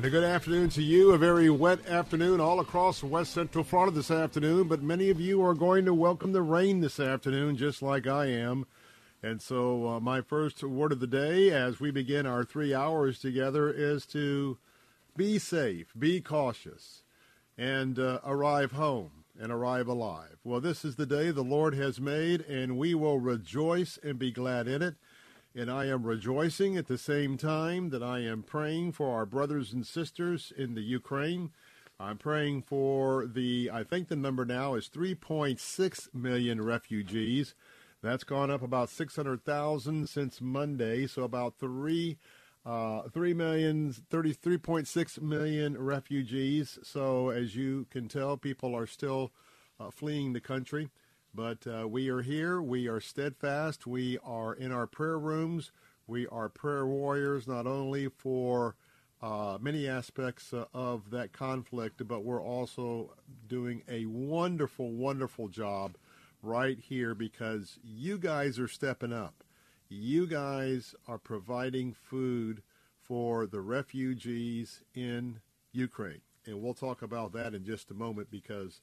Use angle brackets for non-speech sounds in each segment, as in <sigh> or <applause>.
And a good afternoon to you. A very wet afternoon all across West Central Florida this afternoon, but many of you are going to welcome the rain this afternoon, just like I am. And so, uh, my first word of the day as we begin our three hours together is to be safe, be cautious, and uh, arrive home and arrive alive. Well, this is the day the Lord has made, and we will rejoice and be glad in it. And I am rejoicing at the same time that I am praying for our brothers and sisters in the Ukraine. I'm praying for the, I think the number now is 3.6 million refugees. That's gone up about 600,000 since Monday, so about 3 uh, 3 million, 33.6 million refugees. So, as you can tell, people are still uh, fleeing the country. But uh, we are here. We are steadfast. We are in our prayer rooms. We are prayer warriors, not only for uh, many aspects uh, of that conflict, but we're also doing a wonderful, wonderful job right here because you guys are stepping up. You guys are providing food for the refugees in Ukraine. And we'll talk about that in just a moment because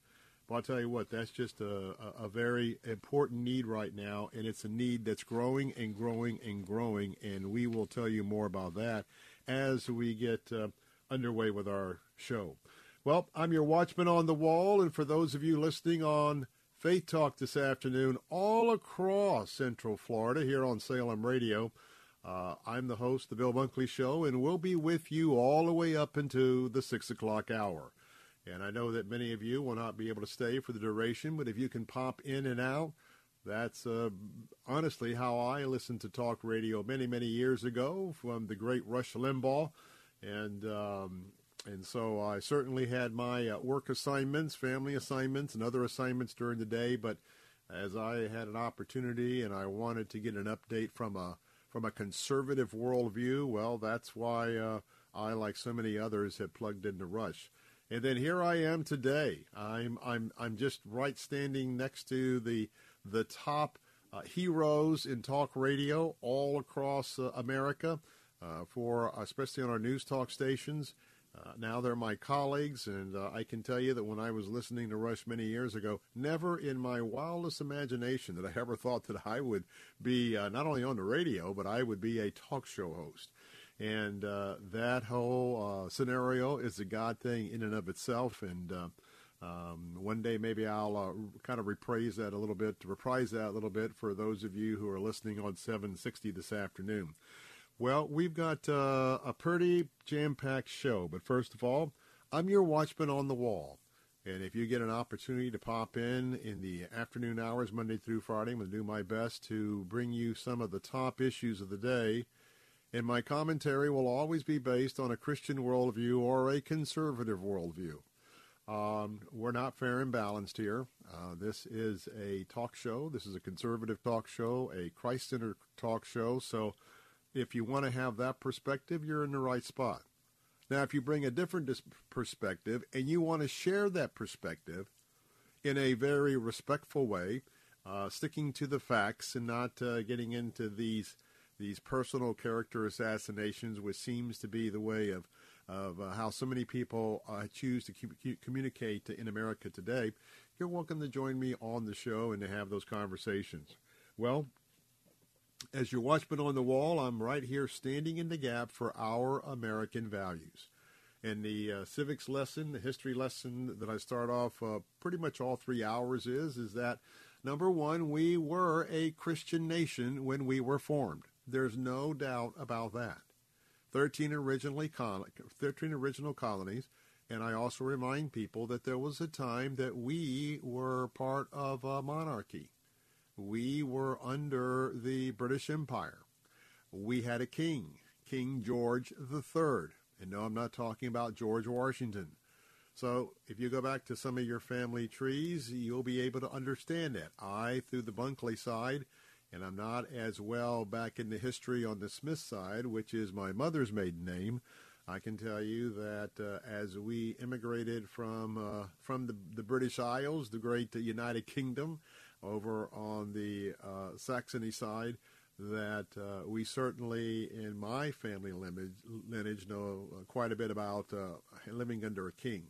but I'll tell you what, that's just a, a, very important need right now, and it's a need that's growing and growing and growing, and we will tell you more about that as we get uh, underway with our show. Well, I'm your watchman on the wall, and for those of you listening on Faith Talk this afternoon, all across Central Florida here on Salem Radio, uh, I'm the host, The Bill Bunkley Show, and we'll be with you all the way up into the 6 o'clock hour. And I know that many of you will not be able to stay for the duration, but if you can pop in and out, that's uh, honestly how I listened to talk radio many, many years ago from the great Rush Limbaugh. And, um, and so I certainly had my uh, work assignments, family assignments, and other assignments during the day. But as I had an opportunity and I wanted to get an update from a, from a conservative worldview, well, that's why uh, I, like so many others, have plugged into Rush. And then here I am today. I'm I'm I'm just right standing next to the the top uh, heroes in talk radio all across uh, America, uh, for especially on our news talk stations. Uh, now they're my colleagues, and uh, I can tell you that when I was listening to Rush many years ago, never in my wildest imagination that I <laughs> ever thought that I would be uh, not only on the radio, but I would be a talk show host. And uh, that whole uh, scenario is a God thing in and of itself. And uh, um, one day maybe I'll uh, kind of reprise that a little bit, to reprise that a little bit for those of you who are listening on 760 this afternoon. Well, we've got uh, a pretty jam-packed show. But first of all, I'm your watchman on the wall. And if you get an opportunity to pop in in the afternoon hours, Monday through Friday, I'm going to do my best to bring you some of the top issues of the day and my commentary will always be based on a Christian worldview or a conservative worldview. Um, we're not fair and balanced here. Uh, this is a talk show. This is a conservative talk show, a Christ-centered talk show. So if you want to have that perspective, you're in the right spot. Now, if you bring a different perspective and you want to share that perspective in a very respectful way, uh, sticking to the facts and not uh, getting into these these personal character assassinations, which seems to be the way of of uh, how so many people uh, choose to communicate in America today, you're welcome to join me on the show and to have those conversations. Well, as your watchman on the wall, I'm right here standing in the gap for our American values. And the uh, civics lesson, the history lesson that I start off uh, pretty much all three hours is, is that number one, we were a Christian nation when we were formed. There's no doubt about that. 13 originally 13 original colonies, and I also remind people that there was a time that we were part of a monarchy. We were under the British Empire. We had a king, King George III. And no, I'm not talking about George Washington. So if you go back to some of your family trees, you'll be able to understand that. I, through the Bunkley side, and I'm not as well back in the history on the Smith side, which is my mother's maiden name. I can tell you that uh, as we immigrated from uh, from the, the British Isles, the great United Kingdom, over on the uh, Saxony side, that uh, we certainly, in my family lineage, lineage know uh, quite a bit about uh, living under a king.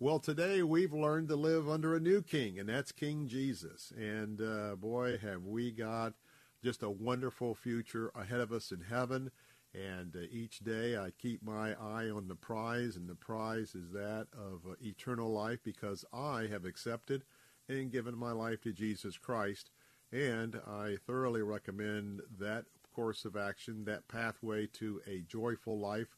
Well, today we've learned to live under a new king, and that's King Jesus. And uh, boy, have we got just a wonderful future ahead of us in heaven. And uh, each day I keep my eye on the prize, and the prize is that of uh, eternal life because I have accepted and given my life to Jesus Christ. And I thoroughly recommend that course of action, that pathway to a joyful life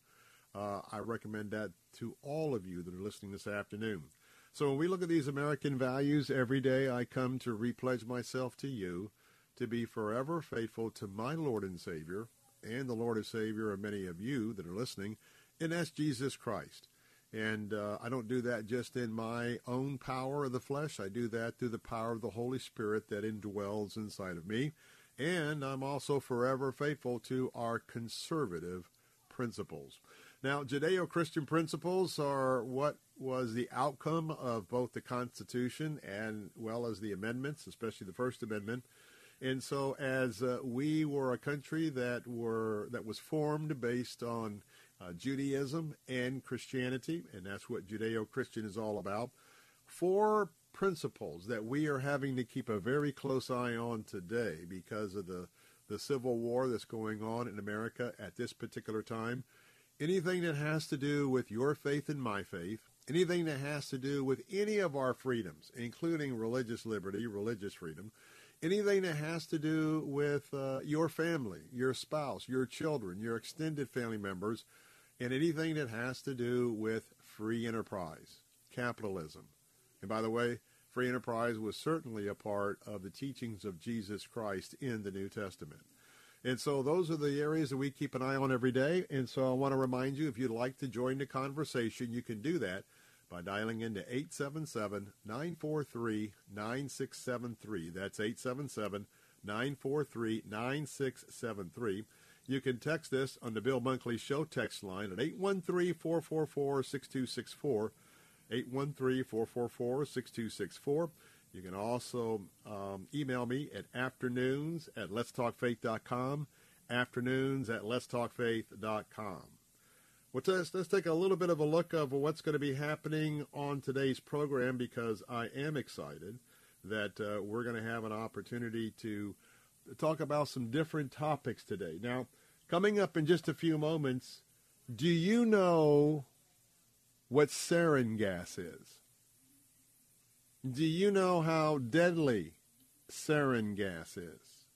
uh, I recommend that to all of you that are listening this afternoon. So when we look at these American values, every day I come to repledge myself to you to be forever faithful to my Lord and Savior and the Lord and Savior of many of you that are listening, and that's Jesus Christ. And uh, I don't do that just in my own power of the flesh. I do that through the power of the Holy Spirit that indwells inside of me. And I'm also forever faithful to our conservative principles. Now, Judeo Christian principles are what was the outcome of both the Constitution and well as the amendments, especially the First Amendment. And so, as uh, we were a country that were that was formed based on uh, Judaism and Christianity, and that's what Judeo-Christian is all about. Four principles that we are having to keep a very close eye on today because of the the civil war that's going on in America at this particular time anything that has to do with your faith and my faith, anything that has to do with any of our freedoms, including religious liberty, religious freedom, anything that has to do with uh, your family, your spouse, your children, your extended family members, and anything that has to do with free enterprise, capitalism. And by the way, free enterprise was certainly a part of the teachings of Jesus Christ in the New Testament. And so those are the areas that we keep an eye on every day. And so I want to remind you, if you'd like to join the conversation, you can do that by dialing into 877-943-9673. That's 877-943-9673. You can text this on the Bill Bunkley Show text line at 813-444-6264, 813-444-6264. You can also um, email me at afternoons at letstalkfaith.com, afternoons at letstalkfaith.com. Well, let's, let's take a little bit of a look of what's going to be happening on today's program because I am excited that uh, we're going to have an opportunity to talk about some different topics today. Now, coming up in just a few moments, do you know what sarin gas is? Do you know how deadly sarin gas is?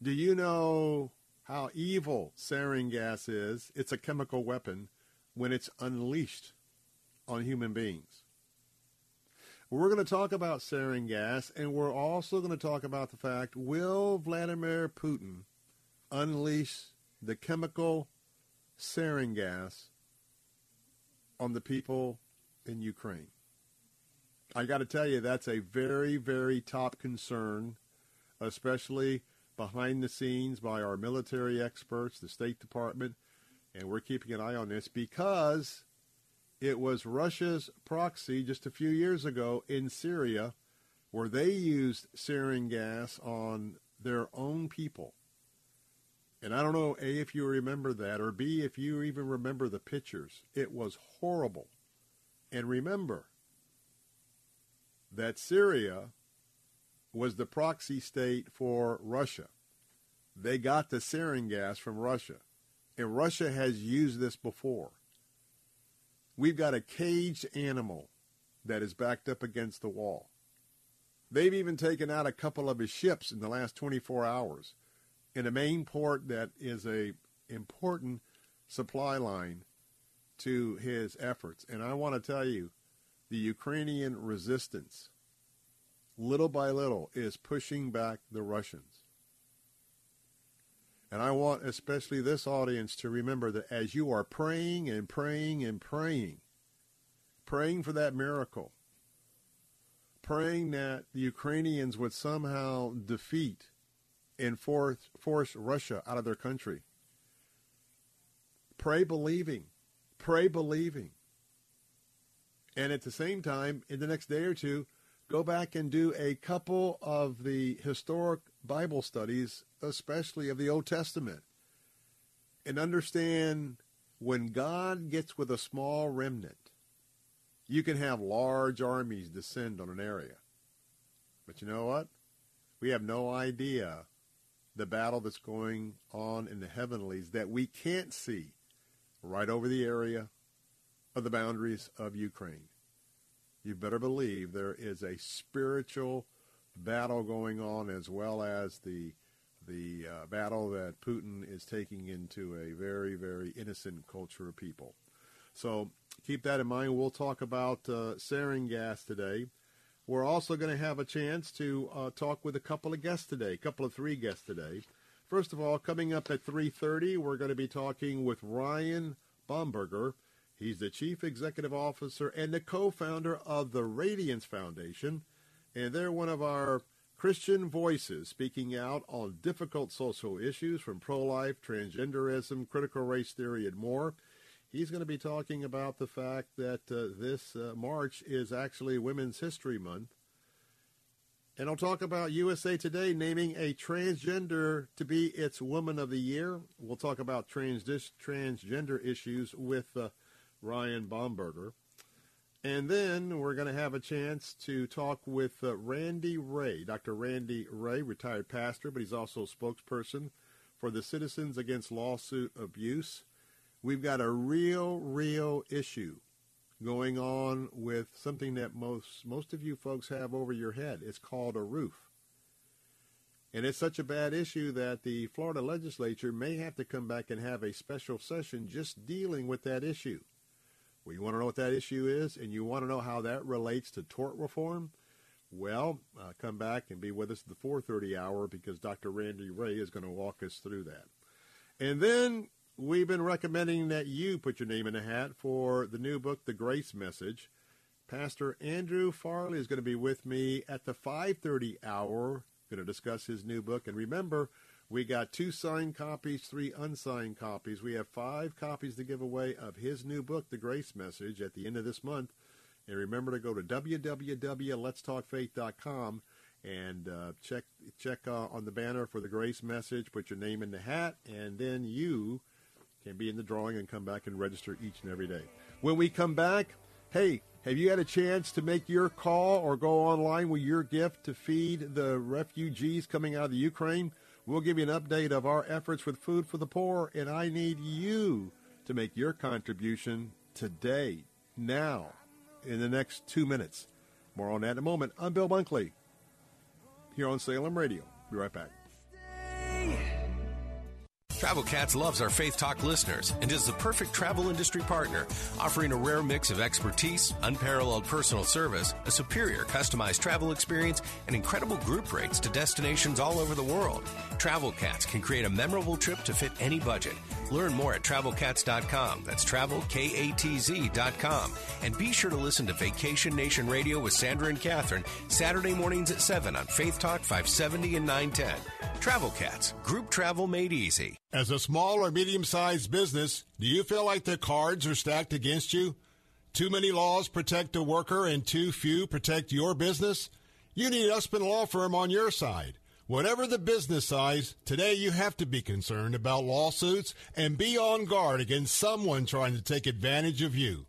Do you know how evil sarin gas is? It's a chemical weapon when it's unleashed on human beings. We're going to talk about sarin gas, and we're also going to talk about the fact will Vladimir Putin unleash the chemical sarin gas on the people in Ukraine? I got to tell you, that's a very, very top concern, especially behind the scenes by our military experts, the State Department, and we're keeping an eye on this because it was Russia's proxy just a few years ago in Syria where they used sarin gas on their own people. And I don't know, A, if you remember that, or B, if you even remember the pictures. It was horrible. And remember that Syria was the proxy state for Russia. They got the sarin gas from Russia. And Russia has used this before. We've got a caged animal that is backed up against the wall. They've even taken out a couple of his ships in the last 24 hours in a main port that is a important supply line to his efforts. And I want to tell you, the Ukrainian resistance, little by little, is pushing back the Russians. And I want especially this audience to remember that as you are praying and praying and praying, praying for that miracle, praying that the Ukrainians would somehow defeat and force, force Russia out of their country. Pray believing. Pray believing. And at the same time, in the next day or two, go back and do a couple of the historic Bible studies, especially of the Old Testament, and understand when God gets with a small remnant, you can have large armies descend on an area. But you know what? We have no idea the battle that's going on in the heavenlies that we can't see right over the area of the boundaries of Ukraine. You better believe there is a spiritual battle going on as well as the the uh, battle that Putin is taking into a very, very innocent culture of people. So keep that in mind. We'll talk about uh, sarin gas today. We're also going to have a chance to uh, talk with a couple of guests today, a couple of three guests today. First of all, coming up at 3.30, we're going to be talking with Ryan Bomberger. He's the Chief Executive Officer and the co-founder of the Radiance Foundation. And they're one of our Christian voices speaking out on difficult social issues from pro-life, transgenderism, critical race theory, and more. He's going to be talking about the fact that uh, this uh, March is actually Women's History Month. And I'll talk about USA Today naming a transgender to be its Woman of the Year. We'll talk about trans- transgender issues with uh, Ryan Bomberger. And then we're going to have a chance to talk with uh, Randy Ray, Dr. Randy Ray, retired pastor, but he's also a spokesperson for the Citizens Against Lawsuit Abuse. We've got a real, real issue going on with something that most most of you folks have over your head. It's called a roof. And it's such a bad issue that the Florida legislature may have to come back and have a special session just dealing with that issue. Well, you want to know what that issue is, and you want to know how that relates to tort reform? Well, uh, come back and be with us at the 4:30 hour because Dr. Randy Ray is going to walk us through that. And then we've been recommending that you put your name in a hat for the new book, The Grace Message. Pastor Andrew Farley is going to be with me at the 5:30 hour, going to discuss his new book. And remember, we got two signed copies, three unsigned copies. We have five copies to give away of his new book, The Grace Message, at the end of this month. And remember to go to www.letstalkfaith.com and uh, check check uh, on the banner for the Grace Message. Put your name in the hat, and then you can be in the drawing and come back and register each and every day. When we come back, hey, have you had a chance to make your call or go online with your gift to feed the refugees coming out of the Ukraine? We'll give you an update of our efforts with Food for the Poor, and I need you to make your contribution today, now, in the next two minutes. More on that in a moment. I'm Bill Bunkley here on Salem Radio. Be right back. Travel Katz loves our Faith Talk listeners and is the perfect travel industry partner, offering a rare mix of expertise, unparalleled personal service, a superior customized travel experience, and incredible group rates to destinations all over the world. Travel Katz can create a memorable trip to fit any budget. Learn more at travelkatz.com. That's travelkatz.com. And be sure to listen to Vacation Nation Radio with Sandra and Catherine Saturday mornings at 7 on Faith Talk 570 and 910. Travel Katz, group travel made easy. As a small or medium sized business, do you feel like the cards are stacked against you? Too many laws protect a worker and too few protect your business? You need Usman Law Firm on your side. Whatever the business size, today you have to be concerned about lawsuits and be on guard against someone trying to take advantage of you.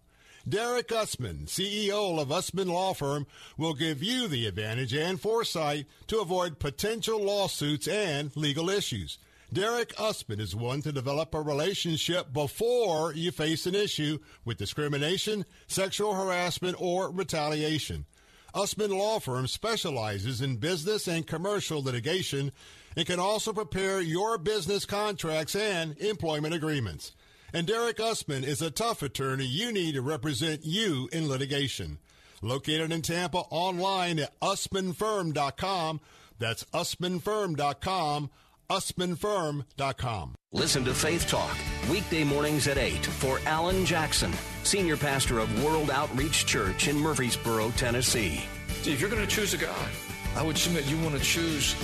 Derek Usman, CEO of Usman Law Firm, will give you the advantage and foresight to avoid potential lawsuits and legal issues. Derek Usman is one to develop a relationship before you face an issue with discrimination, sexual harassment, or retaliation. Usman Law Firm specializes in business and commercial litigation and can also prepare your business contracts and employment agreements. And Derek Usman is a tough attorney you need to represent you in litigation. Located in Tampa, online at usmanfirm.com. That's usmanfirm.com usmanfirm.com. Listen to Faith Talk, weekday mornings at 8 for Alan Jackson, Senior Pastor of World Outreach Church in Murfreesboro, Tennessee. See, if you're going to choose a God, I would submit you want to choose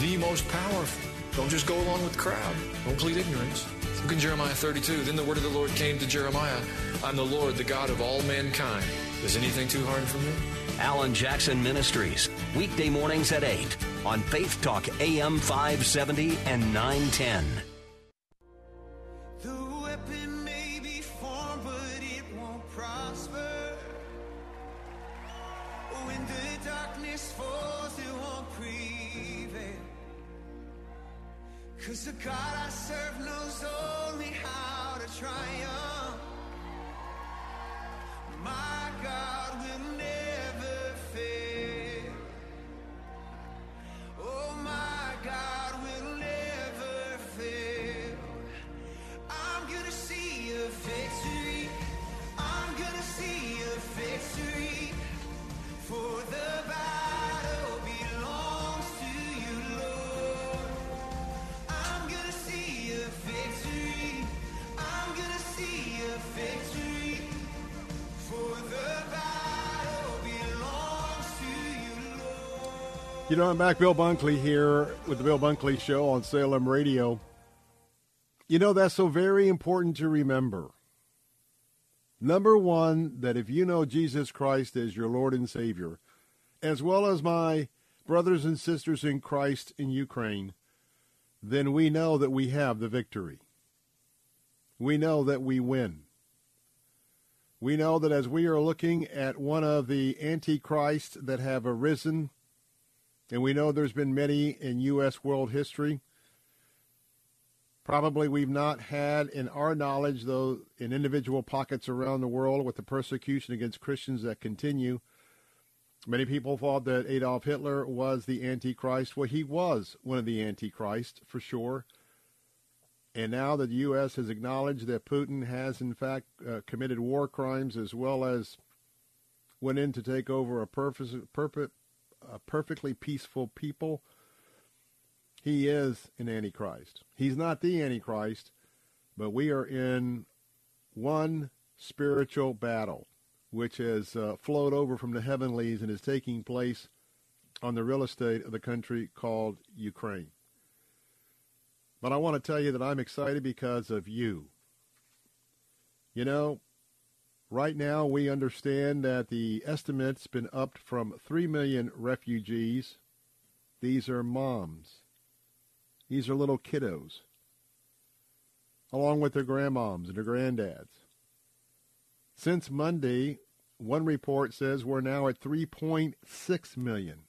the most powerful. Don't just go along with the crowd. Don't plead ignorance. Look in Jeremiah 32. Then the word of the Lord came to Jeremiah I'm the Lord, the God of all mankind. Is anything too hard for me? Alan Jackson Ministries, weekday mornings at 8 on Faith Talk AM 570 and 910. The weapon may be formed, but it won't prosper. When the darkness falls, it won't prevail. Cause the God I serve knows only how to triumph. My God will never God You know, I'm back, Bill Bunkley here with the Bill Bunkley Show on Salem Radio. You know, that's so very important to remember. Number one, that if you know Jesus Christ as your Lord and Savior, as well as my brothers and sisters in Christ in Ukraine, then we know that we have the victory. We know that we win. We know that as we are looking at one of the antichrists that have arisen, and we know there's been many in U.S. world history, Probably we've not had in our knowledge, though, in individual pockets around the world with the persecution against Christians that continue. Many people thought that Adolf Hitler was the Antichrist. Well, he was one of the Antichrists, for sure. And now that the U.S. has acknowledged that Putin has, in fact, uh, committed war crimes as well as went in to take over a, perfect, perfect, a perfectly peaceful people, he is an Antichrist. He's not the Antichrist, but we are in one spiritual battle, which has uh, flowed over from the heavenlies and is taking place on the real estate of the country called Ukraine. But I want to tell you that I'm excited because of you. You know, right now we understand that the estimate's been upped from 3 million refugees. These are moms. These are little kiddos, along with their grandmoms and their granddads. Since Monday, one report says we're now at 3.6 million,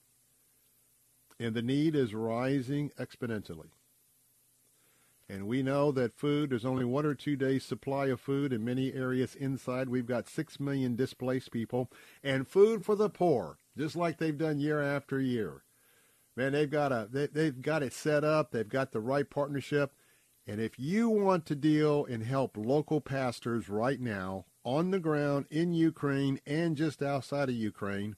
and the need is rising exponentially. And we know that food, there's only one or two days supply of food in many areas inside. We've got 6 million displaced people and food for the poor, just like they've done year after year man, they've got a they, they've got it set up. They've got the right partnership. And if you want to deal and help local pastors right now on the ground in Ukraine and just outside of Ukraine,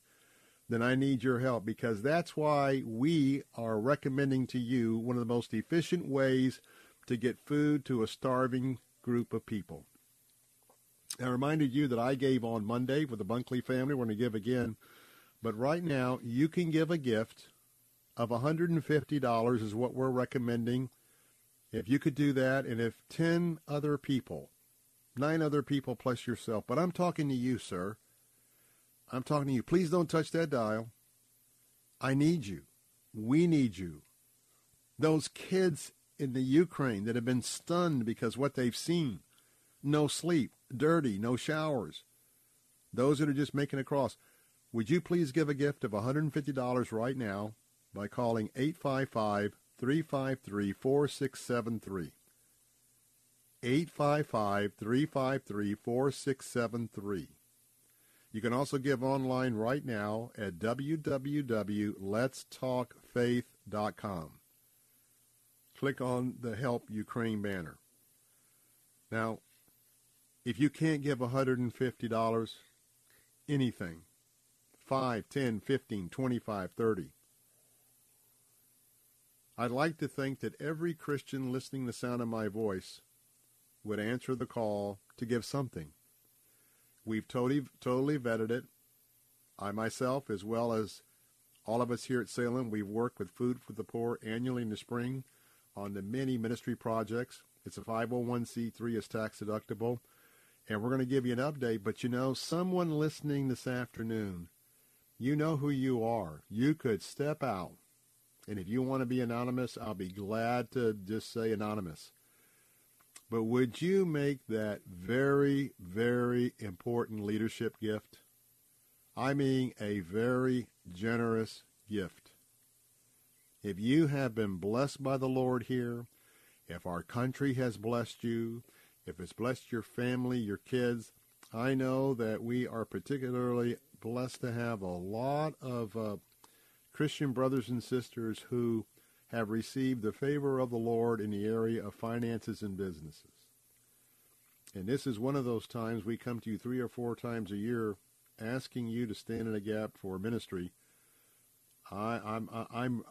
then I need your help because that's why we are recommending to you one of the most efficient ways to get food to a starving group of people. I reminded you that I gave on Monday with the Bunkley family. We're going to give again. But right now, you can give a gift of $150 is what we're recommending. If you could do that, and if 10 other people, nine other people plus yourself, but I'm talking to you, sir. I'm talking to you. Please don't touch that dial. I need you. We need you. Those kids in the Ukraine that have been stunned because what they've seen. No sleep, dirty, no showers. Those that are just making a cross. Would you please give a gift of $150 right now by calling 855 353 4673? 855 353 4673. You can also give online right now at www.letstalkfaith.com. Click on the Help Ukraine banner. Now, if you can't give $150, anything, 5, 10, 15, 25, 30. I'd like to think that every Christian listening the sound of my voice would answer the call to give something. We've totally, totally vetted it. I myself, as well as all of us here at Salem, we've worked with Food for the Poor annually in the spring on the many ministry projects. It's a 501c3, it's tax deductible. And we're going to give you an update. But you know, someone listening this afternoon, you know who you are. You could step out. And if you want to be anonymous, I'll be glad to just say anonymous. But would you make that very, very important leadership gift? I mean a very generous gift. If you have been blessed by the Lord here, if our country has blessed you, if it's blessed your family, your kids, I know that we are particularly blessed to have a lot of uh, Christian brothers and sisters who have received the favor of the Lord in the area of finances and businesses. And this is one of those times we come to you three or four times a year asking you to stand in a gap for ministry. I, I'm, I'm,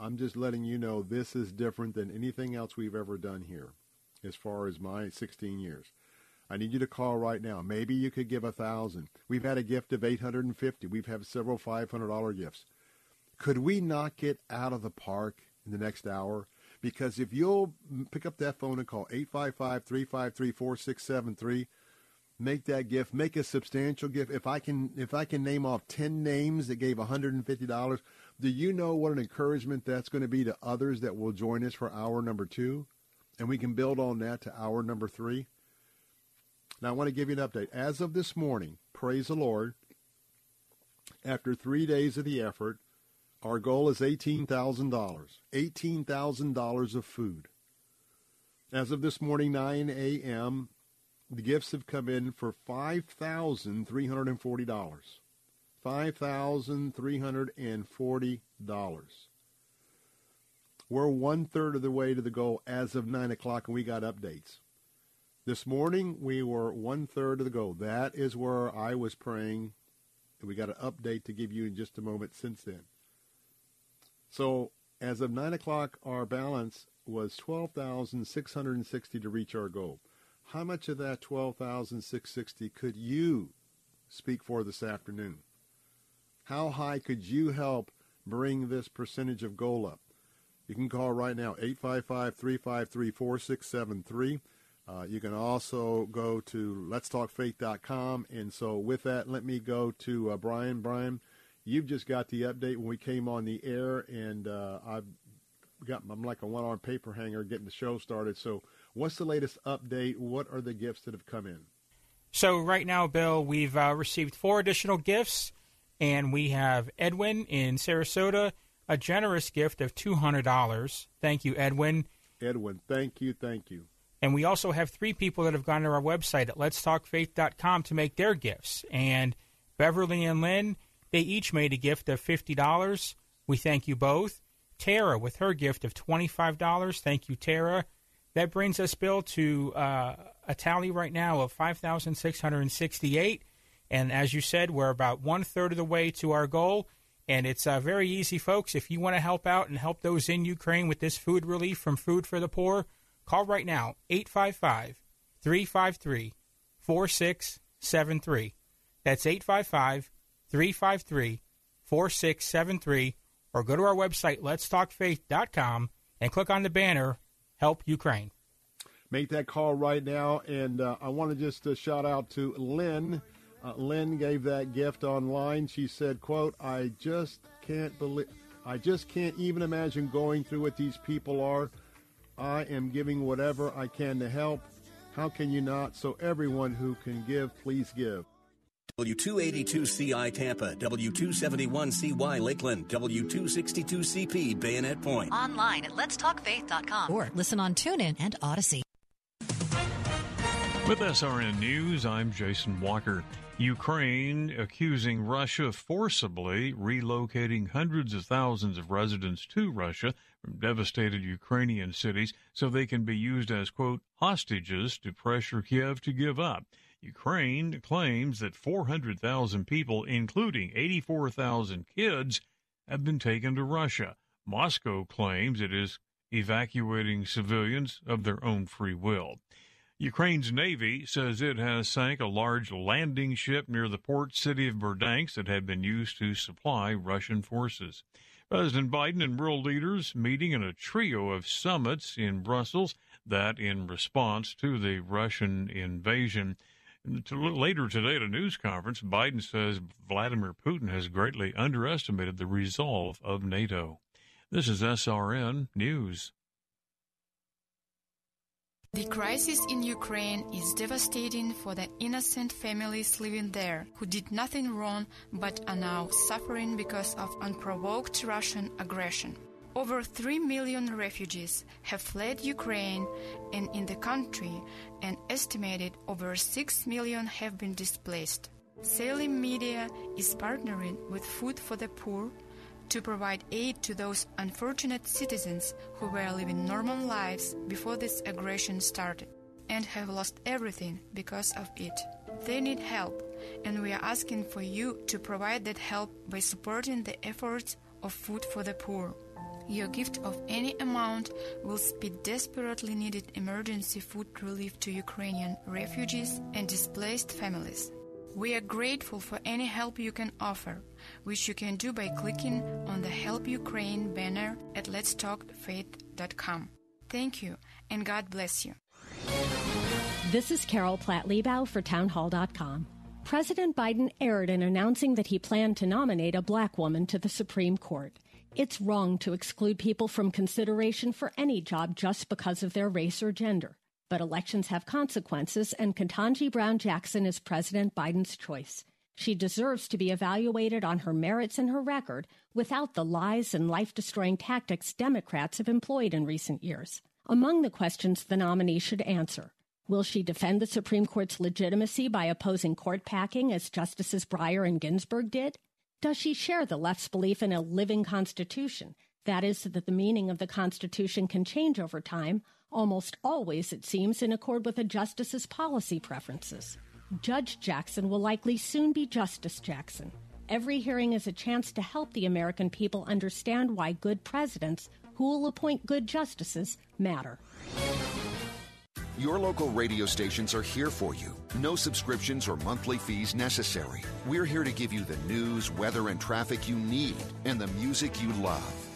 I'm just letting you know this is different than anything else we've ever done here as far as my 16 years. I need you to call right now. Maybe you could give a thousand. We've had a gift of 850. We've had several $500 gifts. Could we knock it out of the park in the next hour? Because if you'll pick up that phone and call 855-353-4673, make that gift, make a substantial gift. If I can if I can name off 10 names that gave $150, do you know what an encouragement that's going to be to others that will join us for hour number 2? And we can build on that to hour number 3. Now I want to give you an update. As of this morning, praise the Lord, after 3 days of the effort, our goal is $18,000. $18,000 of food. As of this morning, 9 a.m., the gifts have come in for $5,340. $5,340. We're one third of the way to the goal as of 9 o'clock, and we got updates. This morning, we were one third of the goal. That is where I was praying. We got an update to give you in just a moment since then. So as of 9 o'clock, our balance was 12660 to reach our goal. How much of that 12660 could you speak for this afternoon? How high could you help bring this percentage of goal up? You can call right now, 855-353-4673. Uh, you can also go to letstalkfaith.com. And so with that, let me go to uh, Brian. Brian, You've just got the update when we came on the air, and uh, I've got I'm like a one-arm paper hanger getting the show started. So, what's the latest update? What are the gifts that have come in? So right now, Bill, we've uh, received four additional gifts, and we have Edwin in Sarasota, a generous gift of two hundred dollars. Thank you, Edwin. Edwin, thank you, thank you. And we also have three people that have gone to our website at letstalkfaith.com to make their gifts. And Beverly and Lynn they each made a gift of $50. We thank you both. Tara with her gift of $25. Thank you, Tara. That brings us, Bill, to uh, a tally right now of 5,668. And as you said, we're about one third of the way to our goal. And it's uh, very easy, folks. If you want to help out and help those in Ukraine with this food relief from Food for the Poor, Call right now, 855 353 4673. That's 855 353 4673. Or go to our website, letstalkfaith.com, and click on the banner, Help Ukraine. Make that call right now. And uh, I want to just uh, shout out to Lynn. Uh, Lynn gave that gift online. She said, quote, I just can't believe, I just can't even imagine going through what these people are. I am giving whatever I can to help. How can you not? So everyone who can give, please give. W282CI Tampa, W271CY Lakeland, W262CP Bayonet Point. Online at letstalkfaith.com or listen on TuneIn and Odyssey. With SRN News, I'm Jason Walker. Ukraine accusing Russia forcibly relocating hundreds of thousands of residents to Russia from devastated Ukrainian cities so they can be used as, quote, hostages to pressure Kiev to give up. Ukraine claims that 400,000 people, including 84,000 kids, have been taken to Russia. Moscow claims it is evacuating civilians of their own free will. Ukraine's Navy says it has sank a large landing ship near the port city of Berdyansk that had been used to supply Russian forces. President Biden and world leaders meeting in a trio of summits in Brussels, that in response to the Russian invasion. Later today at a news conference, Biden says Vladimir Putin has greatly underestimated the resolve of NATO. This is SRN News. The crisis in Ukraine is devastating for the innocent families living there who did nothing wrong but are now suffering because of unprovoked Russian aggression. Over 3 million refugees have fled Ukraine, and in the country, an estimated over 6 million have been displaced. Salem Media is partnering with Food for the Poor to provide aid to those unfortunate citizens who were living normal lives before this aggression started and have lost everything because of it. They need help, and we are asking for you to provide that help by supporting the efforts of Food for the Poor. Your gift of any amount will speed desperately needed emergency food relief to Ukrainian refugees and displaced families. We are grateful for any help you can offer, which you can do by clicking on the Help Ukraine banner at letstalkfaith.com. Thank you, and God bless you. This is Carol Platt Liebau for Townhall.com. President Biden erred in announcing that he planned to nominate a black woman to the Supreme Court. It's wrong to exclude people from consideration for any job just because of their race or gender. But elections have consequences, and Ketanji Brown Jackson is President Biden's choice. She deserves to be evaluated on her merits and her record without the lies and life destroying tactics Democrats have employed in recent years. Among the questions the nominee should answer Will she defend the Supreme Court's legitimacy by opposing court packing as Justices Breyer and Ginsburg did? Does she share the left's belief in a living Constitution? That is, that the meaning of the Constitution can change over time, almost always, it seems, in accord with a justice's policy preferences. Judge Jackson will likely soon be Justice Jackson. Every hearing is a chance to help the American people understand why good presidents, who will appoint good justices, matter. Your local radio stations are here for you. No subscriptions or monthly fees necessary. We're here to give you the news, weather, and traffic you need and the music you love.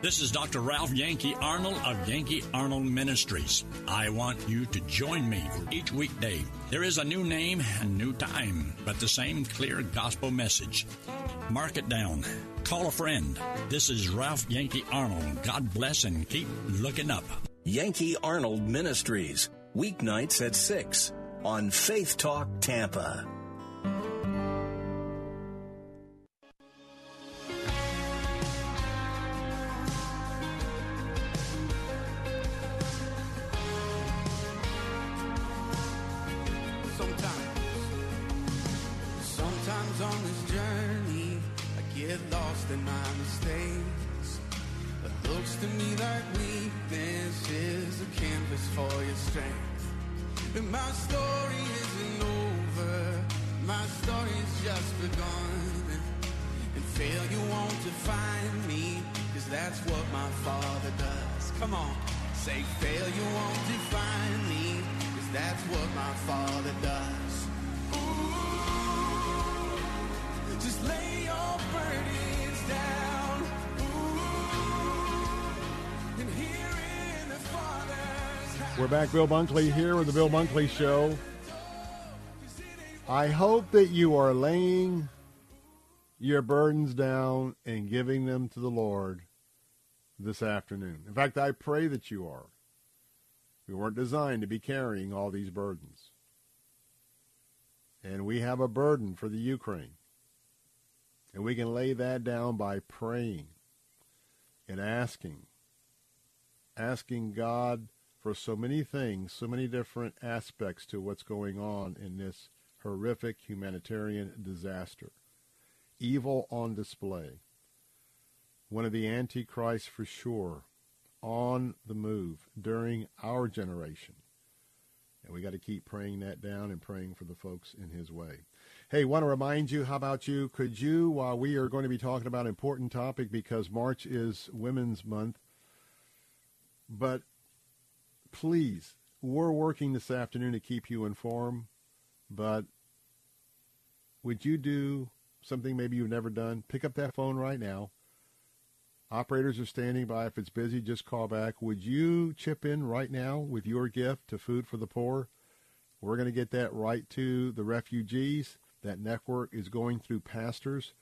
This is Dr. Ralph Yankee Arnold of Yankee Arnold Ministries. I want you to join me for each weekday. There is a new name and new time, but the same clear gospel message. Mark it down. Call a friend. This is Ralph Yankee Arnold. God bless and keep looking up. Yankee Arnold Ministries, weeknights at 6 on Faith Talk Tampa. Like weakness is a canvas for your strength. And my story isn't over, my story's just begun. And failure won't define me, cause that's what my father does. Come on, say failure won't define me, cause that's what my father does. Ooh, just lay your burdens We're back, Bill Bunkley here with the Bill Bunkley Show. I hope that you are laying your burdens down and giving them to the Lord this afternoon. In fact, I pray that you are. We weren't designed to be carrying all these burdens. And we have a burden for the Ukraine. And we can lay that down by praying and asking. Asking God for so many things, so many different aspects to what's going on in this horrific humanitarian disaster. Evil on display. One of the antichrists for sure on the move during our generation. And we got to keep praying that down and praying for the folks in his way. Hey, want to remind you, how about you? Could you, while we are going to be talking about an important topic because March is Women's Month, but please, we're working this afternoon to keep you informed, but would you do something maybe you've never done? Pick up that phone right now. Operators are standing by. If it's busy, just call back. Would you chip in right now with your gift to Food for the Poor? We're going to get that right to the refugees. That network is going through pastors.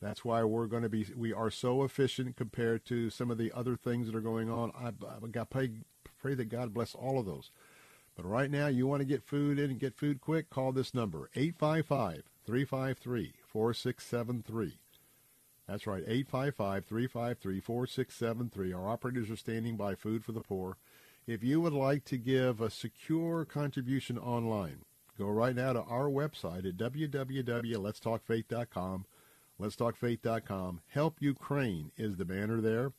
That's why we're going to be, we are so efficient compared to some of the other things that are going on. I, I got pray, pray that God bless all of those. But right now, you want to get food in and get food quick, call this number, 855 353 4673. That's right, 855-353-4673. Our operators are standing by Food for the Poor. If you would like to give a secure contribution online, go right now to our website at www.letstalkfaith.com. Letstalkfaith.com. Help Ukraine is the banner there.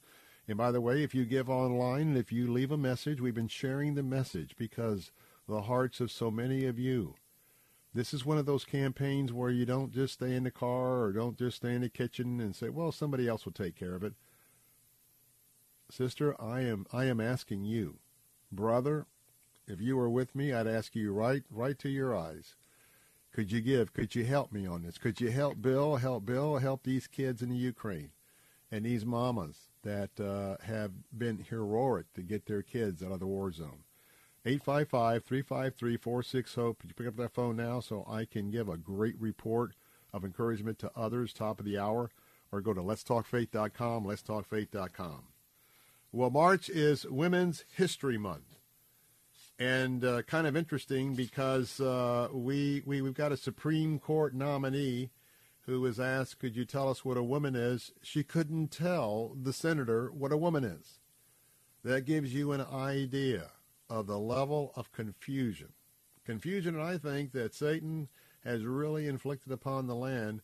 And by the way, if you give online and if you leave a message, we've been sharing the message because the hearts of so many of you this is one of those campaigns where you don't just stay in the car or don't just stay in the kitchen and say, "Well, somebody else will take care of it." Sister, I am I am asking you, brother, if you were with me, I'd ask you right right to your eyes. Could you give? Could you help me on this? Could you help Bill? Help Bill? Help these kids in the Ukraine and these mamas that uh, have been heroic to get their kids out of the war zone. 855-353-46-HOPE. Could you pick up that phone now so I can give a great report of encouragement to others, top of the hour, or go to letstalkfaith.com, letstalkfaith.com. Well, March is Women's History Month. And uh, kind of interesting because uh, we, we, we've got a Supreme Court nominee who was asked, could you tell us what a woman is? She couldn't tell the senator what a woman is. That gives you an idea of the level of confusion. Confusion, I think, that Satan has really inflicted upon the land,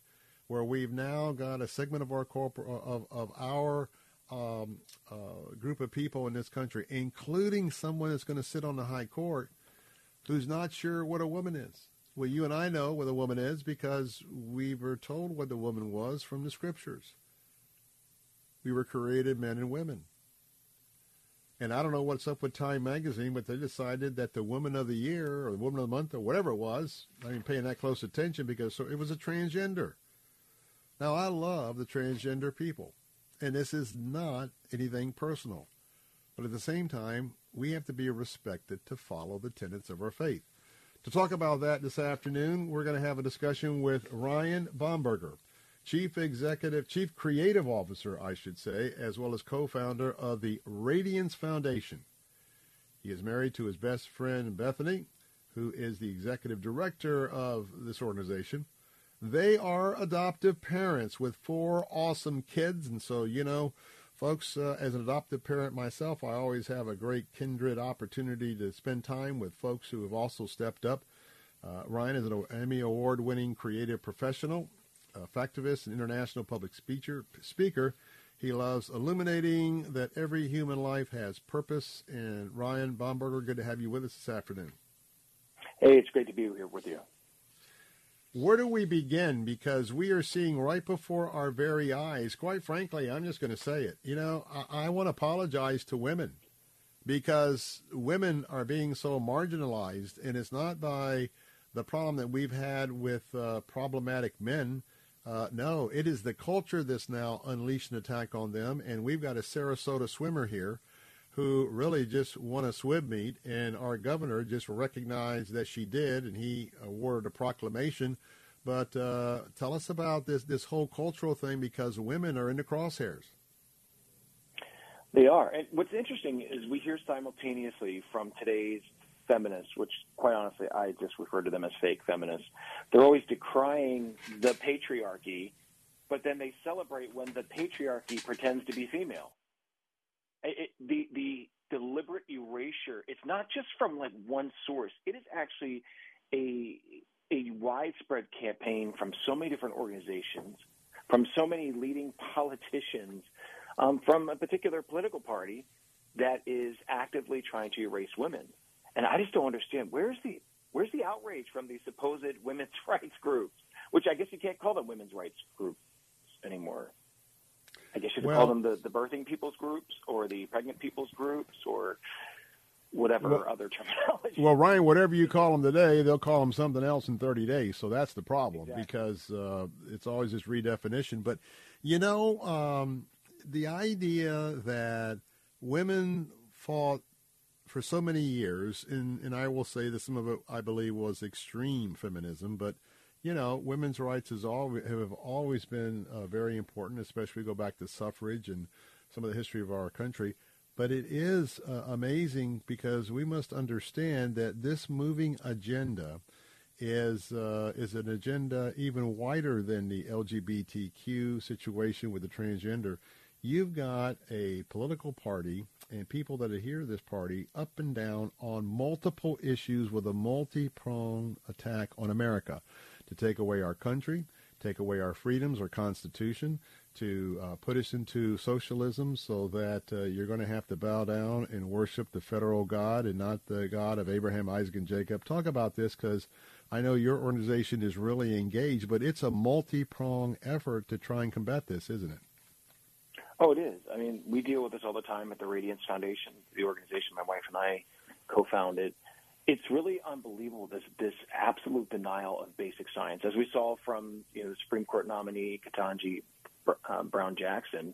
where we've now got a segment of our corpor- of of our um, uh, group of people in this country, including someone that's going to sit on the high court, who's not sure what a woman is. Well, you and I know what the woman is because we were told what the woman was from the scriptures. We were created men and women. And I don't know what's up with Time Magazine, but they decided that the Woman of the Year or the Woman of the Month or whatever it was, I ain't paying that close attention because so it was a transgender. Now, I love the transgender people, and this is not anything personal. But at the same time, we have to be respected to follow the tenets of our faith. To talk about that this afternoon, we're going to have a discussion with Ryan Bomberger. Chief Executive, Chief Creative Officer, I should say, as well as co-founder of the Radiance Foundation. He is married to his best friend Bethany, who is the executive director of this organization. They are adoptive parents with four awesome kids, and so you know, folks, uh, as an adoptive parent myself, I always have a great kindred opportunity to spend time with folks who have also stepped up. Uh, Ryan is an Emmy Award-winning creative professional factivist and international public speaker. Speaker. He loves illuminating that every human life has purpose. And Ryan Bomberger, good to have you with us this afternoon. Hey, it's great to be here with you. Where do we begin? Because we are seeing right before our very eyes, quite frankly, I'm just going to say it. You know, I, I want to apologize to women because women are being so marginalized, and it's not by the problem that we've had with uh, problematic men. Uh, no, it is the culture that's now unleashed an attack on them, and we've got a Sarasota swimmer here who really just won a swim meet, and our governor just recognized that she did, and he awarded a proclamation. But uh, tell us about this this whole cultural thing because women are in the crosshairs. They are, and what's interesting is we hear simultaneously from today's feminists, which quite honestly I just refer to them as fake feminists. They're always decrying the patriarchy, but then they celebrate when the patriarchy pretends to be female. It, the the deliberate erasure. It's not just from like one source. It is actually a a widespread campaign from so many different organizations, from so many leading politicians, um, from a particular political party that is actively trying to erase women. And I just don't understand where's the where's the outrage from these supposed women's <laughs> rights groups, which I guess you can't call them women's rights groups anymore. I guess you could Well- call them the, the birthing people's groups or the pregnant people's groups or whatever Well- other terminology. Well, Ryan, whatever you call them today, they'll call them something else in 30 days. So that's the problem because uh, it's always this redefinition. But, you know, um, the idea that women fought for so many years, and, and I will say that some of it, I believe, was extreme feminism, but you know, women's rights has always have always been uh, very important, especially go back to suffrage and some of the history of our country. But it is uh, amazing because we must understand that this moving agenda is uh, is an agenda even wider than the LGBTQ situation with the transgender. You've got a political party and people that adhere to this party up and down on multiple issues with a multi-pronged attack on America to take away our country, take away our freedoms, our constitution, to uh, put us into socialism so that uh, you're going to have to bow down and worship the federal God and not the God of Abraham, Isaac, and Jacob. Talk about this because I know your organization is really engaged, but it's a multi-pronged effort to try and combat this, isn't it? Oh, it is. I mean, we deal with this all the time at the Radiance Foundation, the organization my wife and I co-founded. It's really unbelievable this this absolute denial of basic science, as we saw from you know the Supreme Court nominee Ketanji uh, Brown Jackson,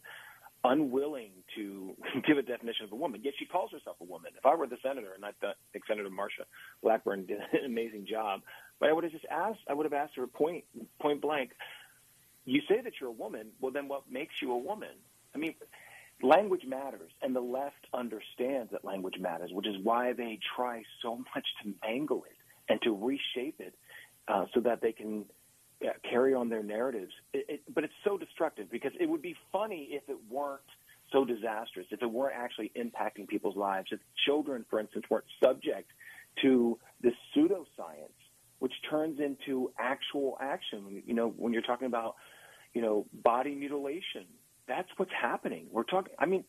unwilling to <laughs> give a definition of a woman. Yet she calls herself a woman. If I were the senator, and I th- think Senator Marsha Blackburn did an amazing job, but I would have just asked. I would have asked her point point blank. You say that you're a woman. Well, then what makes you a woman? I mean, language matters, and the left understands that language matters, which is why they try so much to mangle it and to reshape it uh, so that they can uh, carry on their narratives. It, it, but it's so destructive because it would be funny if it weren't so disastrous, if it weren't actually impacting people's lives, if children, for instance, weren't subject to this pseudoscience, which turns into actual action. You know, when you're talking about, you know, body mutilation, that's what's happening. We're talking. I mean,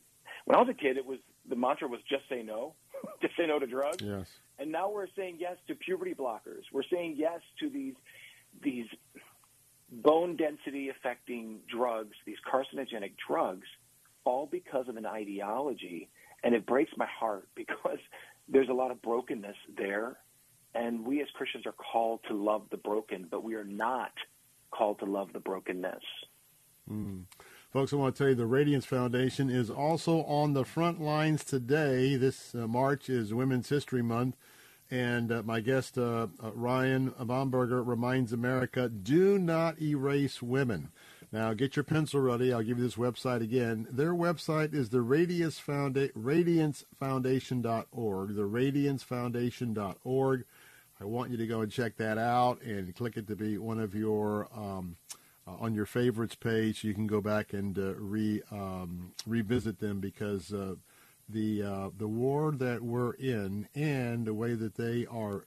when I was a kid, it was the mantra was just say no, <laughs> just say no to drugs. Yes. And now we're saying yes to puberty blockers. We're saying yes to these these bone density affecting drugs, these carcinogenic drugs, all because of an ideology. And it breaks my heart <laughs> because there's a lot of brokenness there. And we as Christians are called to love the broken, but we are not called to love the brokenness. Mm. Folks, I want to tell you the Radiance Foundation is also on the front lines today. This uh, March is Women's History Month. And uh, my guest, uh, uh, Ryan Bomberger, reminds America do not erase women. Now, get your pencil ready. I'll give you this website again. Their website is the Radiance Founda- radiancefoundation.org, the radiancefoundation.org. I want you to go and check that out and click it to be one of your um, uh, on your favorites page. You can go back and uh, re um, revisit them because uh, the uh, the war that we're in and the way that they are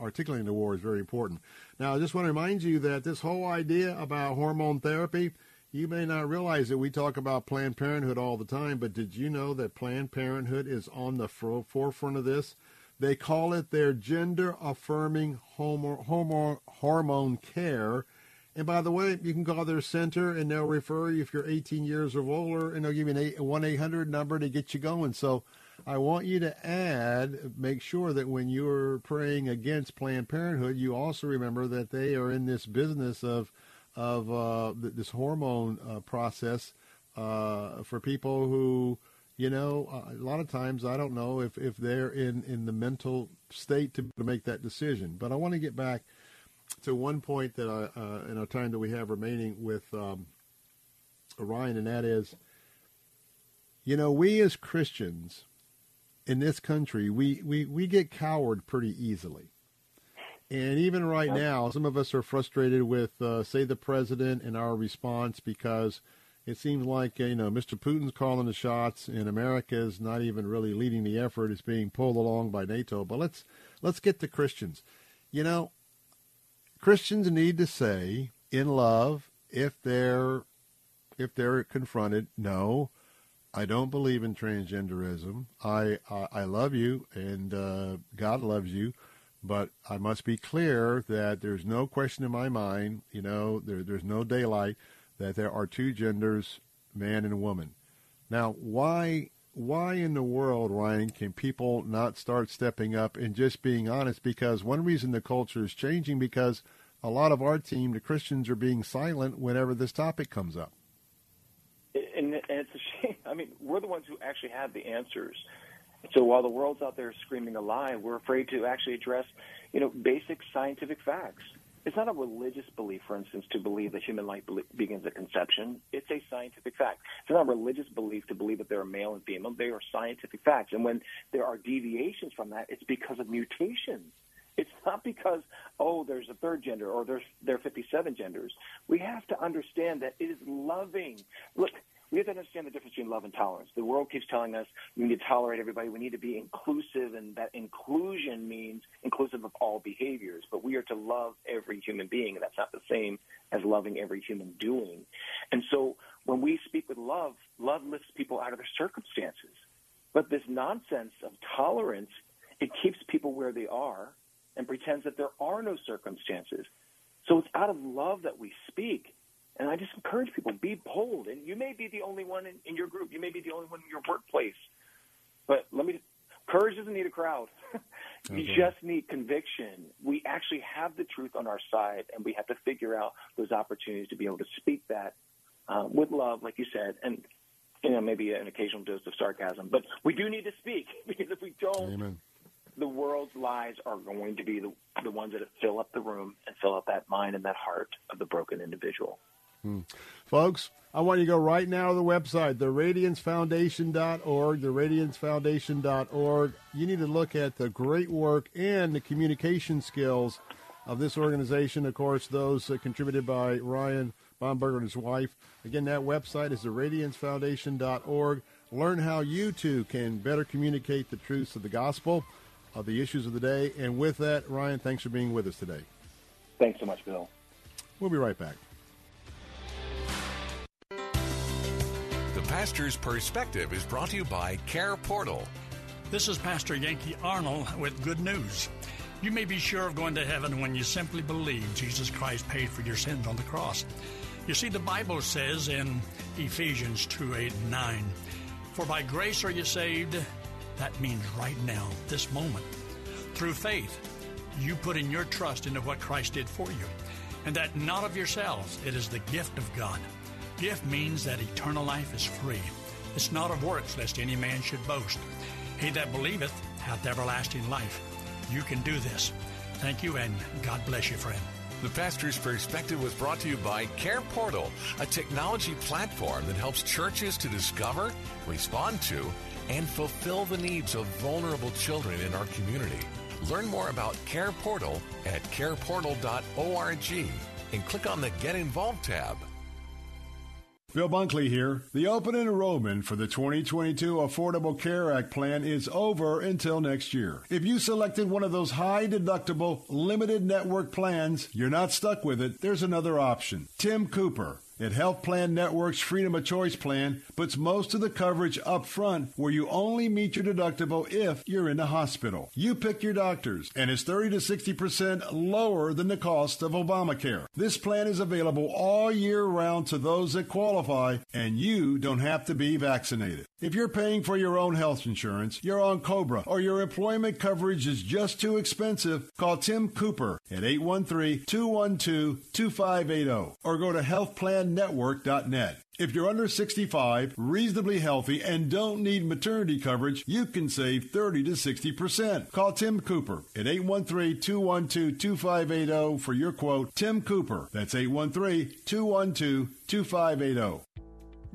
articulating the war is very important. Now, I just want to remind you that this whole idea about hormone therapy, you may not realize that we talk about Planned Parenthood all the time, but did you know that Planned Parenthood is on the forefront of this? They call it their gender affirming hormone, hormone care and by the way, you can call their center and they'll refer you if you're 18 years or older, and they'll give you an 1 800 number to get you going. So I want you to add, make sure that when you're praying against Planned Parenthood, you also remember that they are in this business of of uh, this hormone uh, process uh, for people who, you know, uh, a lot of times I don't know if, if they're in, in the mental state to, to make that decision. But I want to get back to one point that I, uh, in our time that we have remaining with um, Ryan, and that is, you know, we as Christians in this country, we, we, we get cowed pretty easily. And even right now, some of us are frustrated with, uh, say, the president and our response because it seems like you know Mr. Putin's calling the shots, and America is not even really leading the effort; it's being pulled along by NATO. But let's let's get to Christians. You know, Christians need to say in love if they're if they're confronted, no, I don't believe in transgenderism. I I, I love you and uh, God loves you, but I must be clear that there's no question in my mind. You know, there, there's no daylight that there are two genders, man and woman. Now, why why in the world, Ryan, can people not start stepping up and just being honest? Because one reason the culture is changing because a lot of our team, the Christians, are being silent whenever this topic comes up. And, and it's a shame. I mean, we're the ones who actually have the answers. So while the world's out there screaming a lie, we're afraid to actually address, you know, basic scientific facts. It's not a religious belief, for instance, to believe that human life begins at conception. It's a scientific fact. It's not a religious belief to believe that there are male and female. They are scientific facts. And when there are deviations from that, it's because of mutations. It's not because, oh, there's a third gender or there's there are 57 genders. We have to understand that it is loving. Look, we have to understand the difference between love and tolerance. The world keeps telling us we need to tolerate everybody, we need to be inclusive, and that inclusion means inclusive of all behaviors. But we are to love every human being, and that's not the same as loving every human doing. And so when we speak with love, love lifts people out of their circumstances. But this nonsense of tolerance, it keeps people where they are and pretends that there are no circumstances. So it's out of love that we speak. And I just encourage people, be bold. And you may be the only one in, in your group. You may be the only one in your workplace. But let me, courage doesn't need a crowd. <laughs> you okay. just need conviction. We actually have the truth on our side, and we have to figure out those opportunities to be able to speak that uh, with love, like you said, and you know maybe an occasional dose of sarcasm. But we do need to speak <laughs> because if we don't, Amen. the world's lies are going to be the the ones that fill up the room and fill up that mind and that heart of the broken individual. Hmm. Folks, I want you to go right now to the website, theradiancefoundation.org, theradiancefoundation.org. You need to look at the great work and the communication skills of this organization. Of course, those uh, contributed by Ryan Bomberger and his wife. Again, that website is theradiancefoundation.org. Learn how you too can better communicate the truths of the gospel, of the issues of the day. And with that, Ryan, thanks for being with us today. Thanks so much, Bill. We'll be right back. Pastor's Perspective is brought to you by Care Portal. This is Pastor Yankee Arnold with good news. You may be sure of going to heaven when you simply believe Jesus Christ paid for your sins on the cross. You see, the Bible says in Ephesians 2 8 and 9, For by grace are you saved. That means right now, this moment. Through faith, you put in your trust into what Christ did for you, and that not of yourselves, it is the gift of God Gift means that eternal life is free. It's not of works, lest any man should boast. He that believeth hath everlasting life. You can do this. Thank you, and God bless you, friend. The Pastor's Perspective was brought to you by Care Portal, a technology platform that helps churches to discover, respond to, and fulfill the needs of vulnerable children in our community. Learn more about Care Portal at careportal.org and click on the Get Involved tab. Bill Bunkley here. The open enrollment for the 2022 Affordable Care Act plan is over until next year. If you selected one of those high deductible, limited network plans, you're not stuck with it. There's another option. Tim Cooper at Health Plan Network's Freedom of Choice plan puts most of the coverage up front where you only meet your deductible if you're in the hospital. You pick your doctors and it's 30 to 60% lower than the cost of Obamacare. This plan is available all year round to those that qualify and you don't have to be vaccinated. If you're paying for your own health insurance, you're on Cobra, or your employment coverage is just too expensive, call Tim Cooper at 813-212-2580 or go to healthplannetwork.net. If you're under 65, reasonably healthy, and don't need maternity coverage, you can save 30 to 60%. Call Tim Cooper at 813-212-2580 for your quote. Tim Cooper. That's 813-212-2580.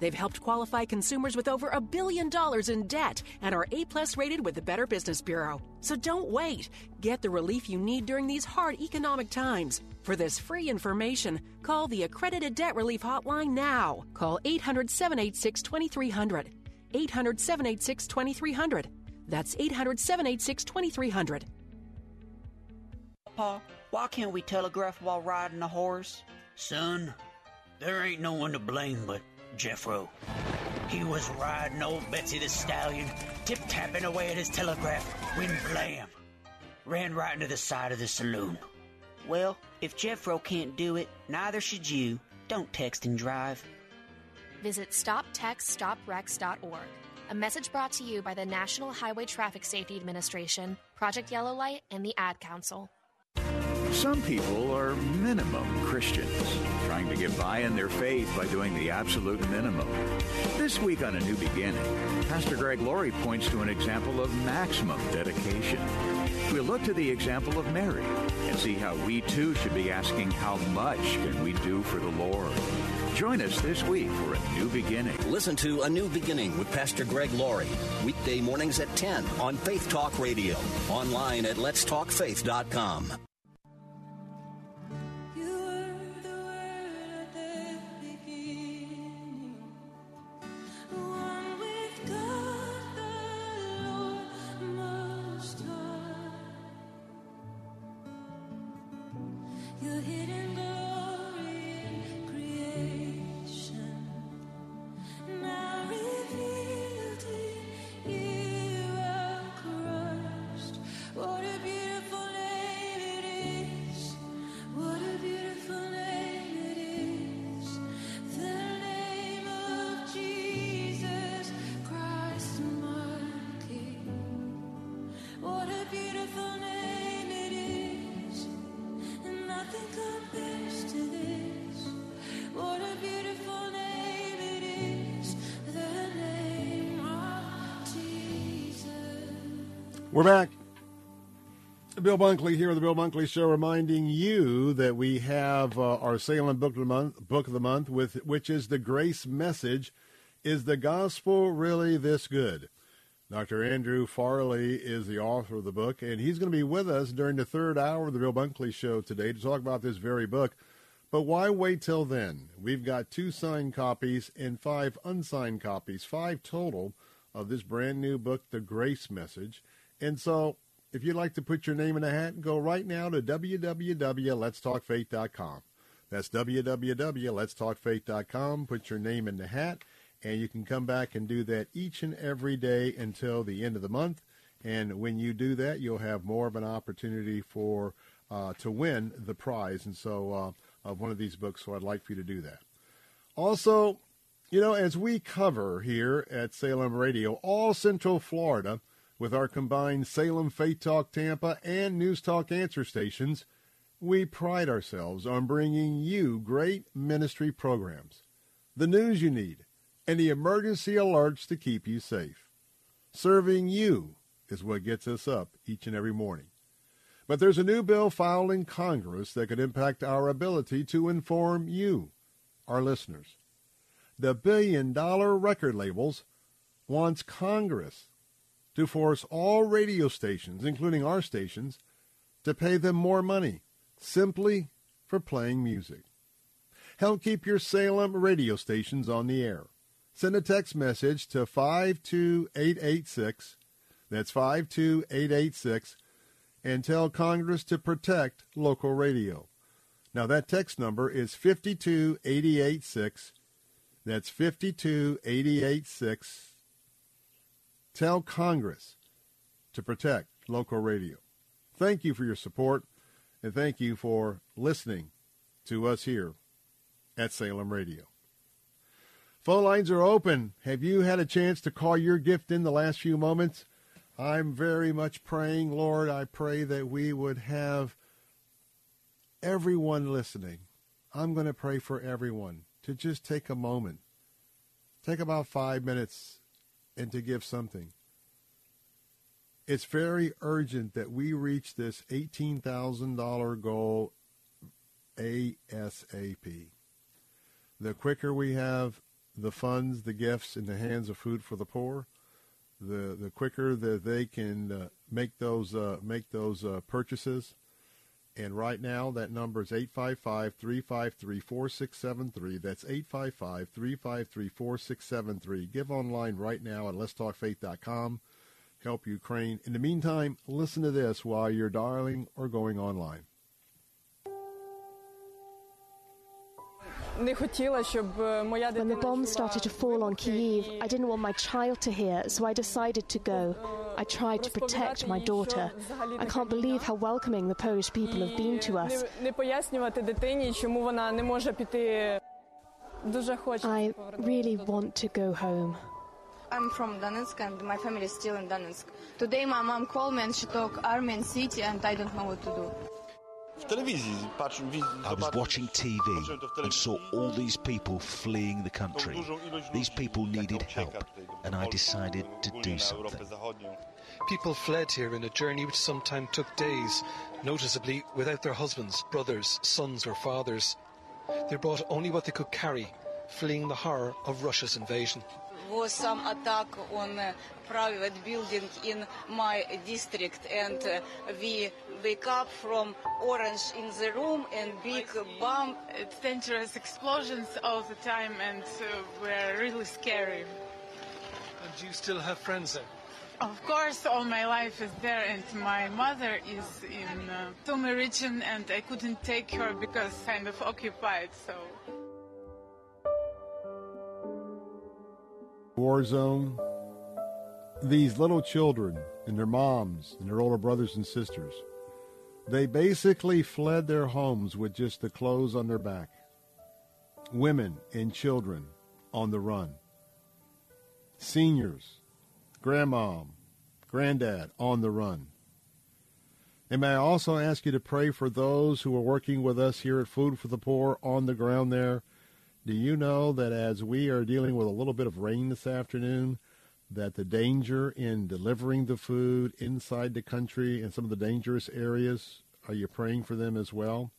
They've helped qualify consumers with over a billion dollars in debt and are A plus rated with the Better Business Bureau. So don't wait. Get the relief you need during these hard economic times. For this free information, call the Accredited Debt Relief Hotline now. Call 800 786 2300. 800 786 2300. That's 800 786 2300. Pa, why can't we telegraph while riding a horse? Son, there ain't no one to blame but Jeffro. He was riding old Betsy the Stallion, tip tapping away at his telegraph when blam! Ran right into the side of the saloon. Well, if Jeffro can't do it, neither should you. Don't text and drive. Visit StopTextStopWrecks.org. A message brought to you by the National Highway Traffic Safety Administration, Project Yellow Light, and the Ad Council. Some people are minimum Christians, trying to get by in their faith by doing the absolute minimum. This week on A New Beginning, Pastor Greg Laurie points to an example of maximum dedication. We'll look to the example of Mary and see how we too should be asking how much can we do for the Lord. Join us this week for A New Beginning. Listen to A New Beginning with Pastor Greg Laurie, weekday mornings at 10 on Faith Talk Radio, online at letstalkfaith.com. We're back. Bill Bunkley here, the Bill Bunkley Show, reminding you that we have uh, our Salem Book of the Month, Book of the Month, with which is the Grace Message. Is the gospel really this good? Dr. Andrew Farley is the author of the book, and he's going to be with us during the third hour of the Bill Bunkley Show today to talk about this very book. But why wait till then? We've got two signed copies and five unsigned copies, five total, of this brand new book, The Grace Message. And so, if you'd like to put your name in a hat, go right now to www.letstalkfaith.com. That's www.letstalkfaith.com. Put your name in the hat, and you can come back and do that each and every day until the end of the month. And when you do that, you'll have more of an opportunity for uh, to win the prize. And so, uh, of one of these books. So, I'd like for you to do that. Also, you know, as we cover here at Salem Radio, all Central Florida With our combined Salem Faith Talk Tampa and News Talk answer stations, we pride ourselves on bringing you great ministry programs, the news you need, and the emergency alerts to keep you safe. Serving you is what gets us up each and every morning. But there's a new bill filed in Congress that could impact our ability to inform you, our listeners. The billion dollar record labels wants Congress to force all radio stations, including our stations, to pay them more money simply for playing music. Help keep your Salem radio stations on the air. Send a text message to 52886. That's 52886 and tell Congress to protect local radio. Now that text number is 52886. That's 52886. Tell Congress to protect local radio. Thank you for your support, and thank you for listening to us here at Salem Radio. Phone lines are open. Have you had a chance to call your gift in the last few moments? I'm very much praying, Lord, I pray that we would have everyone listening. I'm going to pray for everyone to just take a moment, take about five minutes and to give something. It's very urgent that we reach this $18,000 goal ASAP. The quicker we have the funds, the gifts in the hands of Food for the Poor, the the quicker that they can uh, make those uh, make those uh, purchases. And right now, that number is 855-353-4673. That's 855-353-4673. Give online right now at letstalkfaith.com. Help Ukraine. In the meantime, listen to this while you're dialing or going online. When the bombs started to fall on Kiev, I didn't want my child to hear, so I decided to go. I tried to protect my daughter. I can't believe how welcoming the Polish people have been to us. I really want to go home. I'm from Donetsk and my family is still in Donetsk. Today my mom called me and she talked army and city and I don't know what to do. I was watching TV and saw all these people fleeing the country. These people needed help, and I decided to do something. People fled here in a journey which sometimes took days, noticeably without their husbands, brothers, sons, or fathers. They brought only what they could carry, fleeing the horror of Russia's invasion was some attack on a private building in my district and uh, we wake up from orange in the room and big bomb. It's dangerous explosions all the time and uh, we're really scary. And do you still have friends there? Of course, all my life is there, and my mother is in uh, Sumy region, and I couldn't take her because kind of occupied. So. War zone, these little children and their moms and their older brothers and sisters, they basically fled their homes with just the clothes on their back. Women and children on the run. Seniors, grandmom, granddad on the run. And may I also ask you to pray for those who are working with us here at Food for the Poor on the ground there do you know that as we are dealing with a little bit of rain this afternoon, that the danger in delivering the food inside the country and some of the dangerous areas, are you praying for them as well?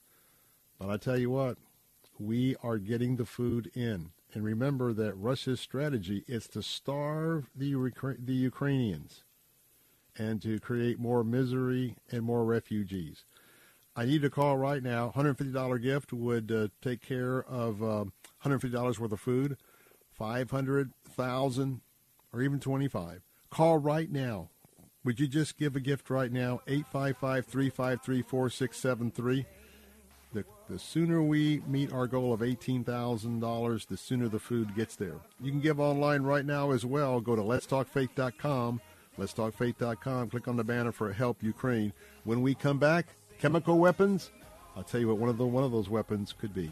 But I tell you what, we are getting the food in. And remember that Russia's strategy is to starve the, the Ukrainians and to create more misery and more refugees. I need a call right now. $150 gift would uh, take care of um, $150 worth of food, 500,000 or even 25. Call right now. Would you just give a gift right now? 855-353-4673. The, the sooner we meet our goal of $18,000, the sooner the food gets there. You can give online right now as well. Go to letstalkfaith.com. Letstalkfaith.com. Click on the banner for Help Ukraine. When we come back, chemical weapons. I'll tell you what one of the one of those weapons could be.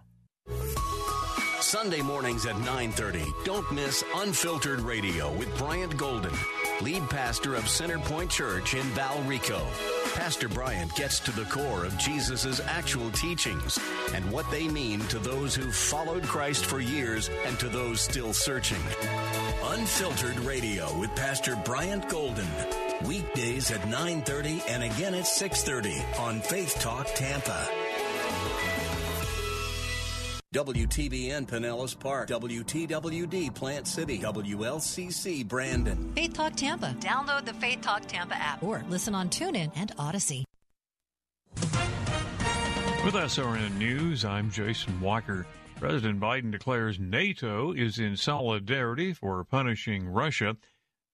Sunday mornings at 9:30. Don't miss Unfiltered Radio with Bryant Golden, lead pastor of Center Point Church in Valrico. Pastor Bryant gets to the core of Jesus' actual teachings and what they mean to those who've followed Christ for years and to those still searching. Unfiltered Radio with Pastor Bryant Golden. Weekdays at 9:30 and again at 6:30 on Faith Talk Tampa. WTBN Pinellas Park, WTWD Plant City, WLCC Brandon. Faith Talk Tampa. Download the Faith Talk Tampa app or listen on TuneIn and Odyssey. With SRN News, I'm Jason Walker. President Biden declares NATO is in solidarity for punishing Russia.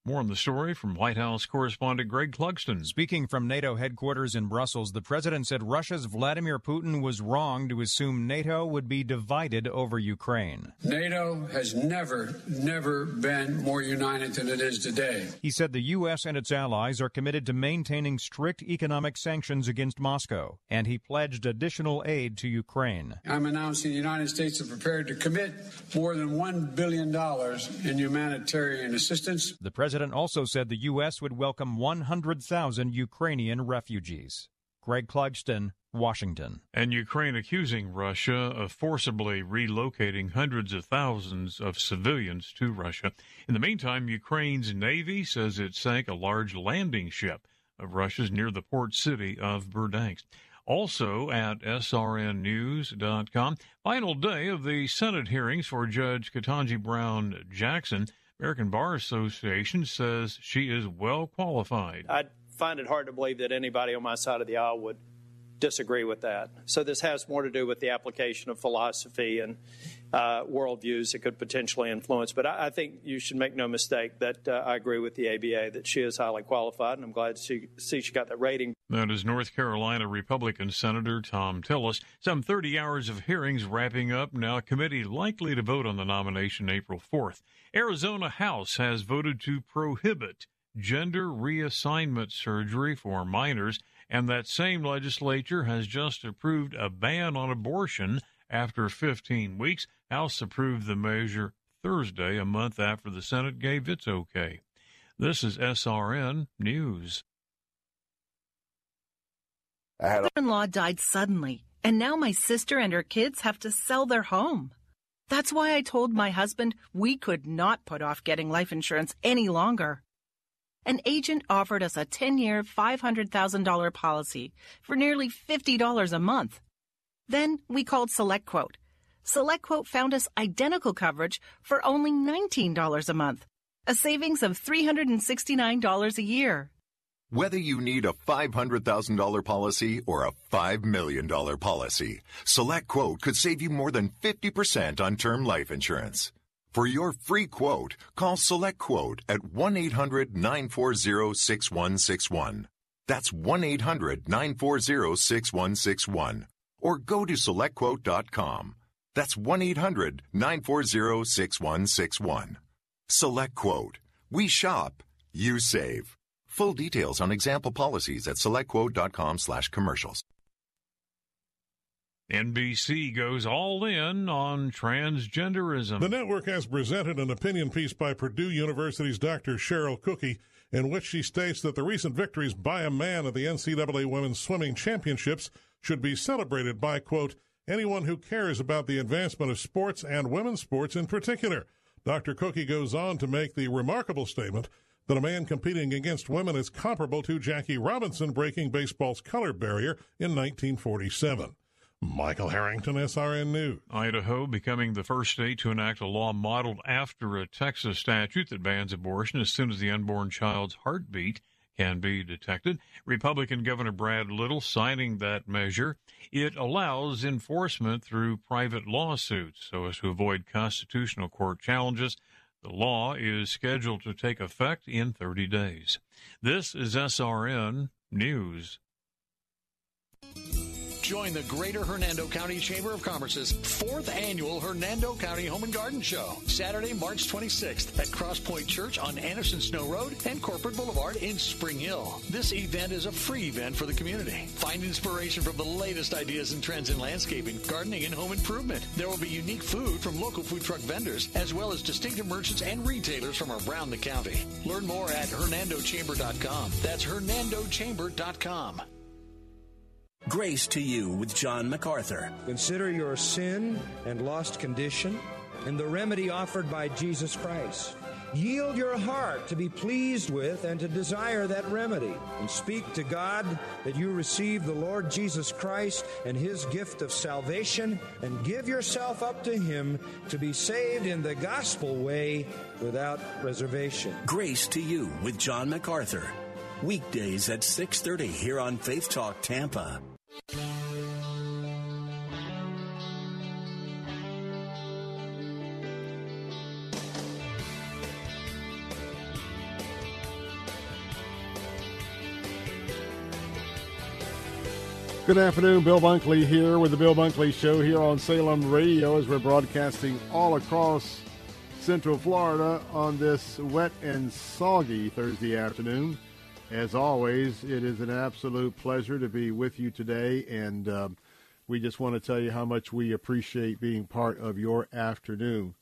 More on the story from White House correspondent Greg Clugston. Speaking from NATO headquarters in Brussels, the president said Russia's Vladimir Putin was wrong to assume NATO would be divided over Ukraine. NATO has never, never been more united than it is today. He said the U.S. and its allies are committed to maintaining strict economic sanctions against Moscow, and he pledged additional aid to Ukraine. I'm announcing the United States are prepared to commit more than $1 billion in humanitarian assistance. The president president also said the U.S. would welcome 100,000 Ukrainian refugees. Greg Clugston, Washington. And Ukraine accusing Russia of forcibly relocating hundreds of thousands of civilians to Russia. In the meantime, Ukraine's Navy says it sank a large landing ship of Russia's near the port city of Berdyansk. Also at srnnews.com, final day of the Senate hearings for Judge Ketanji Brown Jackson. American Bar Association says she is well qualified. I find it hard to believe that anybody on my side of the aisle would disagree with that. So this has more to do with the application of philosophy and uh, worldviews it could potentially influence. But I, I, think you should make no mistake that uh, I agree with the ABA that she is highly qualified, and I'm glad to see, see she got that rating. That is North Carolina Republican Senator Thom Tillis. Some 30 hours of hearings wrapping up. Now, committee likely to vote on the nomination April 4th. Arizona House has voted to prohibit gender reassignment surgery for minors, and that same legislature has just approved a ban on abortion after 15 weeks. House approved the measure Thursday, a month after the Senate gave its okay. This is SRN News. My in law died suddenly, and now my sister and her kids have to sell their home. That's why I told my husband we could not put off getting life insurance any longer. An agent offered us a 10 year, $500,000 policy for nearly $50 a month. Then we called SelectQuote. SelectQuote found us identical coverage for only $19 a month, a savings of $369 a year. Whether you need a $500,000 policy or a $5 million policy, SelectQuote could save you more than 50% on term life insurance. For your free quote, call SelectQuote at 1-800-940-6161. That's 1-800-940-6161. Or go to SelectQuote.com. That's 1-800-940-6161. SelectQuote. We shop. You save. Full details on example policies at selectquote.com slash commercials. NBC goes all in on transgenderism. The network has presented an opinion piece by Purdue University's Dr. Cheryl Cooky in which she states that the recent victories by a man at the NCAA Women's Swimming Championships should be celebrated by, quote, anyone who cares about the advancement of sports and women's sports in particular. Dr. Cooky goes on to make the remarkable statement that a man competing against women is comparable to Jackie Robinson breaking baseball's color barrier in 1947. Michael Harrington, SRN News. Idaho becoming the first state to enact a law modeled after a Texas statute that bans abortion as soon as the unborn child's heartbeat can be detected. Republican Governor Brad Little signing that measure. It allows enforcement through private lawsuits so as to avoid constitutional court challenges. The law is scheduled to take effect in 30 days. This is SRN News. Join the Greater Hernando County Chamber of Commerce's fourth annual Hernando County Home and Garden Show, Saturday, March 26th at Crosspoint Church on Anderson Snow Road and Corporate Boulevard in Spring Hill. This event is a free event for the community. Find inspiration from the latest ideas and trends in landscaping, gardening, and home improvement. There will be unique food from local food truck vendors, as well as distinctive merchants and retailers from around the county. Learn more at hernandochamber.com. That's hernandochamber.com. Grace to You with John MacArthur. Consider your sin and lost condition and the remedy offered by Jesus Christ. Yield your heart to be pleased with and to desire that remedy. And speak to God that you receive the Lord Jesus Christ and His gift of salvation and give yourself up to Him to be saved in the gospel way without reservation. Grace to You with John MacArthur. Weekdays at 6:30 here on Faith Talk Tampa. Good afternoon, Bill Bunkley here with the Bill Bunkley Show here on Salem Radio as we're broadcasting all across Central Florida on this wet and soggy Thursday afternoon. As always, it is an absolute pleasure to be with you today, and uh, we just want to tell you how much we appreciate being part of your afternoon.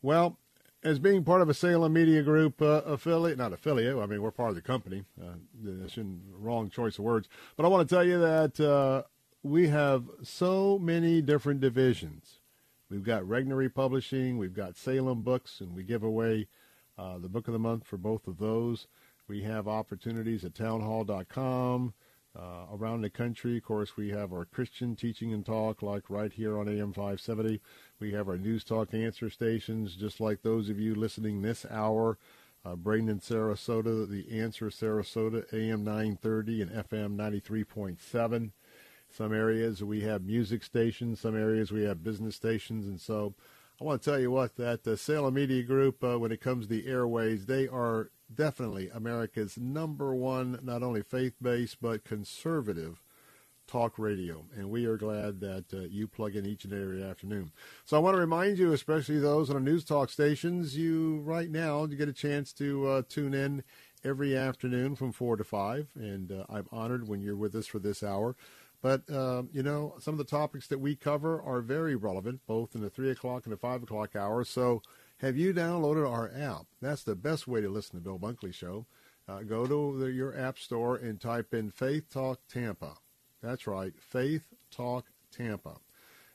Well, as being part of a Salem Media Group uh, affiliate, not affiliate, I mean, we're part of the company. Uh, in wrong choice of words. But I want to tell you that uh, we have so many different divisions. We've got Regnery Publishing, we've got Salem Books, and we give away uh, the book of the month for both of those. We have opportunities at townhall.com. Uh, around the country, of course, we have our Christian teaching and talk, like right here on AM 570. We have our news talk answer stations, just like those of you listening this hour. Uh, Sarasota, the answer Sarasota, AM 930 and FM 93.7. Some areas we have music stations, some areas we have business stations, and so I want to tell you what that the Salem Media Group, uh, when it comes to the airways, they are definitely America's number one, not only faith-based but conservative talk radio, and we are glad that uh, you plug in each and every afternoon. So I want to remind you, especially those on the news talk stations, you right now you get a chance to uh, tune in every afternoon from four to five, and uh, I'm honored when you're with us for this hour. But, uh, you know, some of the topics that we cover are very relevant, both in the 3 o'clock and the 5 o'clock hour. So have you downloaded our app? That's the best way to listen to Bill Bunkley Show. Uh, go to the, your app store and type in Faith Talk Tampa. That's right, Faith Talk Tampa.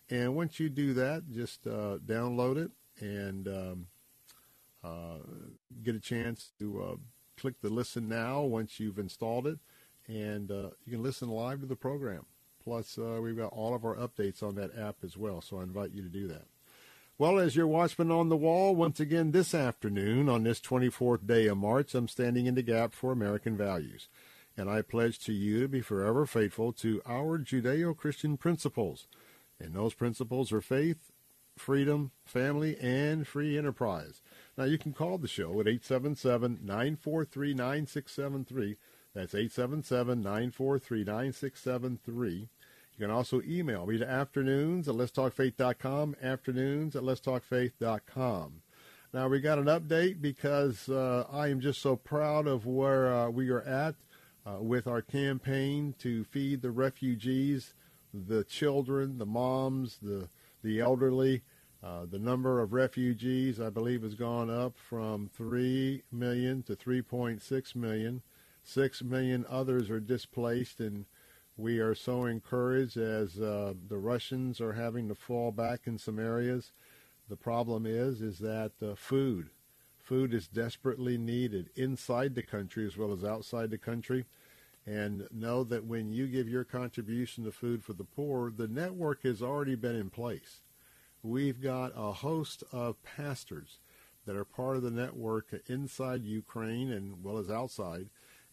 And once you do that, just uh, download it and um, uh, get a chance to uh, click the listen now once you've installed it. And uh, you can listen live to the program. Plus, uh, we've got all of our updates on that app as well, so I invite you to do that. Well, as your watchman on the wall, once again this afternoon on this 24th day of March, I'm standing in the gap for American values. And I pledge to you to be forever faithful to our Judeo Christian principles. And those principles are faith, freedom, family, and free enterprise. Now, you can call the show at 877 943 9673. That's 877 943 9673. You can also email me to afternoons at letstalkfaith.com, afternoons at letstalkfaith.com. Now, we got an update because uh, I am just so proud of where uh, we are at uh, with our campaign to feed the refugees, the children, the moms, the, the elderly. Uh, the number of refugees, I believe, has gone up from 3 million to 3.6 million. 6 million others are displaced and we are so encouraged as uh, the Russians are having to fall back in some areas. The problem is, is that uh, food, food is desperately needed inside the country as well as outside the country. And know that when you give your contribution to food for the poor, the network has already been in place. We've got a host of pastors that are part of the network inside Ukraine and well as outside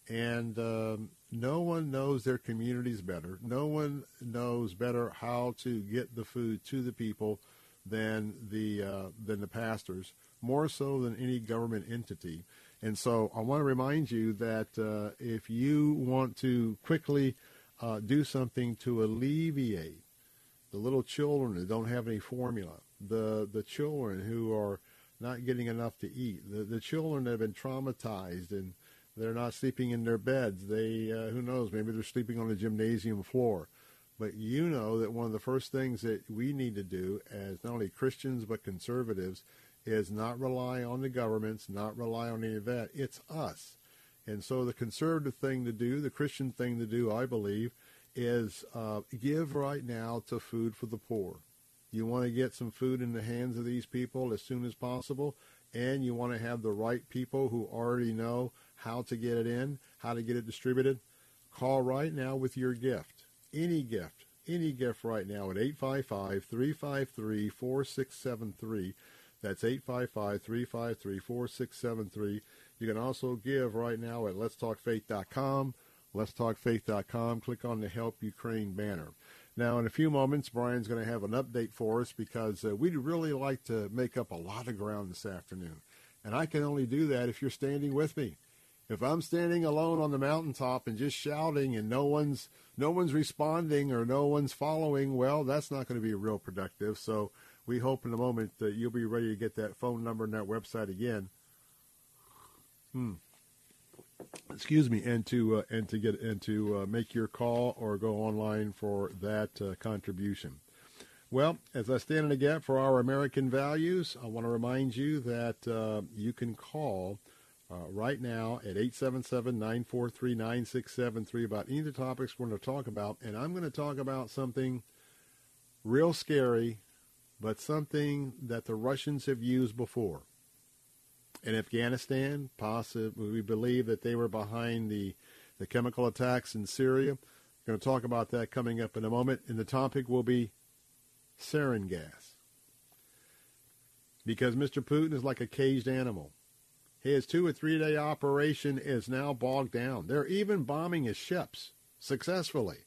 And um, no one knows their communities better. No one knows better how to get the food to the people than the uh, than the pastors, more so than any government entity. And so I want to remind you that uh, if you want to quickly uh, do something to alleviate the little children that don't have any formula, the the children who are not getting enough to eat, the the children that have been traumatized and they're not sleeping in their beds. They uh, who knows maybe they're sleeping on the gymnasium floor. But you know that one of the first things that we need to do as not only Christians but conservatives is not rely on the governments, not rely on any of that. It's us. And so the conservative thing to do, the Christian thing to do, I believe, is uh, give right now to food for the poor. You want to get some food in the hands of these people as soon as possible, and you want to have the right people who already know how to get it in, how to get it distributed. Call right now with your gift, any gift, any gift right now at 855 353 4673. That's 855-353-4673. You can also give right now at letstalkfaith.com. Letstalkfaith.com. Click on the Help Ukraine banner. Now, in a few moments, Brian's going to have an update for us because uh, we'd really like to make up a lot of ground this afternoon. And I can only do that if you're standing with me. If I'm standing alone on the mountaintop and just shouting and no one's no one's responding or no one's following, well, that's not going to be real productive. So we hope in a moment that you'll be ready to get that phone number and that website again. Hmm. Excuse me, and to uh, and to get and to uh, make your call or go online for that uh, contribution. Well, as I stand in the gap for our American values, I want to remind you that uh, you can call uh, right now at 877-943-9673 about any of the topics we're going to talk about, and I'm going to talk about something real scary but something that the Russians have used before. In Afghanistan, possibly we believe that they were behind the, the chemical attacks in Syria. We're going to talk about that coming up in a moment, and the topic will be sarin gas. Because Mr. Putin is like a caged animal. His two or three day operation is now bogged down. They're even bombing his ships successfully.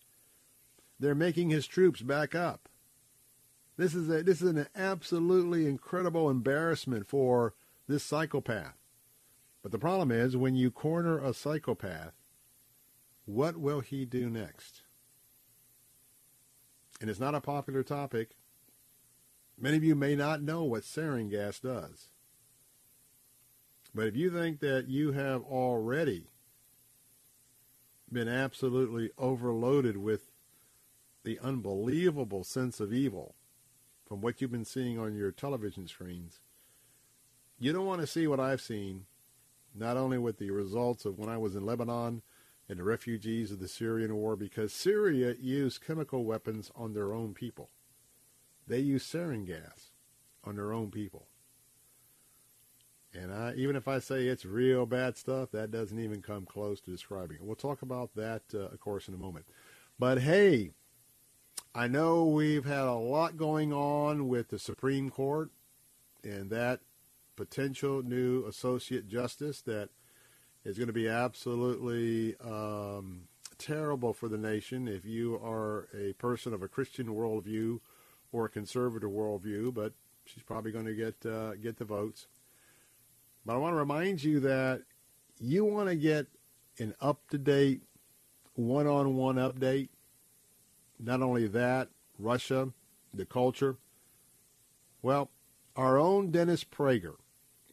They're making his troops back up. This is a, this is an absolutely incredible embarrassment for this psychopath. But the problem is when you corner a psychopath, what will he do next? And it's not a popular topic. Many of you may not know what sarin gas does. But if you think that you have already been absolutely overloaded with the unbelievable sense of evil from what you've been seeing on your television screens, you don't want to see what I've seen, not only with the results of when I was in Lebanon and the refugees of the Syrian war, because Syria used chemical weapons on their own people. They used sarin gas on their own people. And I, even if I say it's real bad stuff, that doesn't even come close to describing it. We'll talk about that, uh, of course, in a moment. But hey, I know we've had a lot going on with the Supreme Court and that potential new associate justice that is going to be absolutely um, terrible for the nation if you are a person of a Christian worldview or a conservative worldview, but she's probably going to get uh, get the votes. But I want to remind you that you want to get an up to date, one on one update not only that, Russia, the culture. Well, our own Dennis Prager.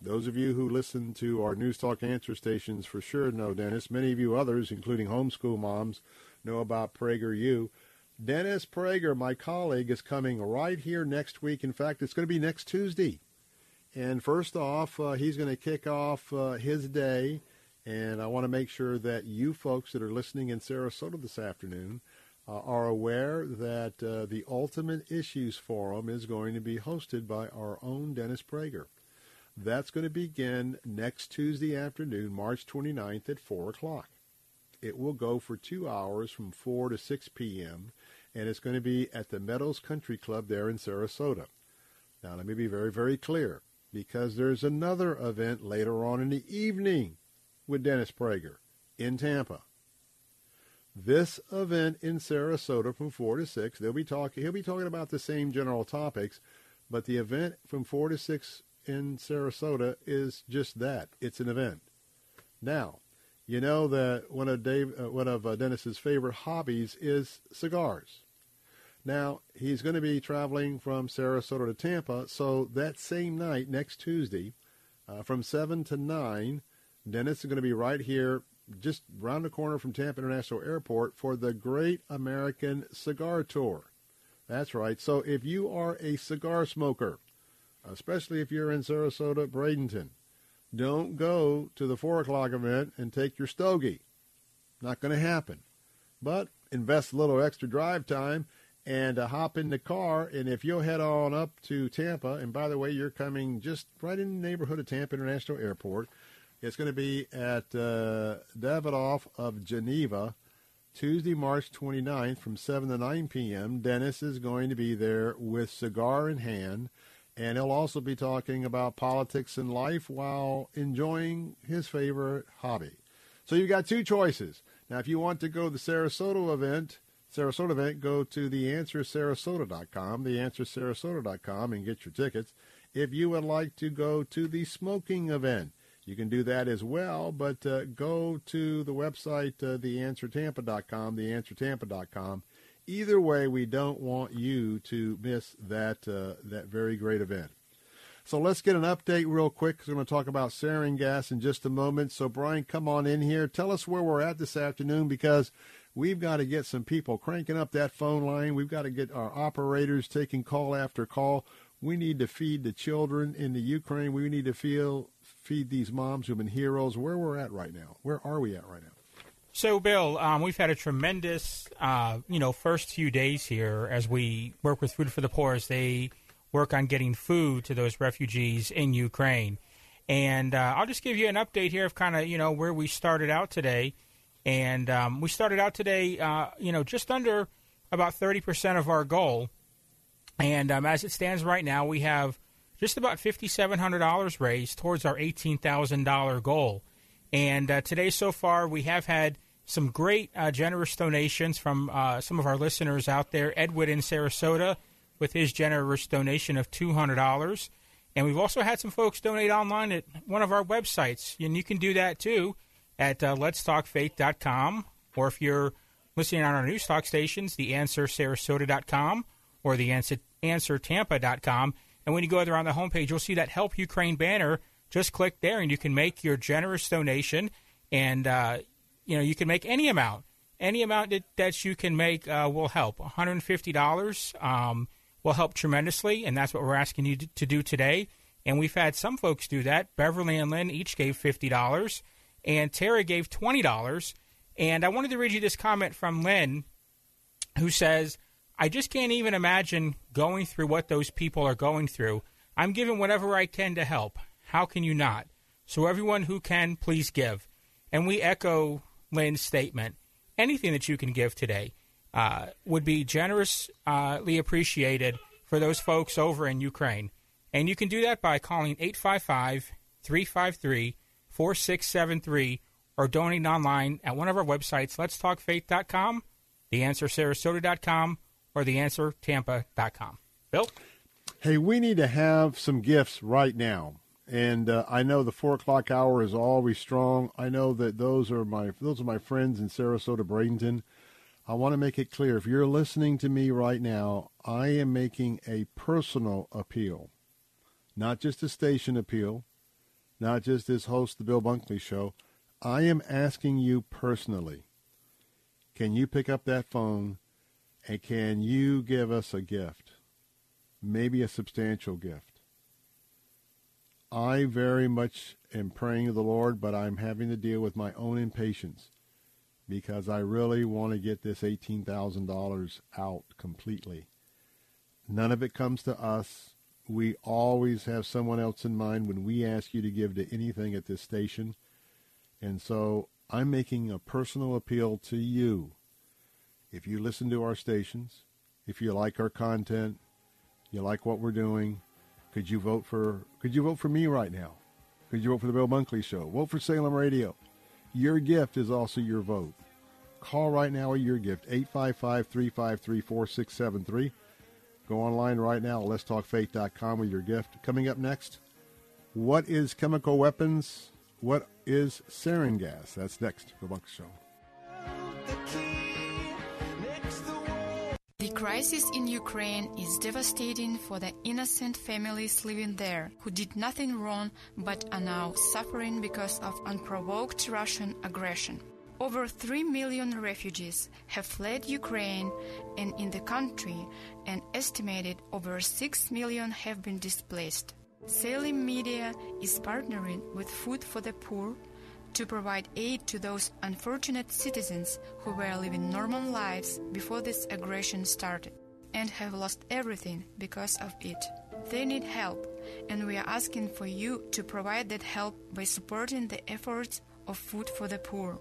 Those of you who listen to our News Talk answer stations for sure know Dennis. Many of you others, including homeschool moms, know about Prager. PragerU. Dennis Prager, my colleague, is coming right here next week. In fact, it's going to be next Tuesday. And first off, uh, he's going to kick off uh, his day. And I want to make sure that you folks that are listening in Sarasota this afternoon uh, are aware that uh, the Ultimate Issues Forum is going to be hosted by our own Dennis Prager. That's going to begin next Tuesday afternoon, March 29th at 4 o'clock. It will go for two hours from 4 to 6 p.m., and it's going to be at the Meadows Country Club there in Sarasota. Now, let me be very, very clear, because there's another event later on in the evening with Dennis Prager in Tampa. This event in Sarasota from 4 to 6, they'll be talking he'll be talking about the same general topics, but the event from 4 to 6 in Sarasota is just that. It's an event. Now, you know that one of Dave uh, one of uh, Dennis's favorite hobbies is cigars. Now, he's going to be traveling from Sarasota to Tampa, so that same night, next Tuesday, uh, from 7 to 9, Dennis is going to be right here, just round the corner from Tampa International Airport for the Great American Cigar Tour. That's right. So if you are a cigar smoker, especially if you're in Sarasota, Bradenton, don't go to the 4 o'clock event and take your stogie. Not going to happen. But invest a little extra drive time and uh, hop in the car. And if you'll head on up to Tampa, and by the way, you're coming just right in the neighborhood of Tampa International Airport. It's going to be at uh, Davidoff of Geneva, Tuesday, March 29th from 7 to 9 p.m. Dennis is going to be there with cigar in hand, and he'll also be talking about politics and life while enjoying his favorite hobby. So you've got two choices. Now, if you want to go to the Sarasota event, Sarasota event, go to theanswersarasota.com, theanswersarasota.com, and get your tickets. If you would like to go to the smoking event, you can do that as well, but uh, go to the website, uh, theanswertampa.com, theanswertampa.com. Either way, we don't want you to miss that uh, that very great event. So let's get an update real quick. We're going to talk about sarin gas in just a moment. So Brian, come on in here. Tell us where we're at this afternoon because We've got to get some people cranking up that phone line. We've got to get our operators taking call after call. We need to feed the children in the Ukraine. We need to feel feed these moms who've been heroes. Where we're at right now? Where are we at right now? So, Bill, um, we've had a tremendous, uh, you know, first few days here as we work with Food for the Poor as they work on getting food to those refugees in Ukraine. And uh, I'll just give you an update here of kind of, you know, where we started out today. And um, we started out today, uh, you know, just under about 30% of our goal. And um, as it stands right now, we have just about $5,700 raised towards our $18,000 goal. And uh, today, so far, we have had some great uh, generous donations from uh, some of our listeners out there. Edward in Sarasota with his generous donation of $200. And we've also had some folks donate online at one of our websites. And you can do that too at uh, letstalkfaith.com, or if you're listening on our news talk stations, the answer sarasota.com or the answer, answer tampa.com. And when you go there on the homepage, you'll see that Help Ukraine banner. Just click there, and you can make your generous donation. And uh, you know you can make any amount, any amount that, that you can make uh, will help. One hundred and fifty dollars um, will help tremendously, and that's what we're asking you to, to do today. And we've had some folks do that. Beverly and Lynn each gave fifty dollars and Tara gave $20. And I wanted to read you this comment from Lynn, who says, I just can't even imagine going through what those people are going through. I'm giving whatever I can to help. How can you not? So, everyone who can, please give. And we echo Lynn's statement. Anything that you can give today uh, would be generously appreciated for those folks over in Ukraine. And you can do that by calling 855 353 4673 or donate online at one of our websites, letstalkfaith.com, theanswersarasota.com, or theanswertampa.com. Bill? Hey, we need to have some gifts right now. And uh, I know the four o'clock hour is always strong. I know that those are my those are my friends in Sarasota, Bradenton. I want to make it clear: if you're listening to me right now, I am making a personal appeal, not just a station appeal, not just as host of the Bill Bunkley Show. I am asking you personally, can you pick up that phone and can you give us a gift? Maybe a substantial gift. I very much am praying to the Lord, but I'm having to deal with my own impatience because I really want to get this $18,000 out completely. None of it comes to us we always have someone else in mind when we ask you to give to anything at this station. And so I'm making a personal appeal to you. If you listen to our stations, if you like our content, you like what we're doing, could you vote for could you vote for me right now? Could you vote for the Bill Bunkley show? Vote for Salem Radio. Your gift is also your vote. Call right now or your gift, 855 353 4673. Go online right now, letstalkfaith.com with your gift. Coming up next, what is chemical weapons? What is sarin gas? That's next. The Bunk Show. The crisis in Ukraine is devastating for the innocent families living there who did nothing wrong but are now suffering because of unprovoked Russian aggression. Over 3 million refugees have fled Ukraine, and in the country, an estimated over 6 million have been displaced. Salem Media is partnering with Food for the Poor to provide aid to those unfortunate citizens who were living normal lives before this aggression started and have lost everything because of it. They need help, and we are asking for you to provide that help by supporting the efforts of Food for the Poor.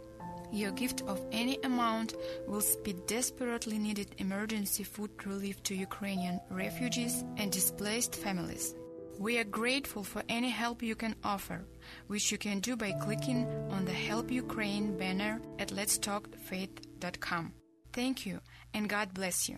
Your gift of any amount will speed desperately needed emergency food relief to Ukrainian refugees and displaced families. We are grateful for any help you can offer, which you can do by clicking on the Help Ukraine banner at letstalkfaith.com. Thank you, and God bless you.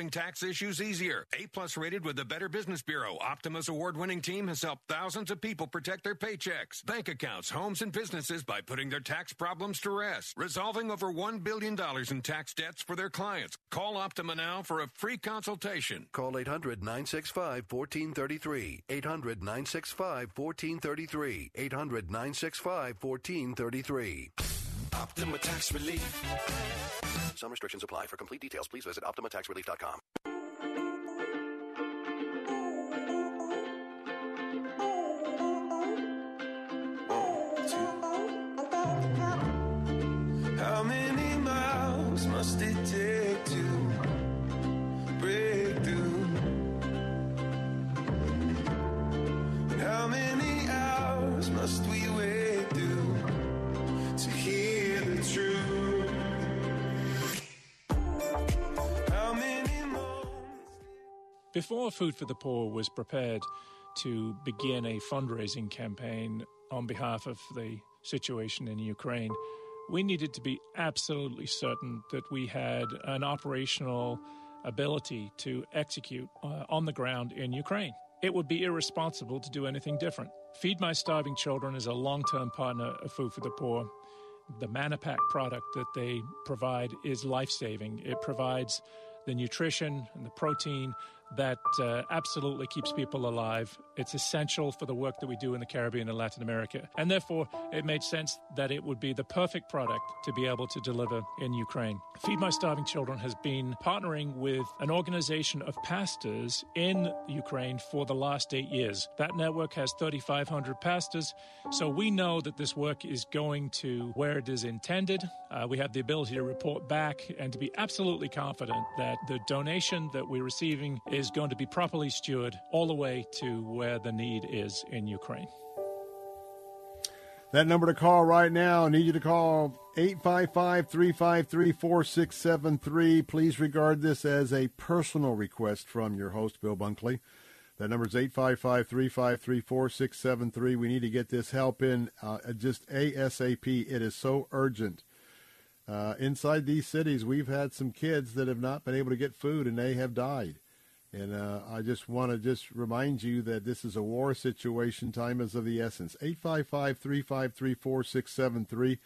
tax issues easier. A plus rated with the Better Business Bureau, Optima's award winning team has helped thousands of people protect their paychecks, bank accounts, homes, and businesses by putting their tax problems to rest, resolving over $1 billion in tax debts for their clients. Call Optima now for a free consultation. Call 800 965 1433. 800 965 1433. 800 965 1433. Optima Tax Relief. Some restrictions apply. For complete details, please visit OptimaTaxRelief.com. How many miles must it take Before Food for the Poor was prepared to begin a fundraising campaign on behalf of the situation in Ukraine, we needed to be absolutely certain that we had an operational ability to execute uh, on the ground in Ukraine. It would be irresponsible to do anything different. Feed My Starving Children is a long term partner of Food for the Poor. The MannaPack product that they provide is life saving. It provides the nutrition and the protein that uh, absolutely keeps people alive. It's essential for the work that we do in the Caribbean and Latin America. And therefore, it made sense that it would be the perfect product to be able to deliver in Ukraine. Feed My Starving Children has been partnering with an organization of pastors in Ukraine for the last eight years. That network has 3,500 pastors. So we know that this work is going to where it is intended. Uh, we have the ability to report back and to be absolutely confident that the donation that we're receiving is going to be properly stewarded all the way to where the need is in Ukraine. That number to call right now, I need you to call 855 353 4673. Please regard this as a personal request from your host, Bill Bunkley. That number is 855 353 4673. We need to get this help in uh, just ASAP. It is so urgent. Uh, inside these cities, we've had some kids that have not been able to get food and they have died. And uh, I just want to just remind you that this is a war situation. Time is of the essence. 855-353-4673.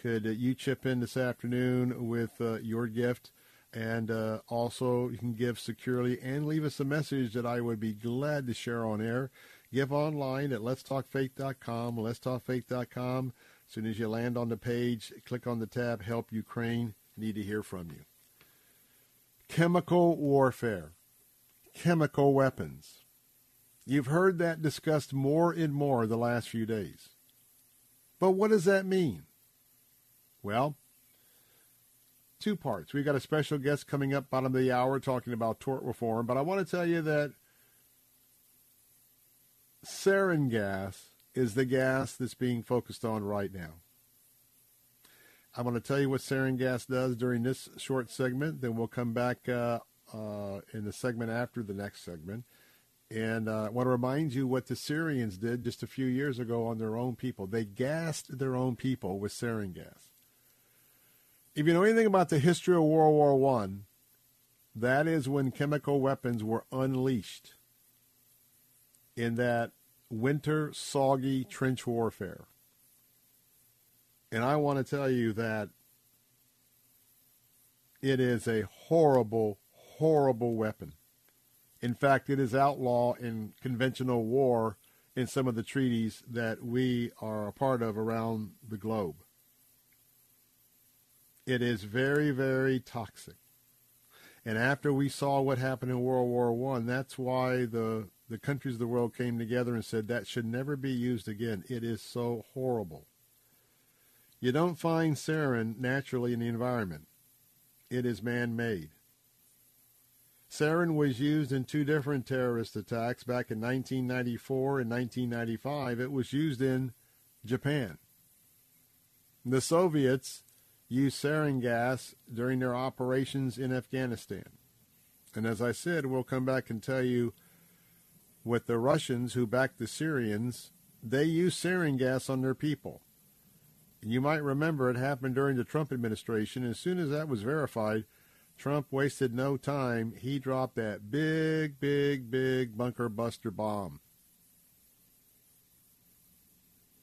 Could uh, you chip in this afternoon with uh, your gift? And uh, also, you can give securely and leave us a message that I would be glad to share on air. Give online at letstalkfaith.com, letstalkfaith.com. As soon as you land on the page, click on the tab Help Ukraine. Need to hear from you. Chemical warfare chemical weapons. You've heard that discussed more and more the last few days. But what does that mean? Well, two parts. We've got a special guest coming up bottom of the hour talking about tort reform, but I want to tell you that sarin gas is the gas that's being focused on right now. I'm going to tell you what sarin gas does during this short segment. Then we'll come back uh, uh, in the segment after the next segment. And uh, I want to remind you what the Syrians did just a few years ago on their own people. They gassed their own people with sarin gas. If you know anything about the history of World War One, that is when chemical weapons were unleashed in that winter, soggy trench warfare. And I want to tell you that it is a horrible, horrible weapon. In fact, it is outlaw in conventional war in some of the treaties that we are a part of around the globe. It is very, very toxic. And after we saw what happened in World War One, that's why the the countries of the world came together and said that should never be used again. It is so horrible. You don't find sarin naturally in the environment. It is man-made. Sarin was used in two different terrorist attacks back in 1994 and 1995. It was used in Japan. The Soviets used sarin gas during their operations in Afghanistan. And as I said, we'll come back and tell you with the Russians who backed the Syrians, they used sarin gas on their people. You might remember it happened during the Trump administration. As soon as that was verified, Trump wasted no time. He dropped that big, big, big bunker buster bomb.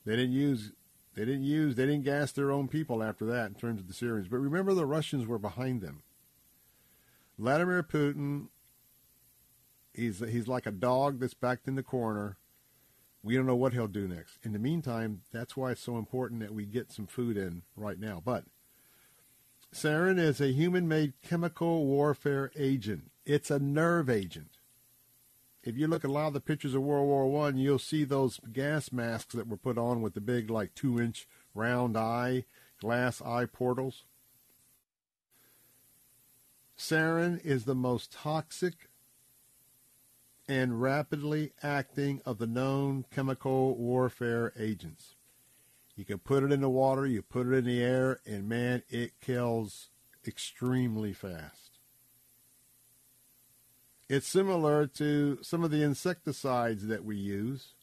They didn't use they didn't use, they didn't gas their own people after that in terms of the Syrians. But remember, the Russians were behind them. Vladimir Putin, he's he's like a dog that's backed in the corner. We don't know what he'll do next. In the meantime, that's why it's so important that we get some food in right now. But sarin is a human-made chemical warfare agent. It's a nerve agent if you look at a lot of the pictures of World War One, you'll see those gas masks that were put on with the big, like two inch round eye, glass eye portals. Sarin is the most toxic and rapidly acting of the known chemical warfare agents. You can put it in the water, you put it in the air, and man, it kills extremely fast. It's similar to some of the insecticides that we use.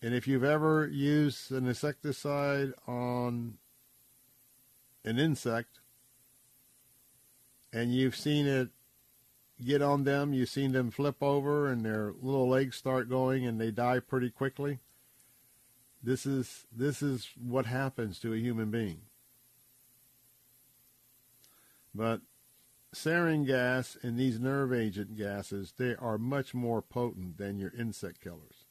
And if you've ever used an insecticide on an insect and you've seen it get on them, you've seen them flip over and their little legs start going and they die pretty quickly. This is this is what happens to a human being. But sarin gas and these nerve agent gases, they are much more potent than your insect killers.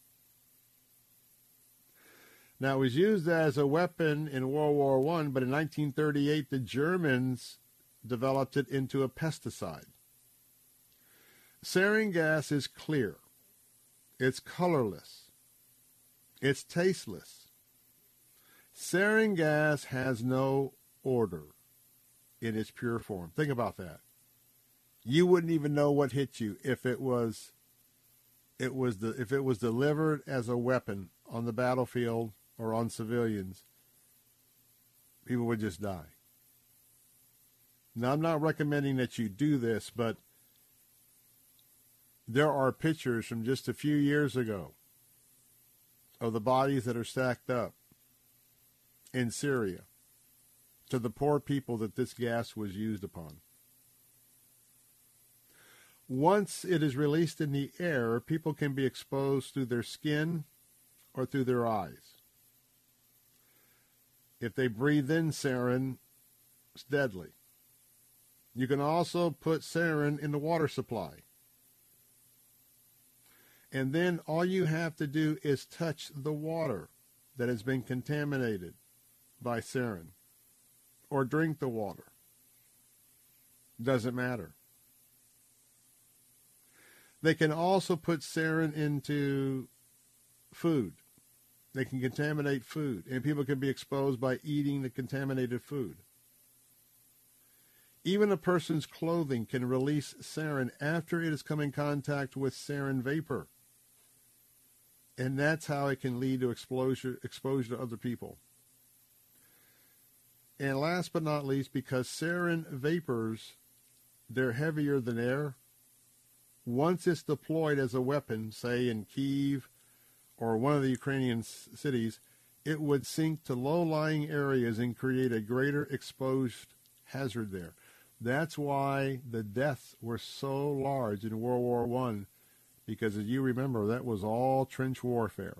Now, it was used as a weapon in World War I, but in 1938, the Germans developed it into a pesticide. Sarin gas is clear. It's colorless. It's tasteless. Sarin gas has no odor in its pure form. Think about that you wouldn't even know what hit you if it was it was the if it was delivered as a weapon on the battlefield or on civilians people would just die now i'm not recommending that you do this but there are pictures from just a few years ago of the bodies that are stacked up in Syria to the poor people that this gas was used upon once it is released in the air, people can be exposed through their skin or through their eyes. If they breathe in sarin, it's deadly. You can also put sarin in the water supply. And then all you have to do is touch the water that has been contaminated by sarin or drink the water. Doesn't matter. They can also put sarin into food. They can contaminate food, and people can be exposed by eating the contaminated food. Even a person's clothing can release sarin after it has come in contact with sarin vapor. And that's how it can lead to exposure, exposure to other people. And last but not least, because sarin vapors, they're heavier than air. Once it's deployed as a weapon, say in Kiev or one of the Ukrainian cities, it would sink to low-lying areas and create a greater exposed hazard there. That's why the deaths were so large in World War One, because as you remember, that was all trench warfare.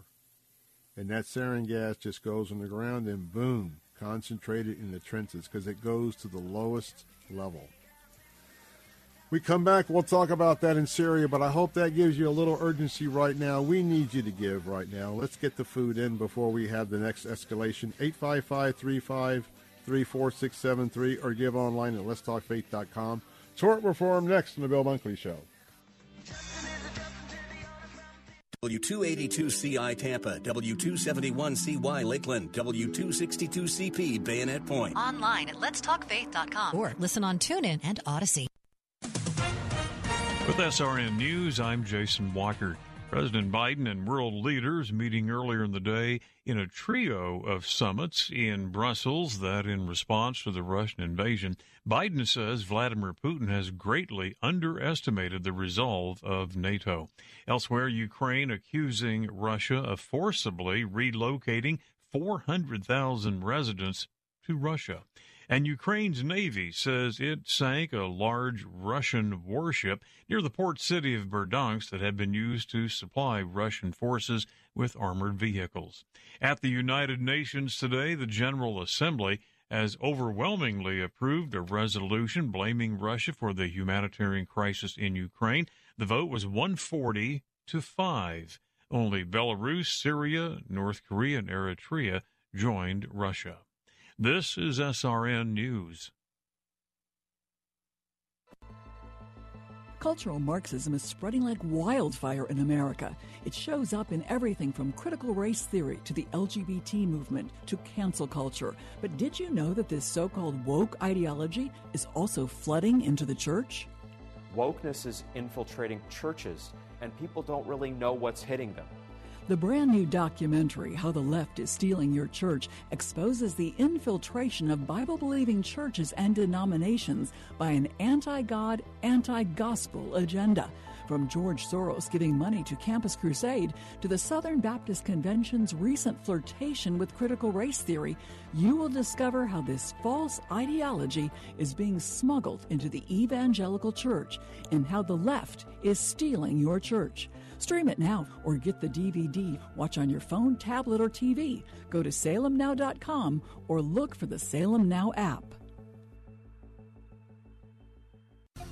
And that sarin gas just goes on the ground and boom, concentrated in the trenches because it goes to the lowest level. We come back, we'll talk about that in Syria, but I hope that gives you a little urgency right now. We need you to give right now. Let's get the food in before we have the next escalation. 855 35 34673 or give online at letstalkfaith.com. Tort Reform next on the Bill Bunkley Show. W282CI Tampa, W271CY Lakeland, W262CP Bayonet Point. Online at letstalkfaith.com or listen on TuneIn and Odyssey. With SRN News, I'm Jason Walker. President Biden and world leaders meeting earlier in the day in a trio of summits in Brussels that, in response to the Russian invasion, Biden says Vladimir Putin has greatly underestimated the resolve of NATO. Elsewhere, Ukraine accusing Russia of forcibly relocating 400,000 residents to Russia. And Ukraine's Navy says it sank a large Russian warship near the port city of Berdyansk that had been used to supply Russian forces with armored vehicles. At the United Nations today, the General Assembly has overwhelmingly approved a resolution blaming Russia for the humanitarian crisis in Ukraine. The vote was 140 to 5. Only Belarus, Syria, North Korea, and Eritrea joined Russia. This is SRN News. Cultural Marxism is spreading like wildfire in America. It shows up in everything from critical race theory to the LGBT movement to cancel culture. But did you know that this so called woke ideology is also flooding into the church? Wokeness is infiltrating churches, and people don't really know what's hitting them. The brand new documentary, How the Left is Stealing Your Church, exposes the infiltration of Bible believing churches and denominations by an anti God, anti gospel agenda. From George Soros giving money to Campus Crusade to the Southern Baptist Convention's recent flirtation with critical race theory, you will discover how this false ideology is being smuggled into the evangelical church and how the left is stealing your church. Stream it now or get the DVD. Watch on your phone, tablet, or TV. Go to salemnow.com or look for the Salem Now app.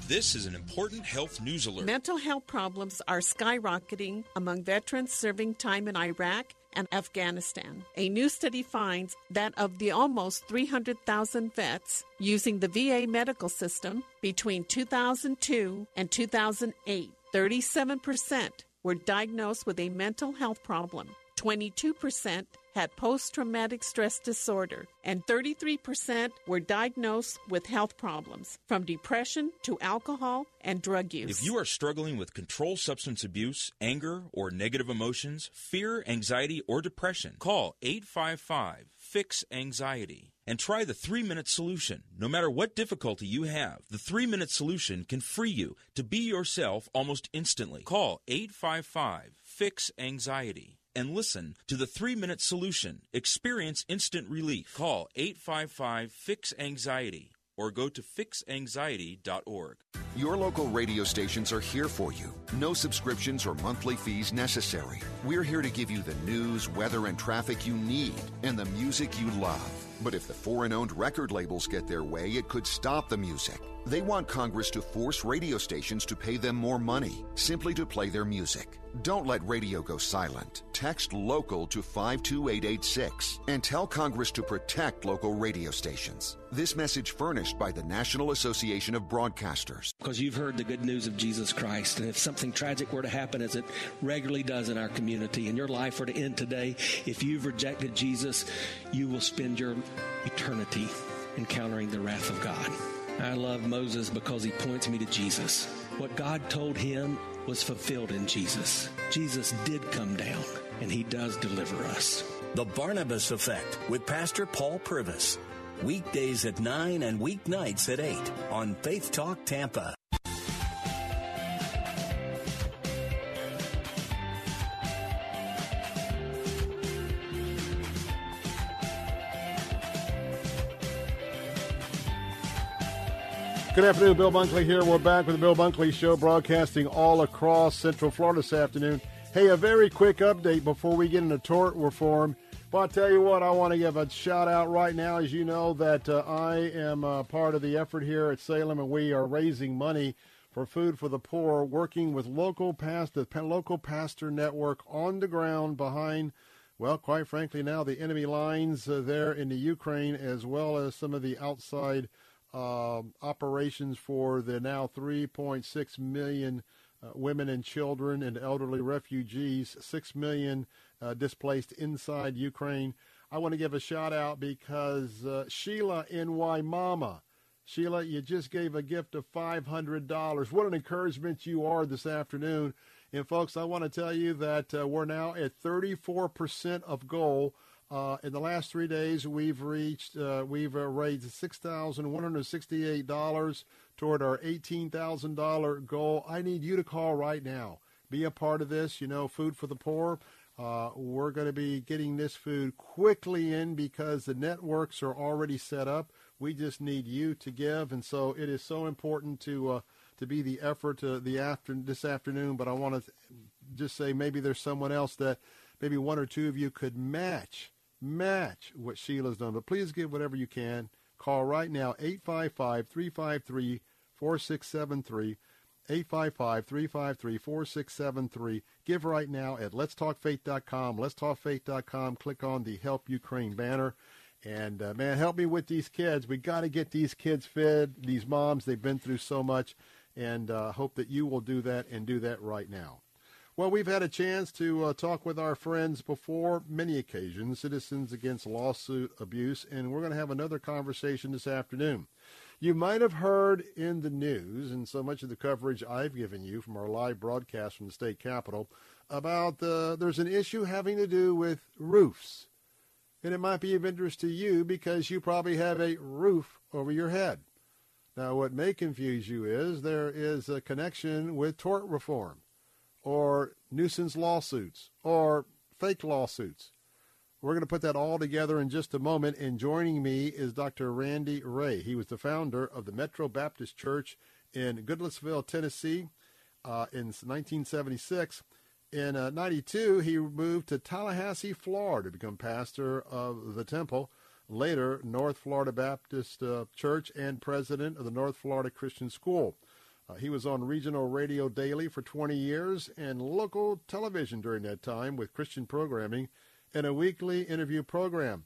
This is an important health news alert. Mental health problems are skyrocketing among veterans serving time in Iraq and Afghanistan. A new study finds that of the almost 300,000 vets using the VA medical system between 2002 and 2008, 37% were diagnosed with a mental health problem. 22% had post traumatic stress disorder, and 33% were diagnosed with health problems, from depression to alcohol and drug use. If you are struggling with controlled substance abuse, anger, or negative emotions, fear, anxiety, or depression, call 855 Fix Anxiety and try the three minute solution. No matter what difficulty you have, the three minute solution can free you to be yourself almost instantly. Call 855 Fix Anxiety and listen to the three minute solution. Experience instant relief. Call 855 Fix Anxiety or go to fixanxiety.org. Your local radio stations are here for you. No subscriptions or monthly fees necessary. We're here to give you the news, weather, and traffic you need and the music you love. But if the foreign owned record labels get their way, it could stop the music. They want Congress to force radio stations to pay them more money simply to play their music. Don't let radio go silent. Text local to 52886 and tell Congress to protect local radio stations. This message furnished by the National Association of Broadcasters. because you've heard the good news of Jesus Christ. And if something tragic were to happen, as it regularly does in our community, and your life were to end today, if you've rejected Jesus, you will spend your eternity encountering the wrath of God. I love Moses because he points me to Jesus. What God told him was fulfilled in Jesus. Jesus did come down, and he does deliver us. The Barnabas Effect with Pastor Paul Purvis. Weekdays at 9 and weeknights at 8 on Faith Talk Tampa. Good afternoon, Bill Bunkley here. We're back with the Bill Bunkley Show, broadcasting all across Central Florida this afternoon. Hey, a very quick update before we get into tort reform. But I'll tell you what, I want to give a shout out right now. As you know, that uh, I am uh, part of the effort here at Salem, and we are raising money for Food for the Poor, working with local pastor, local pastor network on the ground behind, well, quite frankly, now the enemy lines uh, there in the Ukraine, as well as some of the outside uh, operations for the now 3.6 million uh, women and children and elderly refugees, 6 million uh, displaced inside Ukraine. I want to give a shout out because uh, Sheila in Wimauma. Sheila, you just gave a gift of $500. What an encouragement you are this afternoon. And folks, I want to tell you that uh, we're now at 34% of goal. Uh, in the last three days, we've reached, uh, we've uh, raised $6,168 toward our $18,000 goal. I need you to call right now. Be a part of this. You know, Food for the Poor. Uh, we're going to be getting this food quickly in because the networks are already set up. We just need you to give, and so it is so important to uh, to be the effort uh, the after this afternoon. But I want to just say maybe there's someone else that maybe one or two of you could match match what Sheila's done. But please give whatever you can. Call right now 855 353 4673. 855-353-4673. Give right now at letstalkfaith.com. Letstalkfaith.com. Click on the Help Ukraine banner. And, uh, man, help me with these kids. We got to get these kids fed, these moms. They've been through so much. And uh, hope that you will do that and do that right now. Well, we've had a chance to uh, talk with our friends before many occasions, Citizens Against Lawsuit Abuse, and we're going to have another conversation this afternoon. You might have heard in the news, and so much of the coverage I've given you from our live broadcast from the state capitol, about the, there's an issue having to do with roofs. And it might be of interest to you because you probably have a roof over your head. Now, what may confuse you is there is a connection with tort reform or nuisance lawsuits or fake lawsuits. We're going to put that all together in just a moment. And joining me is Dr. Randy Ray. He was the founder of the Metro Baptist Church in Goodlettsville, Tennessee uh, in 1976. In uh, 92, he moved to Tallahassee, Florida to become pastor of the temple. Later, North Florida Baptist uh, Church and president of the North Florida Christian School. Uh, he was on regional radio daily for 20 years and local television during that time with Christian programming and a weekly interview program.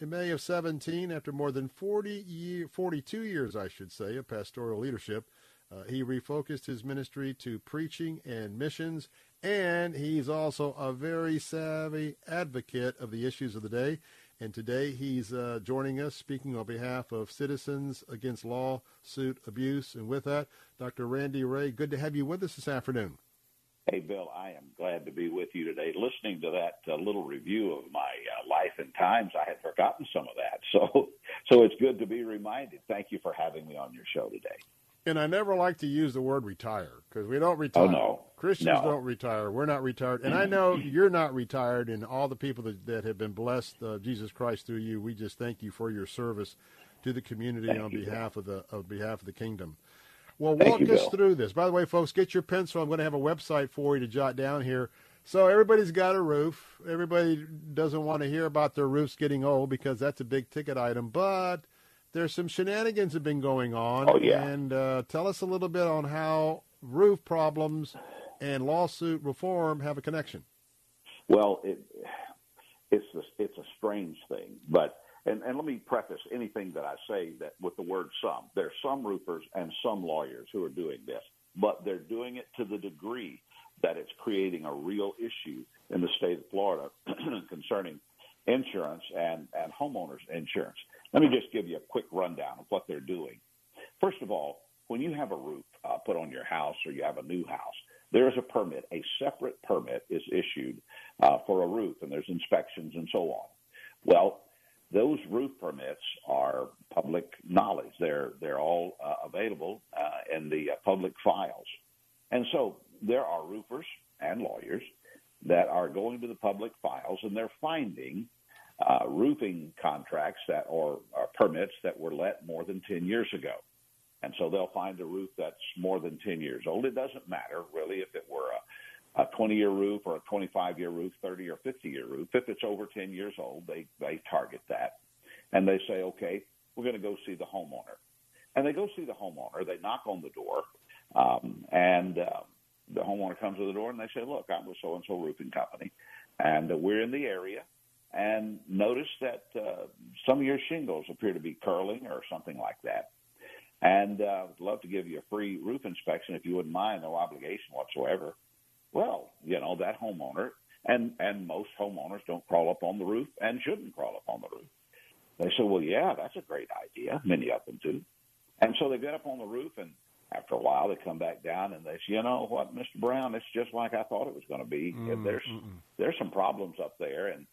In May of 17, after more than 40 year, 42 years, I should say, of pastoral leadership, uh, he refocused his ministry to preaching and missions, and he's also a very savvy advocate of the issues of the day. And today he's uh, joining us, speaking on behalf of Citizens Against Lawsuit Abuse. And with that, Dr. Randy Ray, good to have you with us this afternoon. Hey, Bill, I am glad to be with you today. Listening to that uh, little review of my uh, life and times, I had forgotten some of that. <laughs> So, so it's good to be reminded. Thank you for having me on your show today. And I never like to use the word retire because we don't retire. Oh, no. Christians no. don't retire. We're not retired. And I know you're not retired, and all the people that, that have been blessed, uh, Jesus Christ, through you, we just thank you for your service to the community Thank on you, behalf of the of behalf of the kingdom. Well, Thank walk you, us Bill. through this. By the way, folks, get your pencil. I'm going to have a website for you to jot down here. So everybody's got a roof. Everybody doesn't want to hear about their roofs getting old because that's a big ticket item. But there's some shenanigans have been going on. Oh, yeah. And uh, tell us a little bit on how roof problems and lawsuit reform have a connection. Well, it, it's a, it's a strange thing, but and, and let me preface anything that I say that with the word some. There are some roofers and some lawyers who are doing this, but they're doing it to the degree that it's creating a real issue in the state of Florida <clears throat> concerning insurance and, and homeowners insurance. Let me just give you a quick rundown of what they're doing. First of all, when you have a roof uh, put on your house or you have a new house, there is a permit. A separate permit is issued uh, for a roof, and there's inspections and so on. Well, those roof permits are public knowledge. They're they're all uh, available uh, in the uh, public files, and so there are roofers and lawyers that are going to the public files and they're finding uh, roofing contracts that or, or permits that were let more than 10 years ago. And so they'll find a roof that's more than 10 years old. It doesn't matter really if it were a, a 20 year roof or a 25 year roof, 30 or 50 year roof. If it's over 10 years old, they, they target that. And they say, okay, we're going to go see the homeowner. And they go see the homeowner. They knock on the door. Um, and uh, the homeowner comes to the door and they say, look, I'm with so and so roofing company. And uh, we're in the area and notice that uh, some of your shingles appear to be curling or something like that. And uh, would love to give you a free roof inspection if you wouldn't mind, no obligation whatsoever. Well, you know that homeowner, and and most homeowners don't crawl up on the roof and shouldn't crawl up on the roof. They say, well, yeah, that's a great idea. Many of them do. And so they get up on the roof, and after a while, they come back down and they say, you know what, Mr. Brown, it's just like I thought it was going to be. Mm, there's mm-mm. there's some problems up there, and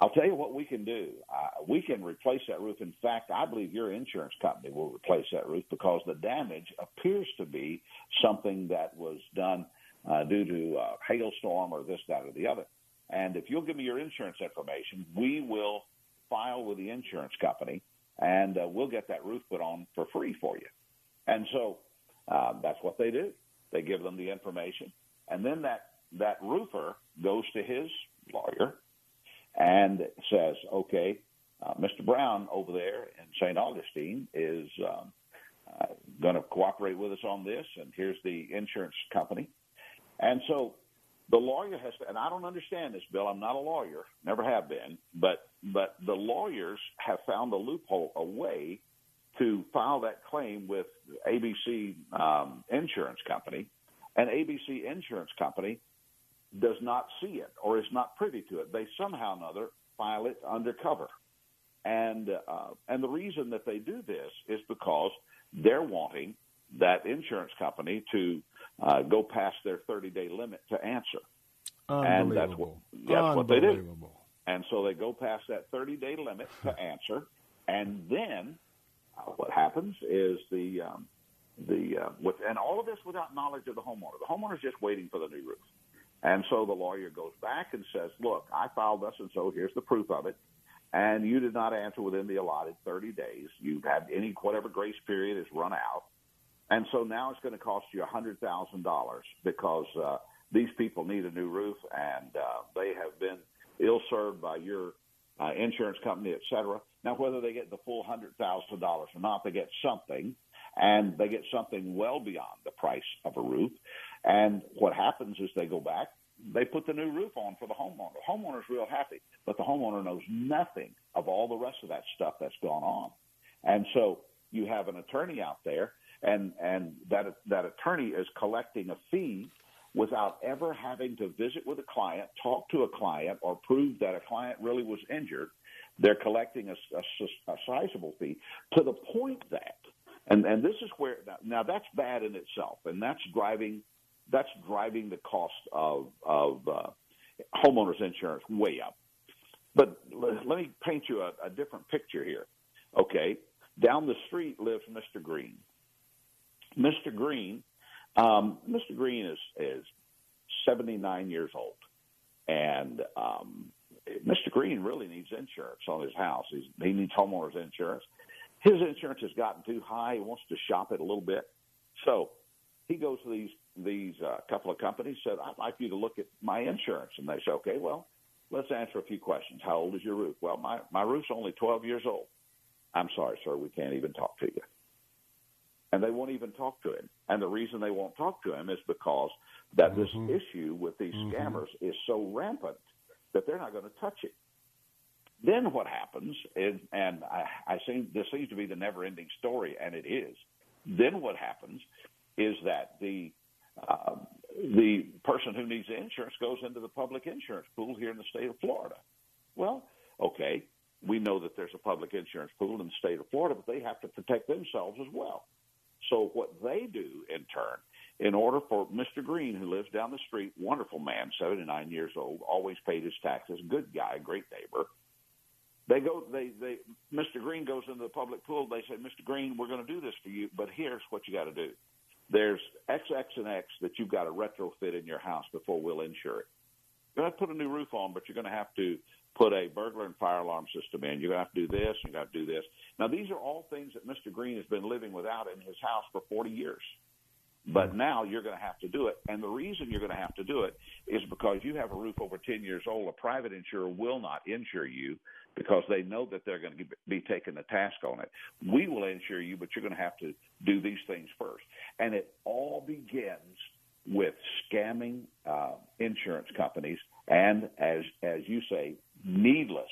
I'll tell you what we can do. Uh, we can replace that roof. In fact, I believe your insurance company will replace that roof because the damage appears to be something that was done uh, due to a hailstorm or this, that, or the other. And if you'll give me your insurance information, we will file with the insurance company and uh, we'll get that roof put on for free for you. And so uh, that's what they do. They give them the information, and then that that roofer goes to his lawyer and says, okay, uh, Mr. Brown over there in St. Augustine is um, uh, going to cooperate with us on this, and here's the insurance company. And so the lawyer has, to, and I don't understand this, Bill. I'm not a lawyer, never have been, but but the lawyers have found a loophole, a way to file that claim with ABC um, Insurance Company, and ABC Insurance Company does not see it or is not privy to it. They somehow or another file it undercover. And uh, and the reason that they do this is because they're wanting that insurance company to uh, go past their 30 day limit to answer. And that's what that's what they do. And so they go past that 30 day limit to <laughs> answer, and then uh, what happens is the um, the uh, with and all of this without knowledge of the homeowner. The homeowner's just waiting for the new roof. And so the lawyer goes back and says, look, I filed this and so here's the proof of it. And you did not answer within the allotted 30 days. You've had any, whatever grace period has run out. And so now it's going to cost you $100,000 because uh, these people need a new roof and uh, they have been ill served by your uh, insurance company, et cetera. Now, whether they get the full $100,000 or not, they get something and they get something well beyond the price of a roof. And what happens is they go back, they put the new roof on for the homeowner. The homeowner's real happy, but the homeowner knows nothing of all the rest of that stuff that's gone on. And so you have an attorney out there, and and that that attorney is collecting a fee without ever having to visit with a client, talk to a client, or prove that a client really was injured. They're collecting a, a, a sizable fee to the point that, and and this is where now, now that's bad in itself, and that's driving that's driving the cost of of uh, homeowners insurance way up. But let me paint you a, a different picture here. Okay, down the street lives Mr. Green. Mr. Green, um, Mr. Green is is 79 years old, and um, Mr. Green really needs insurance on his house. He's, he needs homeowners insurance. His insurance has gotten too high. He wants to shop it a little bit, so he goes to these these uh, couple of companies said, I'd like you to look at my insurance. And they say, okay, well, let's answer a few questions. How old is your roof? Well, my, my roof's only 12 years old. I'm sorry, sir, we can't even talk to you. And they won't even talk to him. And the reason they won't talk to him is because that mm-hmm. this issue with these mm-hmm. scammers is so rampant that they're not going to touch it. then what happens is, and I, I seem this seems to be the never-ending story, and it is. Then what happens is that the the person who needs insurance goes into the public insurance pool here in the state of Florida. Well, okay, we know that there's a public insurance pool in the state of Florida, but they have to protect themselves as well. So what they do in turn, in order for Mr. Green, who lives down the street, wonderful man, 79 years old, always paid his taxes, good guy, great neighbor. They go, they, they, Mr. Green goes into the public pool. They say, Mr. Green, we're going to do this for you, but here's what you got to do. There's X, X, and X that you've got to retrofit in your house before we'll insure it. You're going to put a new roof on, but you're going to have to put a burglar and fire alarm system in. You're going to have to do this. You're going to to do this. Now, these are all things that Mr. Green has been living without in his house for 40 years. But now you're going to have to do it. And the reason you're going to have to do it is because you have a roof over 10 years old. A private insurer will not insure you because they know that they're going to be taking the task on it. We will insure you, but you're going to have to do these things first. And it all begins with scamming uh, insurance companies and, as as you say, needless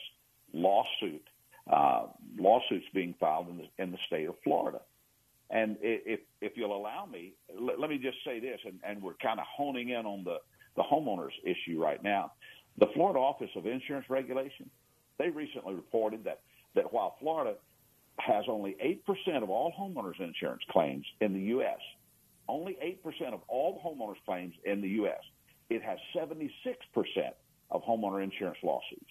lawsuit uh, lawsuits being filed in the in the state of Florida. And if if you'll allow me, let, let me just say this, and, and we're kind of honing in on the the homeowners issue right now. The Florida Office of Insurance Regulation, they recently reported that that while Florida has only 8% of all homeowners insurance claims in the U.S., only 8% of all homeowners claims in the U.S., it has 76% of homeowner insurance lawsuits.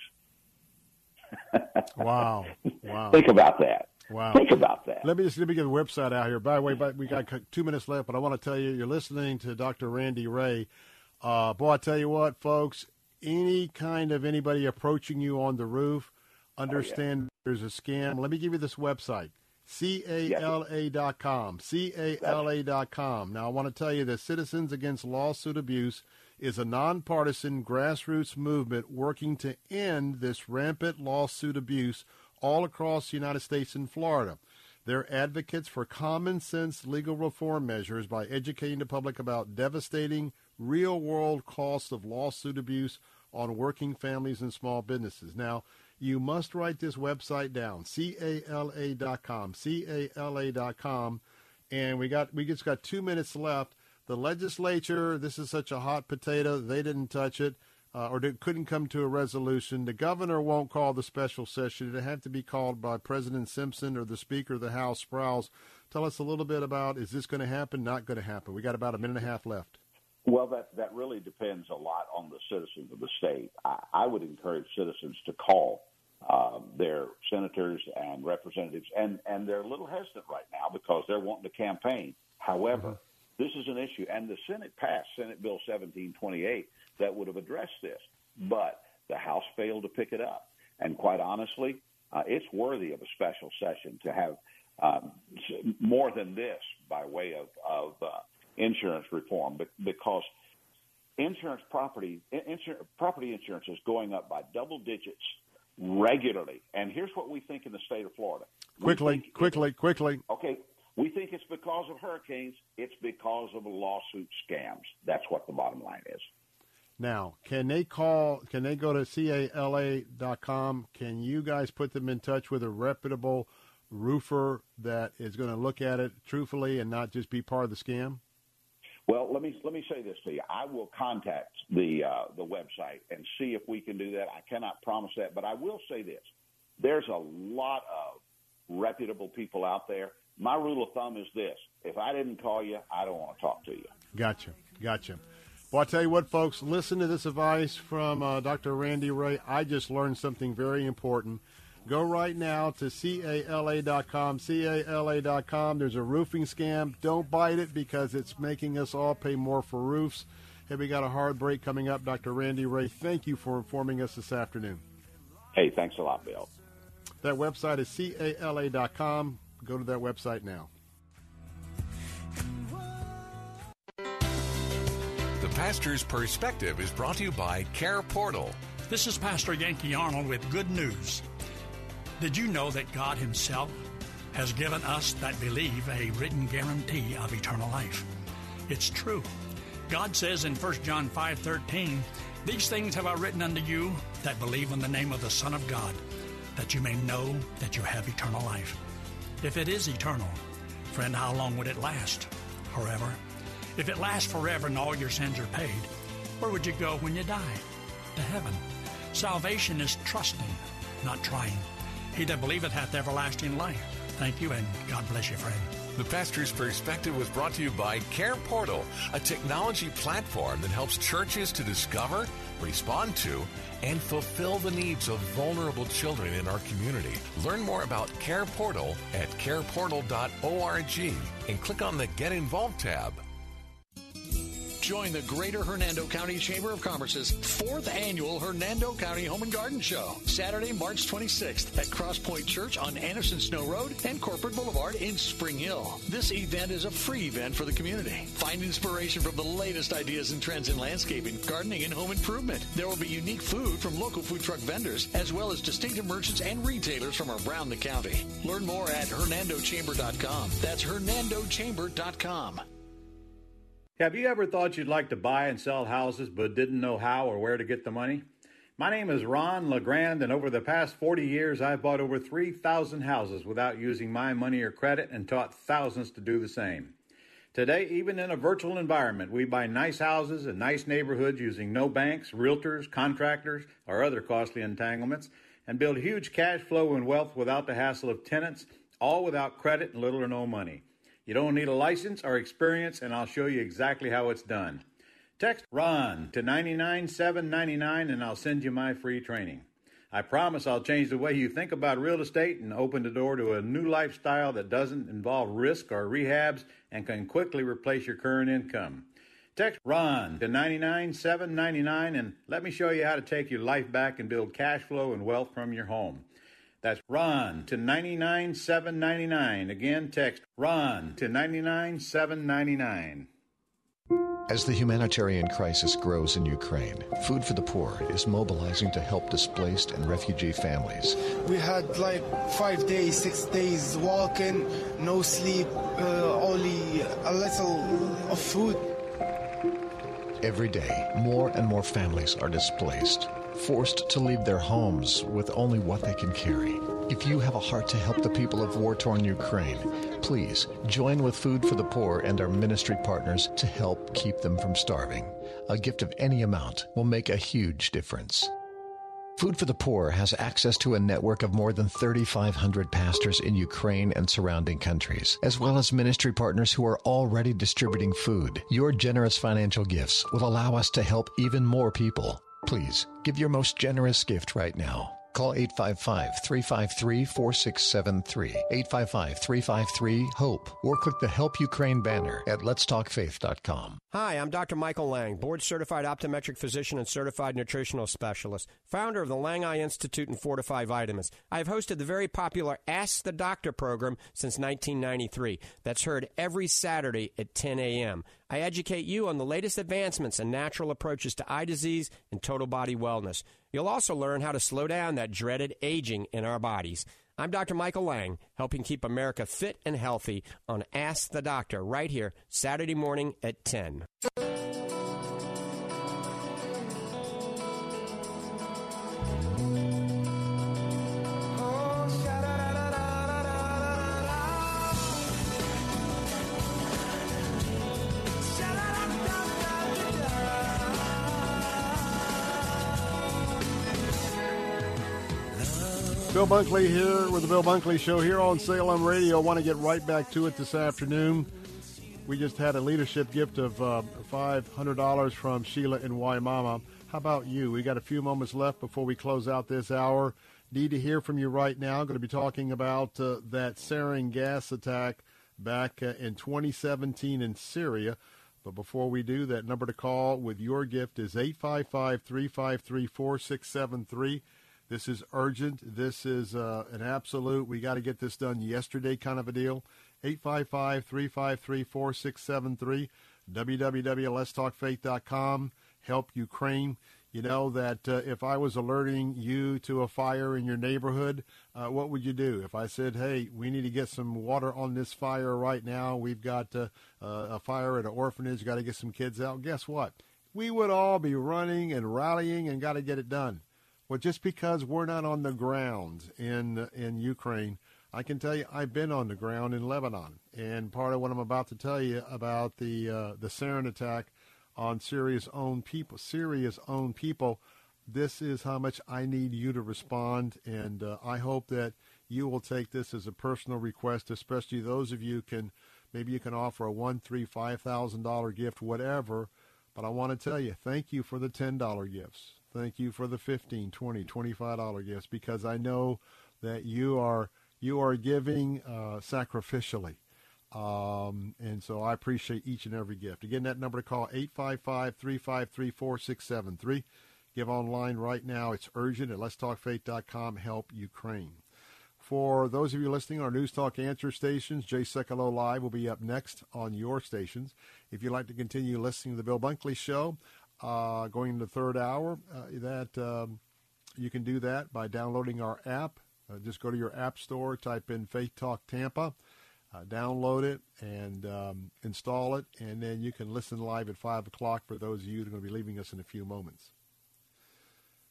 <laughs> wow. Wow. Think about that. Wow. Think about that. Let me just let me get the website out here. By the way, but we got two minutes left, but I want to tell you, you're listening to Dr. Randy Ray. Uh, boy, I tell you what, folks, any kind of anybody approaching you on the roof, understand oh, yeah. there's a scam. Let me give you this website. C-A-L-A.com. C-A-L-A.com. Now, I want to tell you that Citizens Against Lawsuit Abuse is a nonpartisan grassroots movement working to end this rampant lawsuit abuse all across the United States and Florida. They're advocates for common sense legal reform measures by educating the public about devastating real world costs of lawsuit abuse on working families and small businesses. Now, you must write this website down, C-A-L-A.com, C-A-L-A.com. And we got we just got two minutes left. The legislature, this is such a hot potato, they didn't touch it. Uh, or did, couldn't come to a resolution. The governor won't call the special session. It had to be called by President Simpson or the Speaker of the House, Sprowls. Tell us a little bit about is this going to happen? Not going to happen. We got about a minute and a half left. Well, that that really depends a lot on the citizens of the state. I, I would encourage citizens to call uh, their senators and representatives, and and they're a little hesitant right now because they're wanting to campaign. However, mm-hmm. this is an issue, and the Senate passed Senate Bill 1728 that would have addressed this, but the House failed to pick it up. And quite honestly, uh, it's worthy of a special session to have um, more than this by way of of uh, insurance reform because insurance property insur- property insurance is going up by double digits regularly. And here's what we think in the state of Florida. Quickly, quickly, quickly. Okay. We think it's because of hurricanes. It's because of lawsuit scams. That's what the bottom line is. Now, can they call, can they go to cala.com? Can you guys put them in touch with a reputable roofer that is going to look at it truthfully and not just be part of the scam? Well, let me let me say this to you. I will contact the uh, the website and see if we can do that. I cannot promise that, but I will say this: there's a lot of reputable people out there. My rule of thumb is this: if I didn't call you, I don't want to talk to you. Gotcha, gotcha. Well, I tell you what, folks, listen to this advice from uh, Dr. Randy Ray. I just learned something very important. Go right now to CALA.com, CALA.com. There's a roofing scam. Don't bite it because it's making us all pay more for roofs. Hey, we got a hard break coming up. Dr. Randy Ray, thank you for informing us this afternoon. Hey, thanks a lot, Bill. That website is CALA.com. Go to that website now. Pastor's Perspective is brought to you by Care Portal. This is Pastor Yankee Arnold with good news. Did you know that God Himself has given us that believe a written guarantee of eternal life? It's true. God says in 1 John 5 13, These things have I written unto you that believe in the name of the Son of God, that you may know that you have eternal life. If it is eternal, friend, how long would it last? Forever? If it lasts forever and all your sins are paid, where would you go when you die? To heaven. Salvation is trusting, not trying. He that believeth hath everlasting life. Thank you, and God bless you, friend. The Pastor's Perspective was brought to you by Care Portal, a technology platform that helps churches to discover, respond to, and fulfill the needs of vulnerable children in our community. Learn more about Care Portal at careportal.org and click on the Get Involved tab. Join the Greater Hernando County Chamber of Commerce's fourth annual Hernando County Home and Garden Show, Saturday, March 26th at Crosspoint Church on Anderson Snow Road and Corporate Boulevard in Spring Hill. This event is a free event for the community. Find inspiration from the latest ideas and trends in landscaping, gardening, and home improvement. There will be unique food from local food truck vendors, as well as distinctive merchants and retailers from around the county. Learn more at hernandochamber.com. That's hernandochamber.com. Have you ever thought you'd like to buy and sell houses but didn't know how or where to get the money? My name is Ron LeGrand, and over the past 40 years, I've bought over 3,000 houses without using my money or credit and taught thousands to do the same. Today, even in a virtual environment, we buy nice houses in nice neighborhoods using no banks, realtors, contractors, or other costly entanglements, and build huge cash flow and wealth without the hassle of tenants, all without credit and little or no money. You don't need a license or experience, and I'll show you exactly how it's done. Text RON to 99799 and I'll send you my free training. I promise I'll change the way you think about real estate and open the door to a new lifestyle that doesn't involve risk or rehabs and can quickly replace your current income. Text RON to 99799 and let me show you how to take your life back and build cash flow and wealth from your home. That's RON to 99799. Again, text RON to 99799. As the humanitarian crisis grows in Ukraine, Food for the Poor is mobilizing to help displaced and refugee families. We had like five days, six days walking, no sleep, uh, only a little of food. Every day, more and more families are displaced, forced to leave their homes with only what they can carry. If you have a heart to help the people of war torn Ukraine, please join with Food for the Poor and our ministry partners to help keep them from starving. A gift of any amount will make a huge difference. Food for the Poor has access to a network of more than 3,500 pastors in Ukraine and surrounding countries, as well as ministry partners who are already distributing food. Your generous financial gifts will allow us to help even more people. Please give your most generous gift right now. Call 855 353 4673, 855 353 HOPE, or click the Help Ukraine banner at letstalkfaith.com. Hi, I'm Dr. Michael Lang, board certified optometric physician and certified nutritional specialist, founder of the Lang Eye Institute and Fortify Vitamins. I have hosted the very popular Ask the Doctor program since 1993. That's heard every Saturday at 10 a.m. I educate you on the latest advancements and natural approaches to eye disease and total body wellness. You'll also learn how to slow down that dreaded aging in our bodies. I'm Dr. Michael Lang, helping keep America fit and healthy on Ask the Doctor right here, Saturday morning at 10. Bill Bunkley here with the Bill Bunkley Show here on Salem Radio. I want to get right back to it this afternoon. We just had a leadership gift of uh, $500 from Sheila in Wimauma. How about you? We got a few moments left before we close out this hour. Need to hear from you right now. Going to be talking about uh, that sarin gas attack back uh, in 2017 in Syria. But before we do, that number to call with your gift is 855 353 4673. This is urgent. This is uh, an absolute, we got to get this done yesterday kind of a deal. 855 353 4673, www.letstalkfaith.com. Help Ukraine. You know that uh, if I was alerting you to a fire in your neighborhood, uh, what would you do? If I said, hey, we need to get some water on this fire right now, we've got uh, a fire at an orphanage, got to get some kids out, guess what? We would all be running and rallying and got to get it done. Well, just because we're not on the ground in in Ukraine, I can tell you I've been on the ground in Lebanon, and part of what I'm about to tell you about the uh, the sarin attack on Syria's own people, Syria's own people. This is how much I need you to respond, and uh, I hope that you will take this as a personal request, especially those of you can maybe you can offer a one, three, five thousand dollar gift, whatever. But I want to tell you, thank you for the ten dollar gifts. Thank you for the fifteen, twenty, twenty-five dollar gifts because I know that you are you are giving uh, sacrificially. Um, and so I appreciate each and every gift. Again, that number to call 855-353-4673. Give online right now. It's urgent at letstalkfaith.com. Help Ukraine. For those of you listening on our News Talk Answer stations, Jay Sekulow Live will be up next on your stations. If you'd like to continue listening to the Bill Bunkley Show, uh, going into the third hour, uh, that um, you can do that by downloading our app. Uh, just go to your app store, type in Faith Talk Tampa, uh, download it, and um, install it, and then you can listen live at 5 o'clock for those of you that are going to be leaving us in a few moments.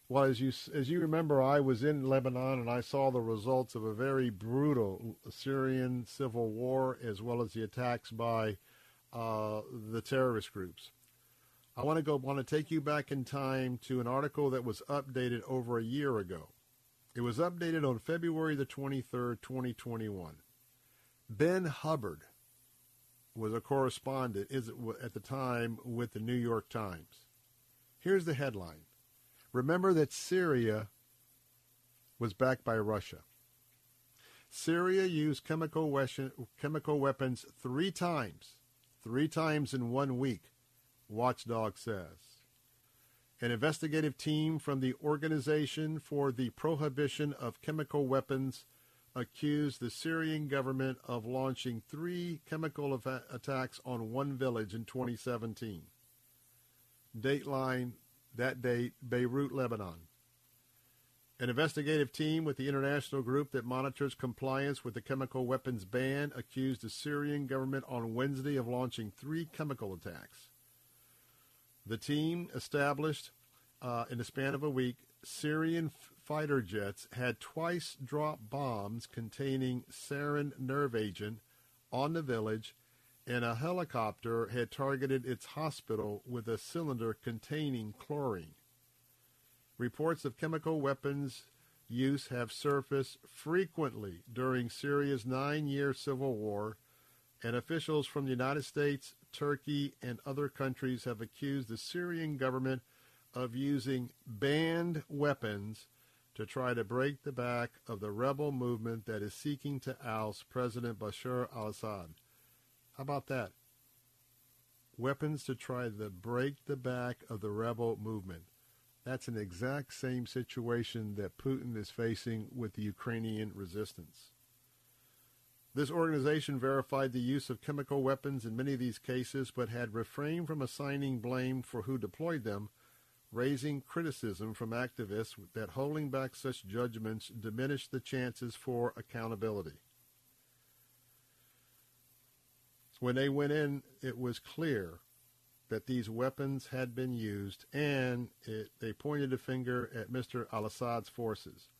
Well, as you as you remember, I was in Lebanon and I saw the results of a very brutal Syrian civil war, as well as the attacks by uh, the terrorist groups. I want to go want to take you back in time to an article that was updated over a year ago. It was updated on February the 23rd, 2021. Ben Hubbard was a correspondent is at the time with the New York Times. Here's the headline. Remember that Syria was backed by Russia. Syria used chemical, we- chemical weapons three times, three times in one week, Watchdog says. An investigative team from the Organization for the Prohibition of Chemical Weapons accused the Syrian government of launching three chemical attacks on one village in 2017. Dateline that date, Beirut, Lebanon. An investigative team with the international group that monitors compliance with the chemical weapons ban accused the Syrian government on Wednesday of launching three chemical attacks. The team established uh, in the span of a week Syrian fighter jets had twice dropped bombs containing sarin nerve agent on the village and a helicopter had targeted its hospital with a cylinder containing chlorine. Reports of chemical weapons use have surfaced frequently during Syria's nine year civil war, and officials from the United States, Turkey, and other countries have accused the Syrian government of using banned weapons to try to break the back of the rebel movement that is seeking to oust President Bashar al Assad. How about that? Weapons to try to break the back of the rebel movement. That's an exact same situation that Putin is facing with the Ukrainian resistance. This organization verified the use of chemical weapons in many of these cases, but had refrained from assigning blame for who deployed them, raising criticism from activists that holding back such judgments diminished the chances for accountability. When they went in, it was clear that these weapons had been used, and it, they pointed a finger at Mr. al Assad's forces.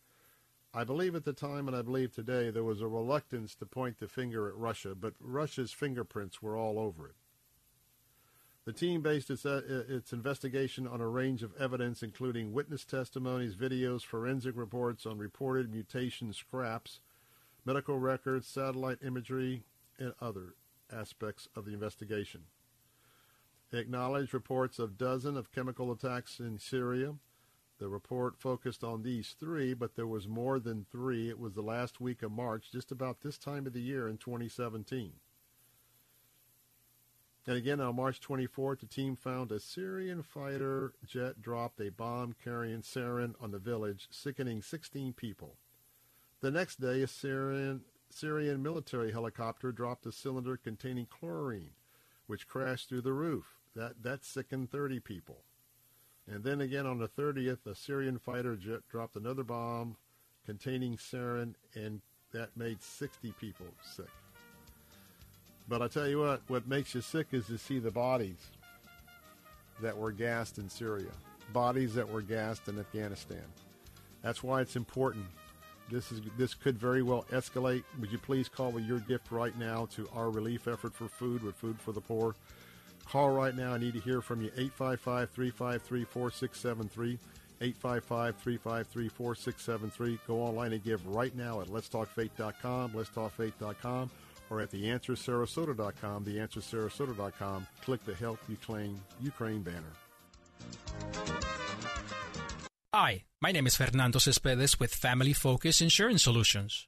I believe at the time, and I believe today, there was a reluctance to point the finger at Russia, but Russia's fingerprints were all over it. The team based its, uh, its investigation on a range of evidence, including witness testimonies, videos, forensic reports on reported munition scraps, medical records, satellite imagery, and other aspects of the investigation. They acknowledged reports of dozens of chemical attacks in Syria. The report focused on these three, but there was more than three. It was the last week of March, just about this time of the year in 2017. And again, on March 24th, the team found a Syrian fighter jet dropped a bomb carrying sarin on the village, sickening 16 people. The next day, a Syrian Syrian military helicopter dropped a cylinder containing chlorine, which crashed through the roof. That, that sickened 30 people. And then again on the 30th, a Syrian fighter jet dropped another bomb containing sarin, and that made 60 people sick. But I tell you what, what makes you sick is to see the bodies that were gassed in Syria, bodies that were gassed in Afghanistan. That's why it's important. This is this could very well escalate. Would you please call with your gift right now to our relief effort for food with Food for the Poor? Call right now. I need to hear from you. 855 353 4673. 855 353 4673. Go online and give right now at letstalkfaith.com, letstalkfaith.com, or at theanswersarasota.com, theanswersarasota.com. Click the Help Ukraine, Ukraine banner. Hi, my name is Fernando Cespedes with Family Focus Insurance Solutions.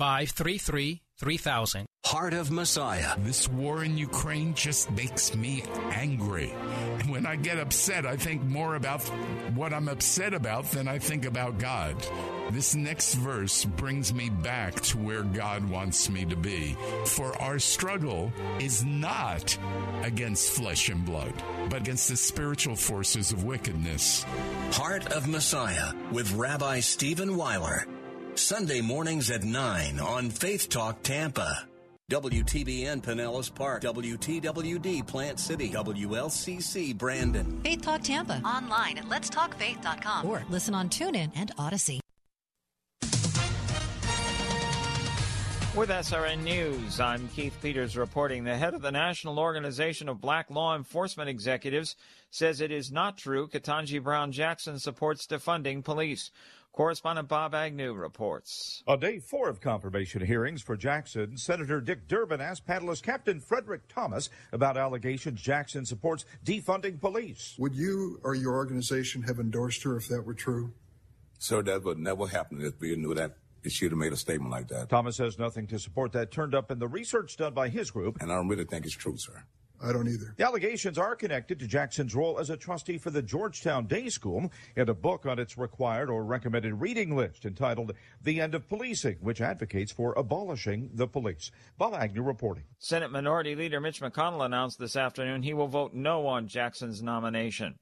533 3000. Heart of Messiah. This war in Ukraine just makes me angry. And when I get upset, I think more about what I'm upset about than I think about God. This next verse brings me back to where God wants me to be. For our struggle is not against flesh and blood, but against the spiritual forces of wickedness. Heart of Messiah with Rabbi Stephen Weiler. Sunday mornings at 9 on Faith Talk Tampa. WTBN Pinellas Park, WTWD Plant City, WLCC Brandon. Faith Talk Tampa. Online at letstalkfaith.com or listen on TuneIn and Odyssey. With SRN News, I'm Keith Peters reporting. The head of the National Organization of Black Law Enforcement Executives says it is not true Ketanji Brown Jackson supports defunding police. Correspondent Bob Agnew reports. On day four of confirmation hearings for Jackson, Senator Dick Durbin asked panelist Captain Frederick Thomas about allegations Jackson supports defunding police. Would you or your organization have endorsed her if that were true? Sir, that would never happen if we knew that she'd have made a statement like that. Thomas says nothing to support that turned up in the research done by his group. And I don't really think it's true, sir. I don't either. The allegations are connected to Jackson's role as a trustee for the Georgetown Day School and a book on its required or recommended reading list entitled The End of Policing, which advocates for abolishing the police. Bob Agnew reporting. Senate Minority Leader Mitch McConnell announced this afternoon he will vote no on Jackson's nomination.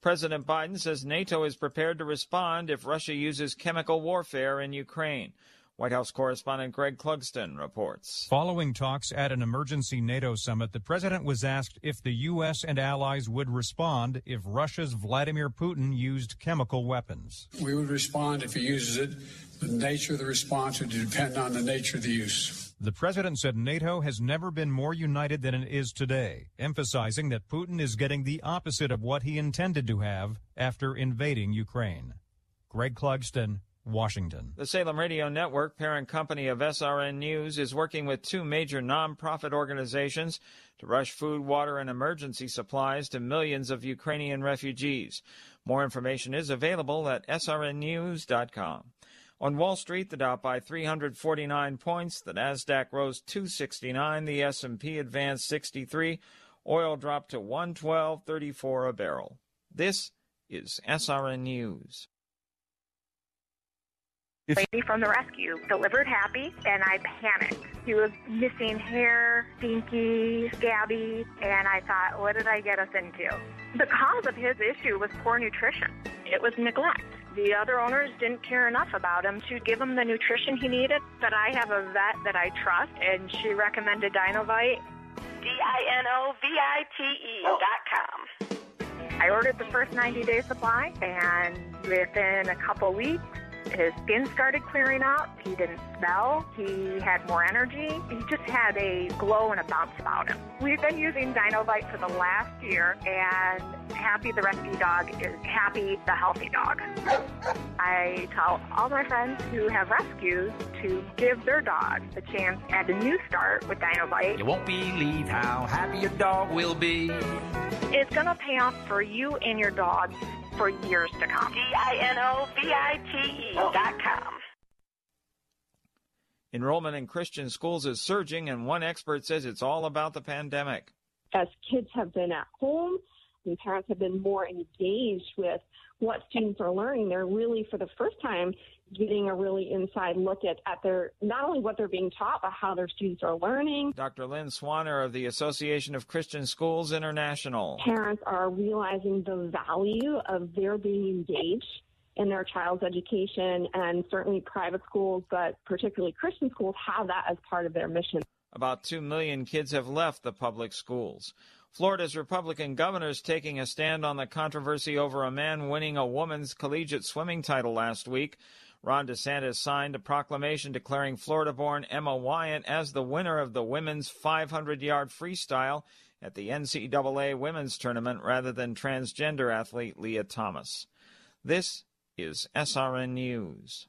President Biden says NATO is prepared to respond if Russia uses chemical warfare in Ukraine. White House correspondent Greg Clugston reports. Following talks at an emergency NATO summit, the president was asked if the U.S. and allies would respond if Russia's Vladimir Putin used chemical weapons. We would respond if he uses it. The nature of the response would depend on the nature of the use. The president said NATO has never been more united than it is today, emphasizing that Putin is getting the opposite of what he intended to have after invading Ukraine. Greg Clugston, Washington. The Salem Radio Network, parent company of SRN News, is working with two major nonprofit organizations to rush food, water, and emergency supplies to millions of Ukrainian refugees. More information is available at srnnews.com. On Wall Street, the Dow by 349 points, the Nasdaq rose 269, the S&P advanced 63, oil dropped to 112.34 a barrel. This is SRN News. Lady from the rescue delivered happy and I panicked. He was missing hair, stinky, scabby, and I thought, what did I get us into? The cause of his issue was poor nutrition. It was neglect. The other owners didn't care enough about him to give him the nutrition he needed. But I have a vet that I trust, and she recommended Dinovite. D-I-N-O-V-I-T-E oh. dot com. I ordered the first 90-day supply, and within a couple weeks, his skin started clearing up. He didn't smell. He had more energy. He just had a glow and a bounce about him. We've been using Dinovite for the last year, and Happy the rescue dog is Happy the healthy dog. I tell all my friends who have rescues to give their dog a chance at a new start with Dinovite. You won't believe how happy your dog will be. It's going to pay off for you and your dog for years to come. D-I-N-O-V-I-T-E oh. dot com. Enrollment in Christian schools is surging, and one expert says it's all about the pandemic. As kids have been at home, and parents have been more engaged with what students are learning. They're really, for the first time, getting a really inside look at, at their not only what they're being taught, but how their students are learning. Dr. Lynn Swanner of the Association of Christian Schools International. Parents are realizing the value of their being engaged in their child's education, and certainly private schools, but particularly Christian schools, have that as part of their mission. About 2 million kids have left the public schools. Florida's Republican governor is taking a stand on the controversy over a man winning a woman's collegiate swimming title last week. Ron DeSantis signed a proclamation declaring Florida born Emma Weyant as the winner of the women's 500 yard freestyle at the NCAA women's tournament rather than transgender athlete Lia Thomas. This is SRN News.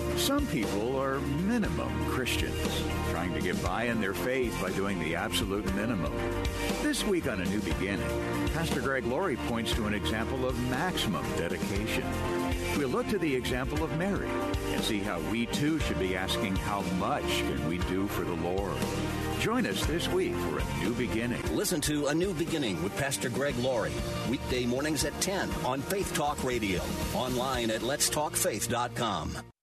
Some people are minimum Christians, trying to get by in their faith by doing the absolute minimum. This week on A New Beginning, Pastor Greg Laurie points to an example of maximum dedication. We'll look to the example of Mary and see how we too should be asking how much can we do for the Lord. Join us this week for A New Beginning. Listen to A New Beginning with Pastor Greg Laurie, weekday mornings at 10 on Faith Talk Radio, online at letstalkfaith.com.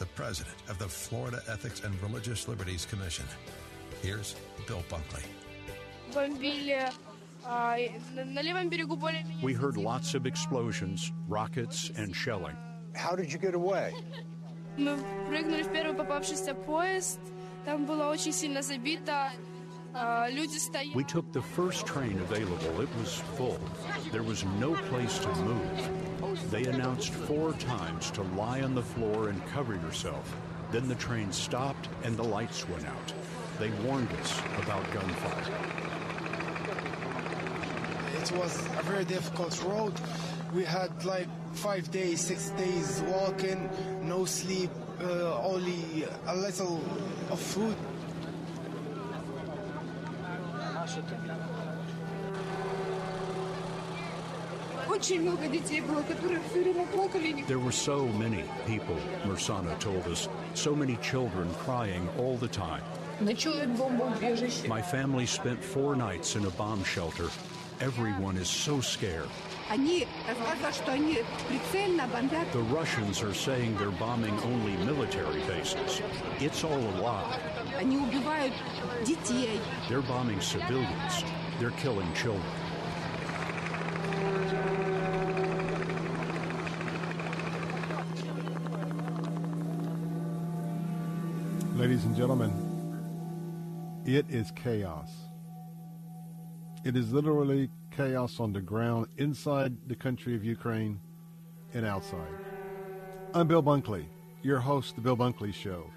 the president of the Florida Ethics and Religious Liberties Commission. Here's Bill Bunkley. We heard lots of explosions, rockets, and shelling. How did you get away? Мы прыгнули в первый попавшийся поезд. Там было очень сильно забито. We took the first train available. It was full. There was no place to move. They announced four times to lie on the floor and cover yourself. Then the train stopped and the lights went out. They warned us about gunfire. It was a very difficult road. We had like five days, six days walking, no sleep, uh, only a little of food. There were so many people, Mersana told us, so many children crying all the time. My family spent four nights in a bomb shelter. Everyone is so scared. The Russians are saying they're bombing only military bases. It's all a lie. They're bombing civilians. They're killing children. Ladies and gentlemen, it is chaos. It is literally chaos on the ground inside the country of Ukraine and outside. I'm Bill Bunkley, your host, The Bill Bunkley Show,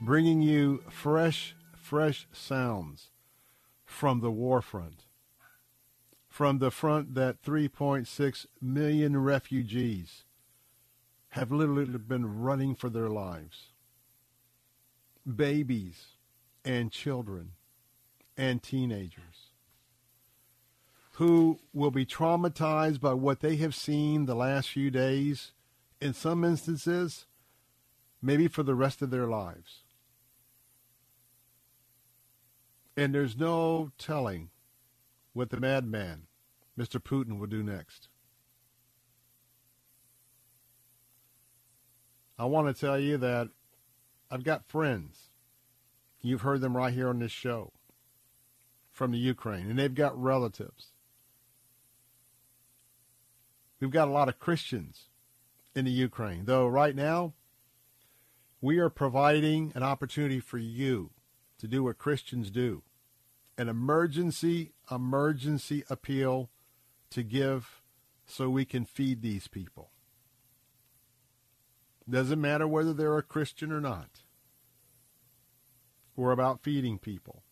bringing you fresh, fresh sounds from the war front. From the front that 3.6 million refugees have literally been running for their lives babies and children and teenagers who will be traumatized by what they have seen the last few days in some instances, maybe for the rest of their lives. And there's no telling what the madman, Mr. Putin, will do next. I want to tell you that I've got friends. You've heard them right here on this show from the Ukraine, and they've got relatives. We've got a lot of Christians in the Ukraine, though right now we are providing an opportunity for you to do what Christians do an emergency, emergency appeal to give so we can feed these people. Doesn't matter whether they're a Christian or not. We're about feeding people.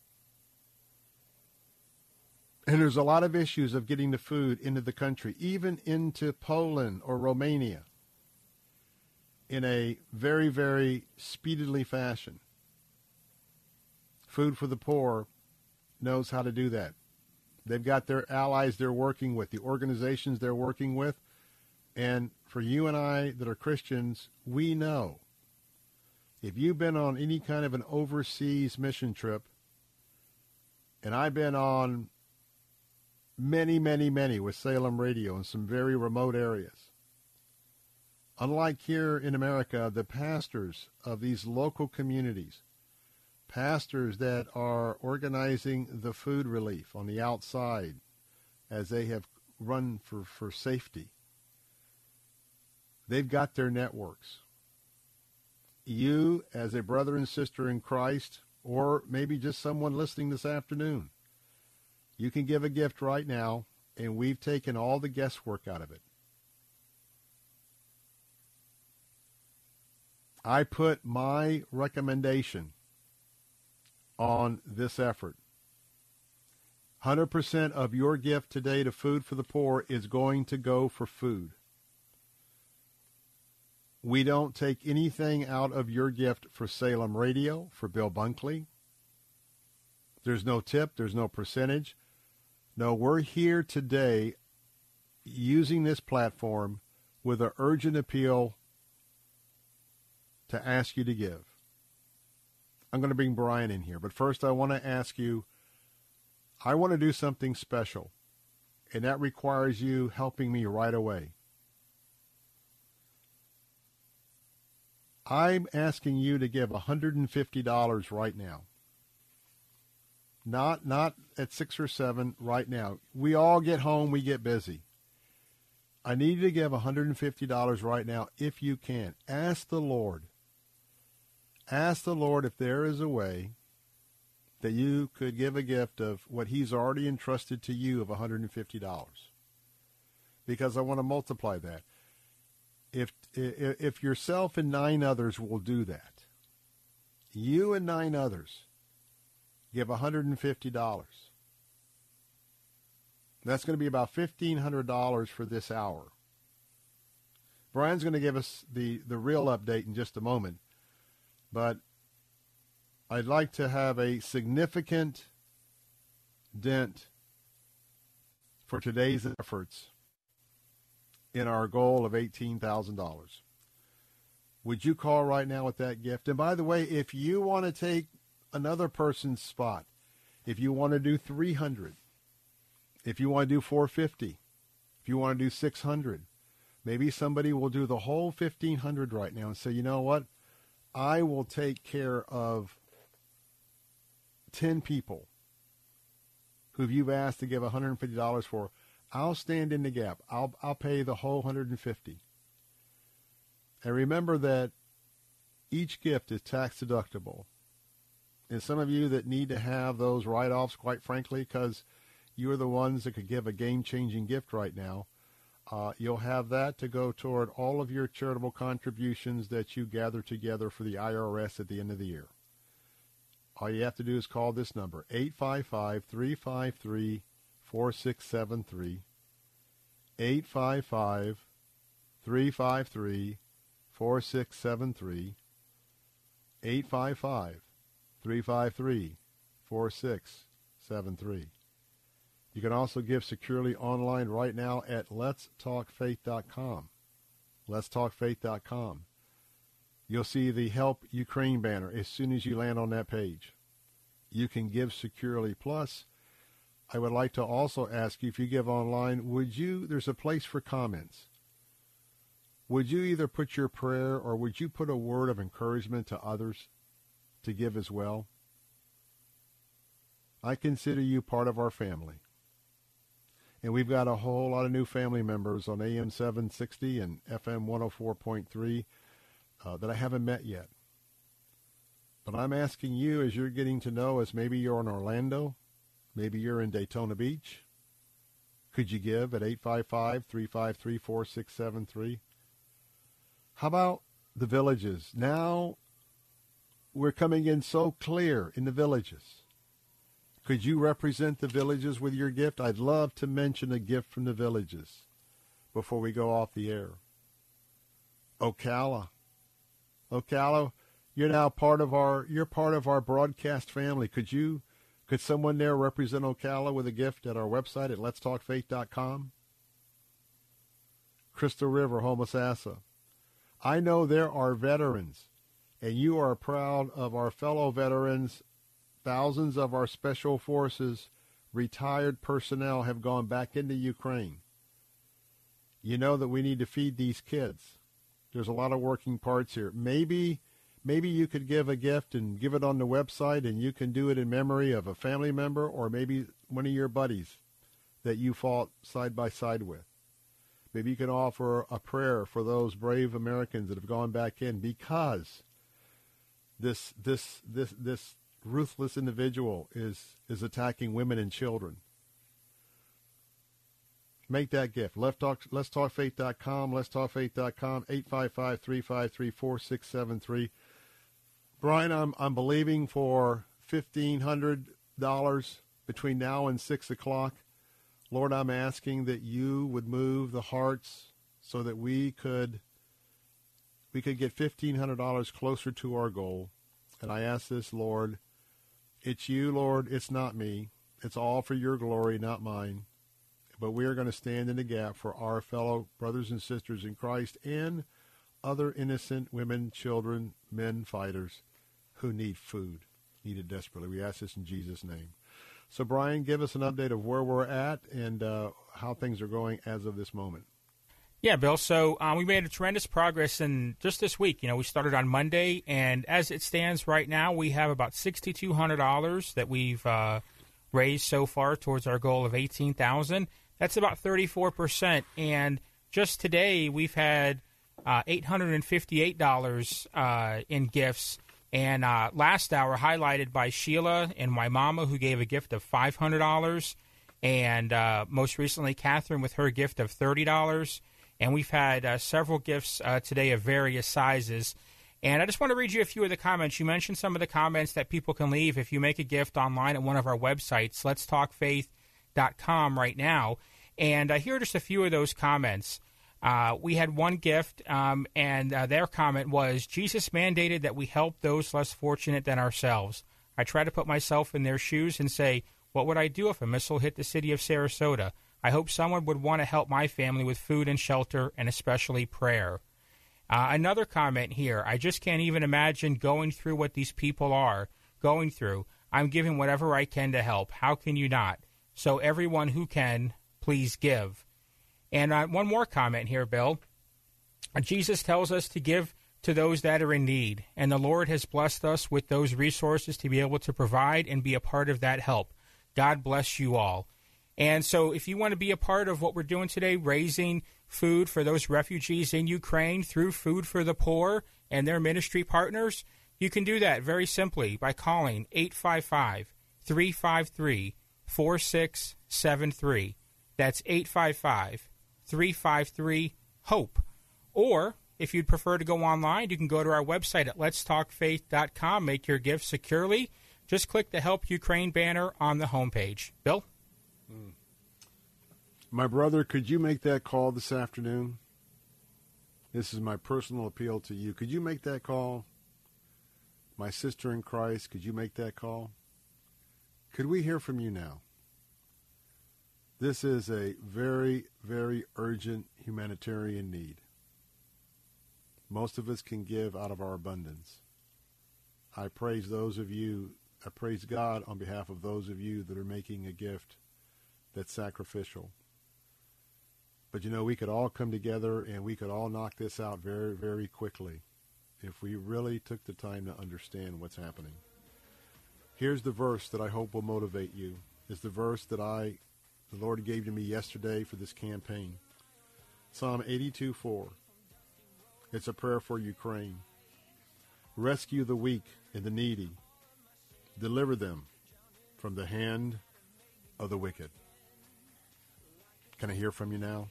And there's a lot of issues of getting the food into the country, even into Poland or Romania, in a very, very speedily fashion. Food for the Poor knows how to do that. They've got their allies they're working with, the organizations they're working with. And for you and I that are Christians, we know if you've been on any kind of an overseas mission trip, and I've been on many, many, many with Salem Radio in some very remote areas. Unlike here in America, the pastors of these local communities pastors that are organizing the food relief on the outside as they have run for, for safety. They've got their networks. You, as a brother and sister in Christ, or maybe just someone listening this afternoon, you can give a gift right now, and we've taken all the guesswork out of it. I put my recommendation on this effort. 100% of your gift today to Food for the Poor is going to go for food. We don't take anything out of your gift for Salem Radio, for Bill Bunkley. There's no tip, there's no percentage. No, we're here today using this platform with an urgent appeal to ask you to give. I'm going to bring Brian in here. But first, I want to ask you I want to do something special, and that requires you helping me right away. I'm asking you to give $150 right now. Not not at 6 or 7 right now. We all get home, we get busy. I need you to give $150 right now if you can. Ask the Lord ask the Lord if there is a way that you could give a gift of what he's already entrusted to you of $150 because I want to multiply that. If, if yourself and nine others will do that, you and nine others give $150. That's going to be about $1,500 for this hour. Brian's going to give us the, the real update in just a moment. But I'd like to have a significant dent for today's efforts in our goal of $18,000. Would you call right now with that gift? And by the way, if you want to take another person's spot, if you want to do 300, if you want to do 450, if you want to do 600, maybe somebody will do the whole 1500 right now and say, you know what? I will take care of 10 people who you've asked to give $150 for. I'll stand in the gap. I'll, I'll pay the whole 150. And remember that each gift is tax deductible. And some of you that need to have those write-offs, quite frankly, because you are the ones that could give a game-changing gift right now, uh, you'll have that to go toward all of your charitable contributions that you gather together for the IRS at the end of the year. All you have to do is call this number, 855-353-4673, 855-353-4673, 855-353-4673. You can also give securely online right now at letstalkfaith.com. letstalkfaith.com. You'll see the Help Ukraine banner as soon as you land on that page. You can give securely. Plus, I would like to also ask you if you give online, would you, there's a place for comments. Would you either put your prayer or would you put a word of encouragement to others to give as well? I consider you part of our family. And we've got a whole lot of new family members on AM 760 and FM 104.3 uh, that I haven't met yet. But I'm asking you as you're getting to know us, maybe you're in Orlando, maybe you're in Daytona Beach. Could you give at 855-353-4673? How about the villages? Now we're coming in so clear in the villages. Could you represent the villages with your gift? I'd love to mention a gift from the villages before we go off the air. Ocala. Ocala, you're now part of our you're part of our broadcast family. Could you could someone there represent Ocala with a gift at our website at letstalkfaith.com? Crystal River, Homosassa. I know there are veterans, and you are proud of our fellow veterans Thousands of our special forces retired personnel have gone back into Ukraine. You know that we need to feed these kids. There's a lot of working parts here. Maybe maybe you could give a gift and give it on the website and you can do it in memory of a family member or maybe one of your buddies that you fought side by side with. Maybe you can offer a prayer for those brave Americans that have gone back in because this this this this ruthless individual is is attacking women and children. Make that gift. Let's talk, let's talk faith.com, let's talk faith.com, 855-353-4673. Brian, I'm, I'm believing for $1,500 between now and 6 o'clock. Lord, I'm asking that you would move the hearts so that we could we could get $1,500 closer to our goal. And I ask this, Lord, it's you, Lord. It's not me. It's all for your glory, not mine. But we are going to stand in the gap for our fellow brothers and sisters in Christ and other innocent women, children, men, fighters who need food, need it desperately. We ask this in Jesus' name. So, Brian, give us an update of where we're at and uh, how things are going as of this moment. Yeah, Bill. So um, we made a tremendous progress in just this week. You know, we started on Monday, and as it stands right now, we have about sixty-two hundred dollars that we've uh, raised so far towards our goal of eighteen thousand. That's about thirty-four percent. And just today, we've had uh, eight hundred and fifty-eight dollars uh, in gifts. And uh, last hour, highlighted by Sheila and my mama, who gave a gift of five hundred dollars, and uh, most recently, Catherine with her gift of thirty dollars and we've had uh, several gifts uh, today of various sizes. And I just want to read you a few of the comments. You mentioned some of the comments that people can leave if you make a gift online at one of our websites, letstalkfaith.com right now. And uh, here are just a few of those comments. Uh, we had one gift, um, and uh, their comment was Jesus mandated that we help those less fortunate than ourselves. I try to put myself in their shoes and say, what would I do if a missile hit the city of Sarasota? I hope someone would want to help my family with food and shelter and especially prayer. Uh, another comment here I just can't even imagine going through what these people are going through. I'm giving whatever I can to help. How can you not? So, everyone who can, please give. And uh, one more comment here, Bill. Jesus tells us to give to those that are in need, and the Lord has blessed us with those resources to be able to provide and be a part of that help. God bless you all. And so, if you want to be a part of what we're doing today, raising food for those refugees in Ukraine through Food for the Poor and their ministry partners, you can do that very simply by calling 855 353 4673. That's 855 353 HOPE. Or if you'd prefer to go online, you can go to our website at letstalkfaith.com, make your gift securely. Just click the Help Ukraine banner on the homepage. Bill? Mm. My brother, could you make that call this afternoon? This is my personal appeal to you. Could you make that call? My sister in Christ, could you make that call? Could we hear from you now? This is a very, very urgent humanitarian need. Most of us can give out of our abundance. I praise those of you, I praise God on behalf of those of you that are making a gift that's sacrificial. But you know, we could all come together and we could all knock this out very, very quickly if we really took the time to understand what's happening. Here's the verse that I hope will motivate you. Is the verse that I the Lord gave to me yesterday for this campaign. Psalm 82:4. It's a prayer for Ukraine. Rescue the weak and the needy. Deliver them from the hand of the wicked. Can I hear from you now?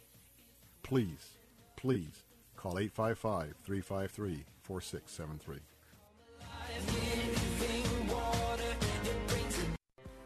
Please, please call 855 353 4673.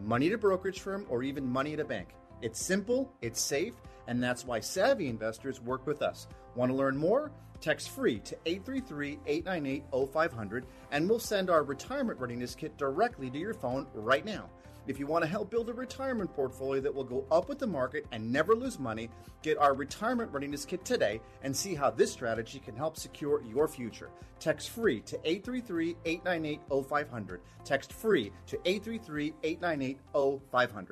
money to brokerage firm, or even money at a bank. It's simple, it's safe, and that's why savvy investors work with us. Want to learn more? Text free to 833 898 0500 and we'll send our retirement readiness kit directly to your phone right now. If you want to help build a retirement portfolio that will go up with the market and never lose money, get our retirement readiness kit today and see how this strategy can help secure your future. Text free to 833 898 0500. Text free to 833 898 0500.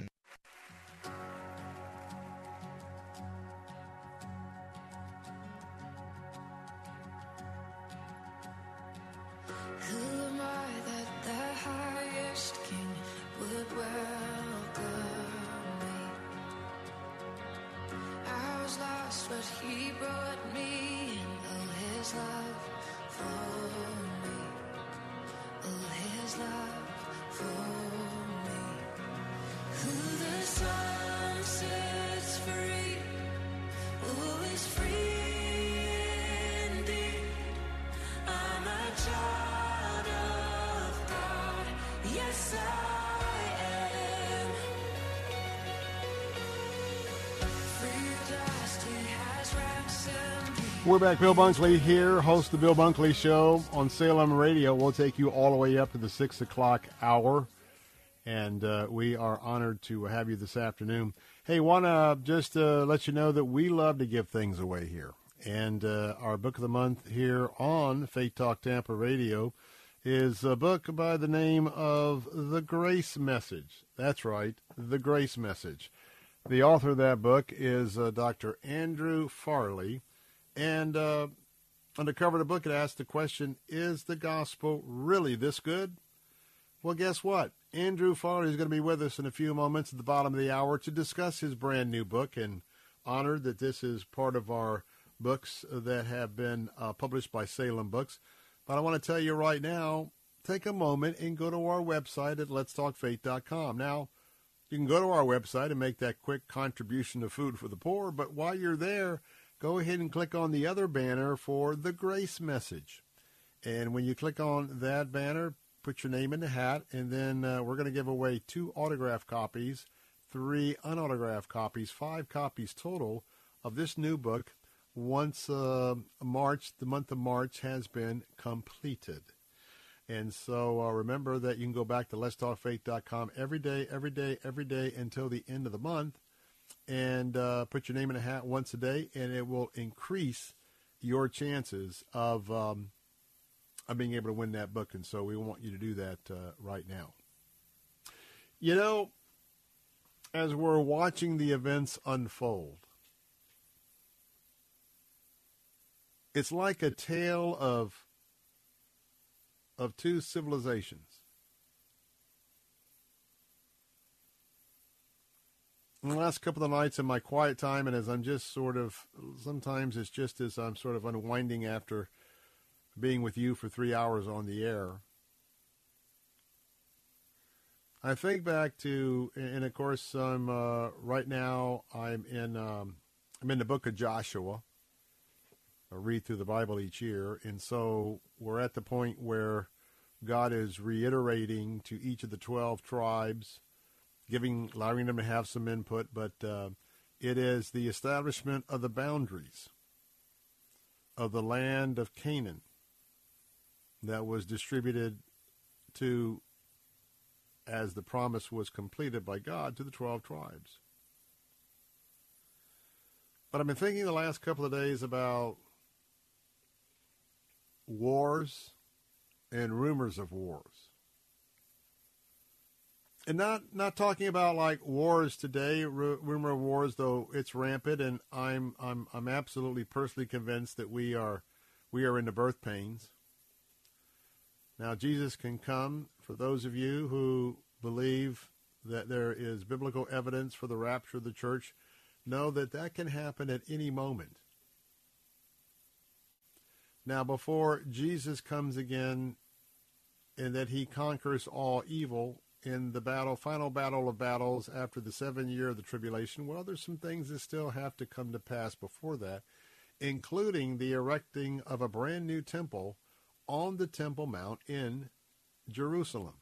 We're back. Bill Bunkley here, host of the Bill Bunkley Show on Salem Radio. We'll take you all the way up to the 6 o'clock hour, and uh, we are honored to have you this afternoon. Hey, want to just uh, let you know that we love to give things away here. And uh, our book of the month here on Faith Talk Tampa Radio is a book by the name of The Grace Message. That's right, The Grace Message. The author of that book is uh, Dr. Andrew Farley. And uh, on the cover of the book, it asks the question Is the gospel really this good? Well, guess what? Andrew Farley is going to be with us in a few moments at the bottom of the hour to discuss his brand new book and honored that this is part of our books that have been uh, published by Salem Books. But I want to tell you right now take a moment and go to our website at letstalkfaith.com. Now, you can go to our website and make that quick contribution to Food for the Poor, but while you're there, go ahead and click on the other banner for the grace message. And when you click on that banner, put your name in the hat, and then uh, we're going to give away two autograph copies, three unautographed copies, five copies total of this new book once uh, March, the month of March has been completed. And so uh, remember that you can go back to letstalkfaith.com every day, every day, every day until the end of the month and uh, put your name in a hat once a day, and it will increase your chances of, um, of being able to win that book. And so we want you to do that uh, right now. You know, as we're watching the events unfold, it's like a tale of of two civilizations. In the last couple of nights in my quiet time, and as I'm just sort of, sometimes it's just as I'm sort of unwinding after being with you for three hours on the air. I think back to, and of course, I'm uh, right now. I'm in. Um, I'm in the book of Joshua. I read through the Bible each year, and so we're at the point where God is reiterating to each of the 12 tribes, giving, allowing them to have some input, but uh, it is the establishment of the boundaries of the land of Canaan that was distributed to, as the promise was completed by God, to the 12 tribes. But I've been thinking the last couple of days about wars and rumors of wars. And not not talking about like wars today, rumor of wars, though it's rampant, and I'm I'm I'm absolutely personally convinced that we are we are in the birth pains. Now Jesus can come for those of you who believe that there is biblical evidence for the rapture of the church. Know that that can happen at any moment. Now, before Jesus comes again and that he conquers all evil in the battle, final battle of battles after the seven year of the tribulation. Well, there's some things that still have to come to pass before that, including the erecting of a brand new temple on the Temple Mount in Jerusalem.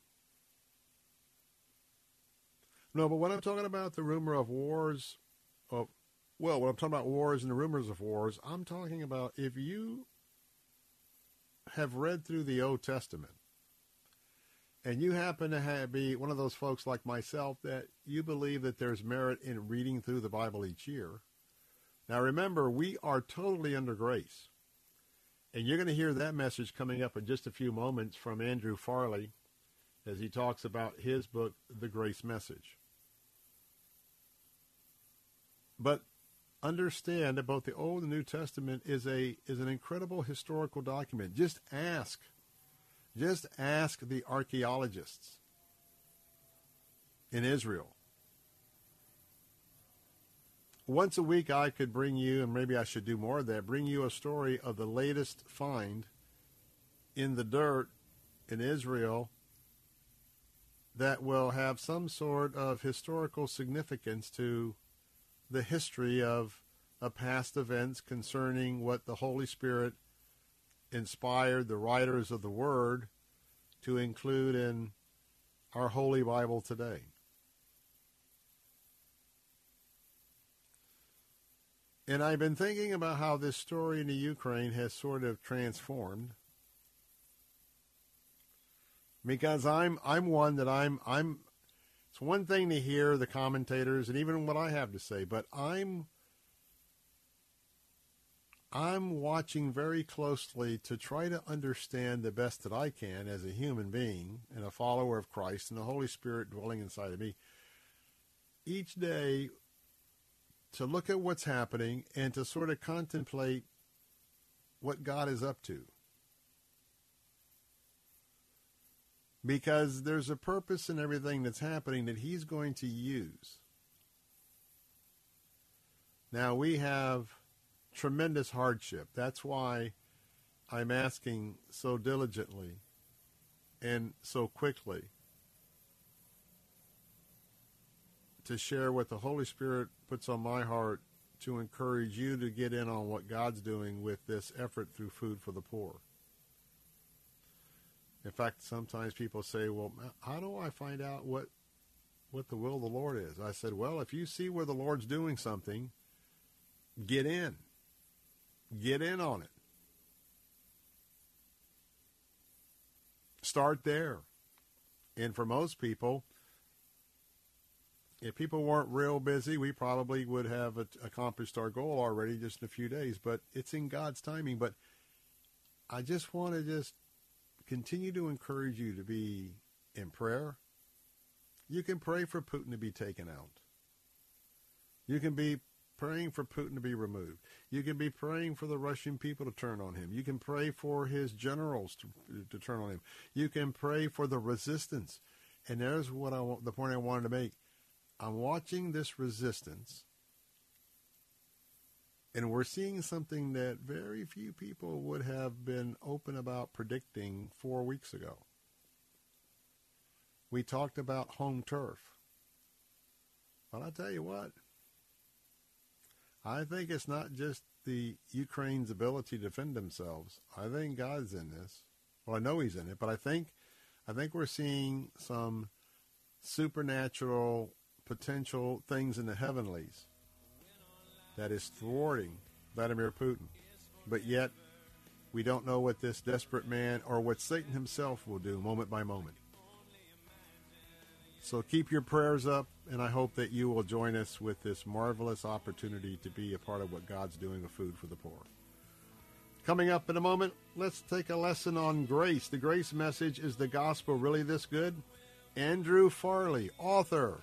No, but when I'm talking about the rumor of wars, of well, when I'm talking about wars and the rumors of wars, I'm talking about if you have read through the Old Testament and you happen to have, be one of those folks like myself that you believe that there's merit in reading through the Bible each year. Now remember, we are totally under grace. And you're going to hear that message coming up in just a few moments from Andrew Farley as he talks about his book, The Grace Message. But understand that both the Old and New Testament is a is an incredible historical document. Just ask just ask the archaeologists in Israel. Once a week, I could bring you, and maybe I should do more of that, bring you a story of the latest find in the dirt in Israel that will have some sort of historical significance to the history of, of past events concerning what the Holy Spirit inspired the writers of the Word to include in our Holy Bible today. And I've been thinking about how this story in the Ukraine has sort of transformed. Because I'm I'm one that I'm I'm it's one thing to hear the commentators and even what I have to say, but I'm I'm watching very closely to try to understand the best that I can as a human being and a follower of Christ and the Holy Spirit dwelling inside of me each day to look at what's happening and to sort of contemplate what God is up to. Because there's a purpose in everything that's happening that He's going to use. Now, we have tremendous hardship. That's why I'm asking so diligently and so quickly to share what the Holy Spirit puts on my heart to encourage you to get in on what God's doing with this effort through Food for the Poor. In fact, sometimes people say, "Well, how do I find out what what the will of the Lord is?" I said, "Well, if you see where the Lord's doing something, get in. Get in on it. Start there. And for most people, if people weren't real busy, we probably would have accomplished our goal already just in a few days. But it's in God's timing. But I just want to just continue to encourage you to be in prayer. You can pray for Putin to be taken out. You can be praying for Putin to be removed. You can be praying for the Russian people to turn on him. You can pray for his generals to, to turn on him. You can pray for the resistance. And there's what I want, the point I wanted to make. I'm watching this resistance, and we're seeing something that very few people would have been open about predicting four weeks ago. We talked about home turf. But I tell you what, I think it's not just the Ukraine's ability to defend themselves. I think God's in this. Well, I know He's in it, but I think I think we're seeing some supernatural potential things in the heavenlies that is thwarting Vladimir Putin. But yet, we don't know what this desperate man or what Satan himself will do moment by moment. So keep your prayers up, and I hope that you will join us with this marvelous opportunity to be a part of what God's doing with food for the poor. Coming up in a moment, let's take a lesson on grace. The grace message is the gospel really this good? Andrew Farley, author,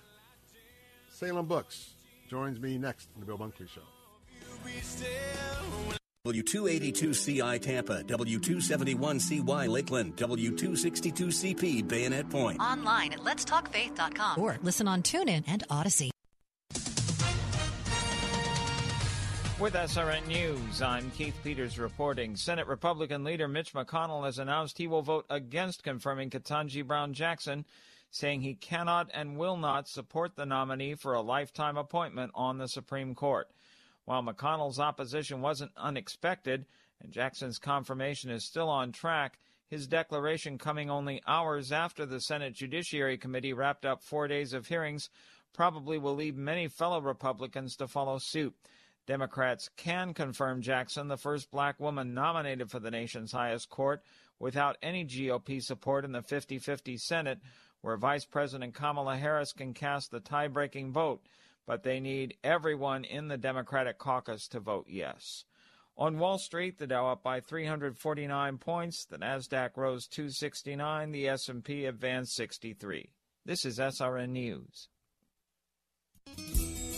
Salem Books joins me next in the Bill Bunkley Show. W282CI Tampa, W271CY Lakeland, W262CP Bayonet Point. Online at letstalkfaith.com or listen on TuneIn and Odyssey. With SRN News, I'm Keith Peters reporting. Senate Republican leader Mitch McConnell has announced he will vote against confirming Ketanji Brown Jackson saying he cannot and will not support the nominee for a lifetime appointment on the Supreme Court. While McConnell's opposition wasn't unexpected and Jackson's confirmation is still on track, his declaration coming only hours after the Senate Judiciary Committee wrapped up four days of hearings probably will lead many fellow Republicans to follow suit. Democrats can confirm Jackson, the first black woman nominated for the nation's highest court, without any GOP support in the 50 50 Senate, where Vice President Kamala Harris can cast the tie breaking vote, but they need everyone in the Democratic caucus to vote yes. On Wall Street, the Dow up by 349 points, the Nasdaq rose 269, the S&P advanced 63. This is SRN News.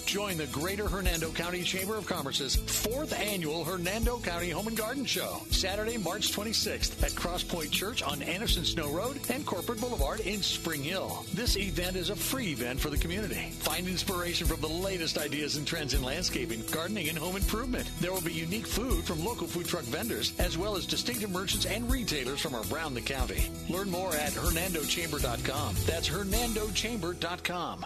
Join the Greater Hernando County Chamber of Commerce's fourth annual Hernando County Home and Garden Show, Saturday, March 26th at Crosspoint Church on Anderson Snow Road and Corporate Boulevard in Spring Hill. This event is a free event for the community. Find inspiration from the latest ideas and trends in landscaping, gardening, and home improvement. There will be unique food from local food truck vendors, as well as distinctive merchants and retailers from around the county. Learn more at hernandochamber.com. That's hernandochamber.com.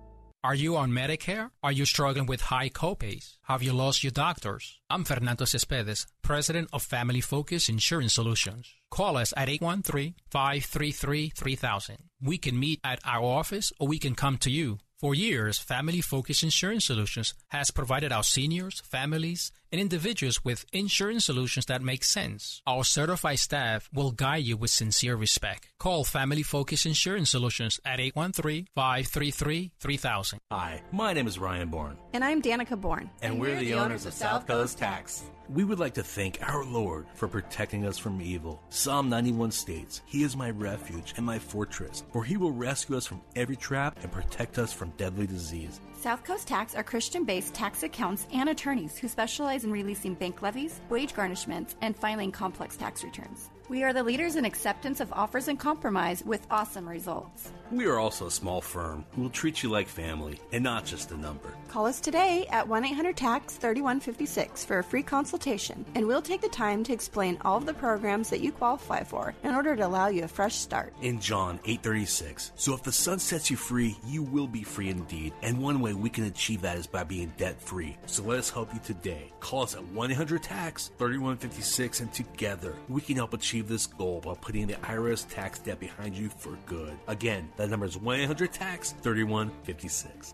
Are you on Medicare? Are you struggling with high copays? Have you lost your doctors? I'm Fernando Cespedes, president of Family Focus Insurance Solutions. Call us at 813-533-3000. We can meet at our office or we can come to you. For years, Family Focus Insurance Solutions has provided our seniors, families, and individuals with insurance solutions that make sense. Our certified staff will guide you with sincere respect. Call Family Focus Insurance Solutions at 813-533-3000. Hi, my name is Ryan Bourne. And I'm Danica Bourne. And, and we're, we're, the, the owners, owners of South Coast Tax. We would like to thank our Lord for protecting us from evil. Psalm 91 states, He is my refuge and my fortress, for He will rescue us from every trap and protect us from deadly disease. South Coast Tax are Christian based tax accounts and attorneys who specialize in releasing bank levies, wage garnishments, and filing complex tax returns. We are the leaders in acceptance of offers and compromise with awesome results. We are also a small firm who will treat you like family and not just a number. Call us today at 1 800 TAX 3156 for a free consultation, and we'll take the time to explain all of the programs that you qualify for in order to allow you a fresh start. In John 8:36. So if the Son sets you free, you will be free indeed. And one way we can achieve that is by being debt-free. So let us help you today. Call us at 1-800-TAX 3156 and together we can help achieve this goal by putting the IRS tax debt behind you for good. Again, that number is 1-800-TAX 3156.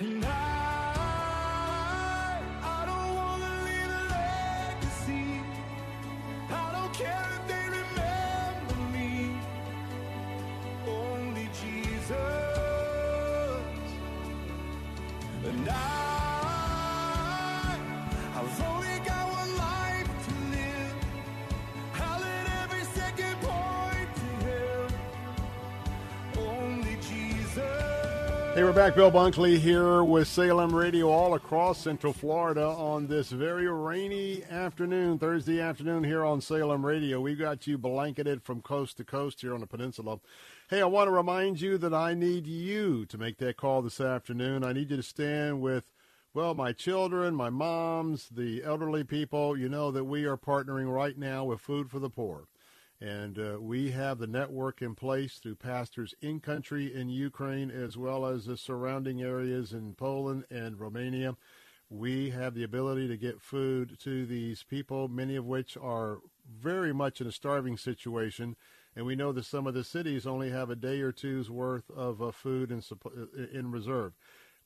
And I, Hey, we're back. Bill Bunkley here with Salem Radio all across Central Florida on this very rainy afternoon, Thursday afternoon here on Salem Radio. We've got you blanketed from coast to coast here on the peninsula. Hey, I want to remind you that I need you to make that call this afternoon. I need you to stand with, well, my children, my moms, the elderly people. You know that we are partnering right now with Food for the Poor. And uh, we have the network in place through pastors in country in Ukraine as well as the surrounding areas in Poland and Romania. We have the ability to get food to these people, many of which are very much in a starving situation. And we know that some of the cities only have a day or two's worth of uh, food in, in reserve.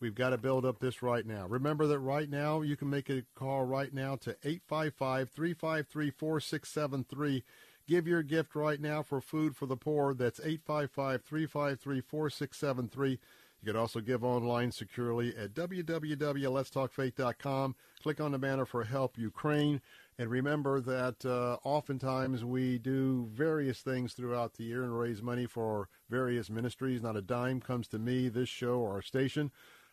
We've got to build up this right now. Remember that right now you can make a call right now to 855 353 4673 Give your gift right now for Food for the Poor. That's 855 353 4673. You can also give online securely at www.letstalkfaith.com. Click on the banner for Help Ukraine. And remember that uh, oftentimes we do various things throughout the year and raise money for various ministries. Not a dime comes to me, this show, or our station.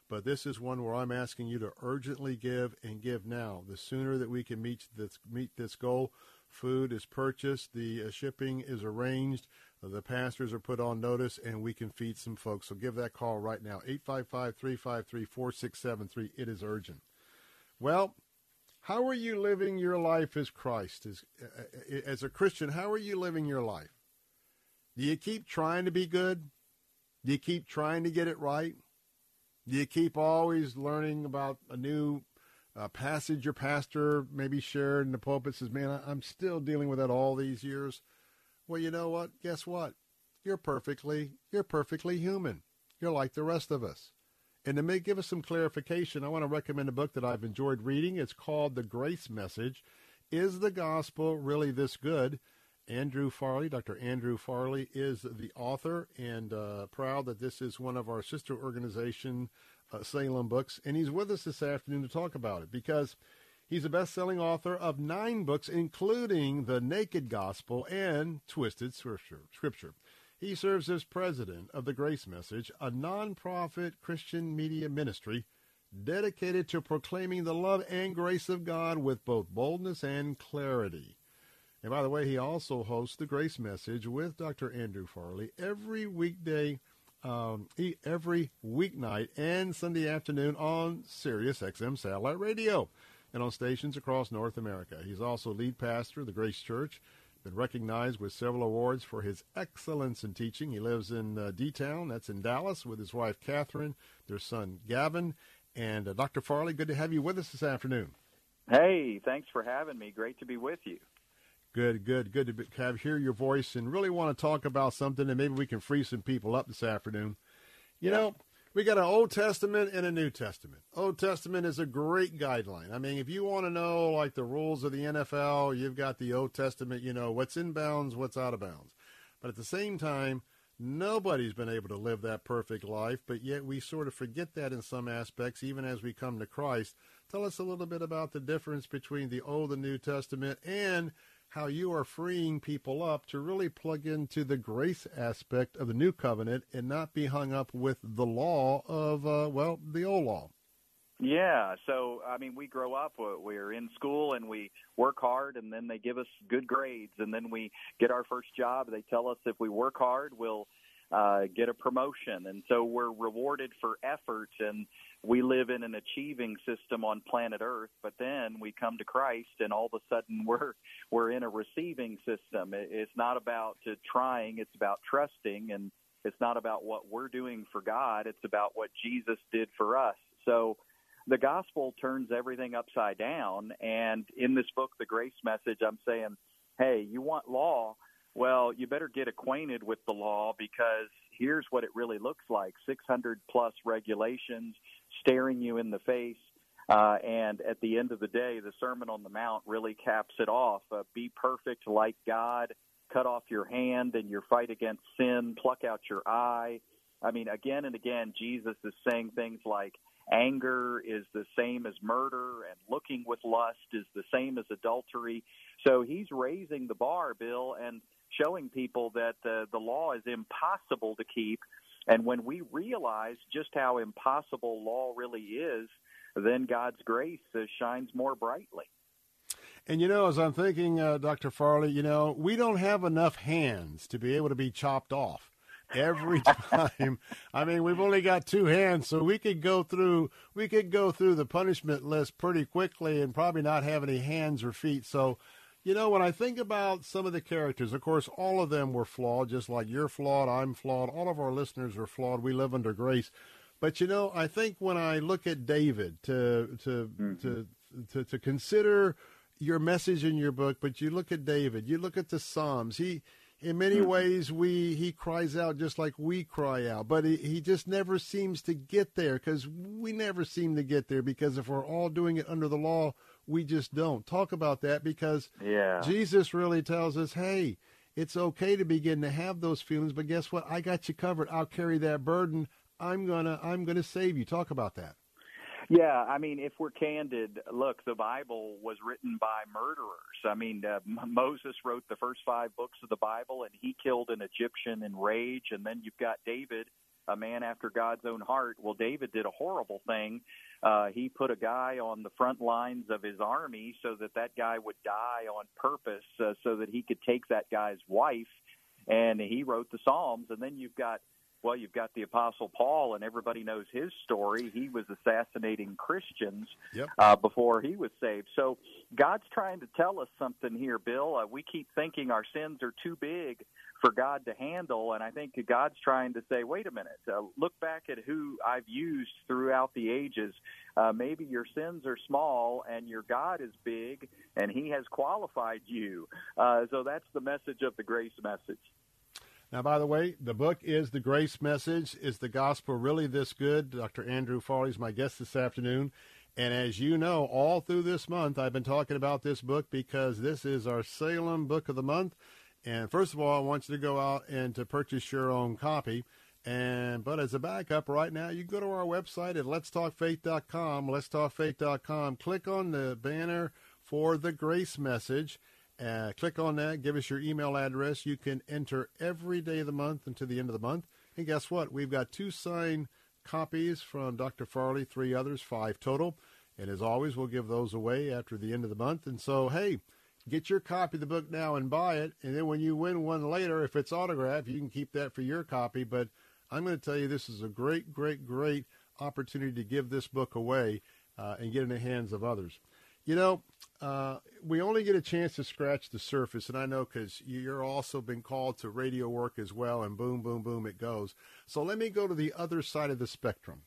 But this is one where I'm asking you to urgently give and give now. The sooner that we can meet this, meet this goal, food is purchased, the uh, shipping is arranged, uh, the pastors are put on notice, and we can feed some folks. So give that call right now, 855-353-4673. It is urgent. Well, how are you living your life as Christ? As, uh, as a Christian, how are you living your life? Do you keep trying to be good? Do you keep trying to get it right? Do you keep always learning about a new uh, passage your pastor maybe shared in the pulpit says, Man, I, I'm still dealing with that all these years? Well, you know what? Guess what? You're perfectly, you're perfectly human. You're like the rest of us. And to give us some clarification, I want to recommend a book that I've enjoyed reading. It's called The Grace Message. Is the gospel really this good? Andrew Farley, Dr. Andrew Farley, is the author, and uh, proud that this is one of our sister organization, uh, Salem Books, and he's with us this afternoon to talk about it because he's a best-selling author of nine books, including The Naked Gospel and Twisted Scripture. Scripture. He serves as president of the Grace Message, a nonprofit Christian media ministry dedicated to proclaiming the love and grace of God with both boldness and clarity. And by the way, he also hosts the Grace Message with Dr. Andrew Farley every weekday, um, every weeknight and Sunday afternoon on Sirius XM Satellite Radio and on stations across North America. He's also lead pastor of the Grace Church, been recognized with several awards for his excellence in teaching. He lives in uh, D-Town, that's in Dallas, with his wife Catherine, their son Gavin. And uh, Dr. Farley, good to have you with us this afternoon. Hey, thanks for having me. Great to be with you. Good, good, good to be, have hear your voice and really want to talk about something and maybe we can free some people up this afternoon. You know, we got an Old Testament and a New Testament. Old Testament is a great guideline. I mean, if you want to know like the rules of the NFL, you've got the Old Testament, you know, what's in bounds, what's out of bounds. But at the same time, Nobody's been able to live that perfect life, but yet we sort of forget that in some aspects, even as we come to Christ. Tell us a little bit about the difference between the Old and New Testament and how you are freeing people up to really plug into the grace aspect of the new covenant and not be hung up with the law of, uh, well, the old law. Yeah, so I mean, we grow up, we're in school and we work hard, and then they give us good grades, and then we get our first job. They tell us if we work hard, we'll uh, get a promotion, and so we're rewarded for effort, and we live in an achieving system on planet Earth. But then we come to Christ, and all of a sudden <laughs> we're we're in a receiving system. It's not about trying; it's about trusting, and it's not about what we're doing for God. It's about what Jesus did for us. So the gospel turns everything upside down. And in this book, The Grace Message, I'm saying, hey, you want law? Well, you better get acquainted with the law because here's what it really looks like 600 plus regulations staring you in the face. Uh, and at the end of the day, the Sermon on the Mount really caps it off. Uh, be perfect like God, cut off your hand in your fight against sin, pluck out your eye. I mean, again and again, Jesus is saying things like, Anger is the same as murder, and looking with lust is the same as adultery. So he's raising the bar, Bill, and showing people that uh, the law is impossible to keep. And when we realize just how impossible law really is, then God's grace uh, shines more brightly. And you know, as I'm thinking, uh, Dr. Farley, you know, we don't have enough hands to be able to be chopped off every <laughs> time. I mean, we've only got two hands, so we could go through we could go through the punishment list pretty quickly and probably not have any hands or feet. So, you know, when I think about some of the characters, of course, all of them were flawed, just like you're flawed, I'm flawed, all of our listeners are flawed. We live under grace. But you know, I think when I look at David to to mm-hmm. to, to to consider your message in your book, but you look at David, you look at the Psalms, he in many mm-hmm. ways we he cries out just like we cry out but he, he just never seems to get there because we never seem to get there because if we're all doing it under the law we just don't talk about that because yeah. jesus really tells us hey it's okay to begin to have those feelings but guess what i got you covered i'll carry that burden i'm gonna i'm gonna save you talk about that yeah, I mean, if we're candid, look, the Bible was written by murderers. I mean, uh, Moses wrote the first five books of the Bible, and he killed an Egyptian in rage. And then you've got David, a man after God's own heart. Well, David did a horrible thing. Uh, he put a guy on the front lines of his army so that that guy would die on purpose, uh, so that he could take that guy's wife. And he wrote the Psalms. And then you've got well, you've got the Apostle Paul, and everybody knows his story. He was assassinating Christians yep. uh, before he was saved. So God's trying to tell us something here, Bill. Uh, we keep thinking our sins are too big for God to handle, and I think God's trying to say, wait a minute, uh, look back at who I've used throughout the ages. Uh, maybe your sins are small, and your God is big, and He has qualified you. Uh, so that's the message of the grace message. Now, by the way, the book is The Grace Message. Is the gospel really this good? Dr. Andrew Farley is my guest this afternoon. And as you know, all through this month, I've been talking about this book because this is our Salem Book of the Month. And first of all, I want you to go out and to purchase your own copy. And but as a backup, right now you go to our website at letstalkfaith.com. Letstalkfaith.com. Click on the banner for the Grace Message uh, click on that, give us your email address. You can enter every day of the month until the end of the month. And guess what? We've got two signed copies from Dr. Farley, three others, five total. And as always, we'll give those away after the end of the month. And so, hey, get your copy of the book now and buy it. And then when you win one later, if it's autographed, you can keep that for your copy. But I'm going to tell you, this is a great, great, great opportunity to give this book away uh, and get in the hands of others. You know, uh, we only get a chance to scratch the surface, and I know because you're also been called to radio work as well, and boom, boom, boom, it goes. So let me go to the other side of the spectrum.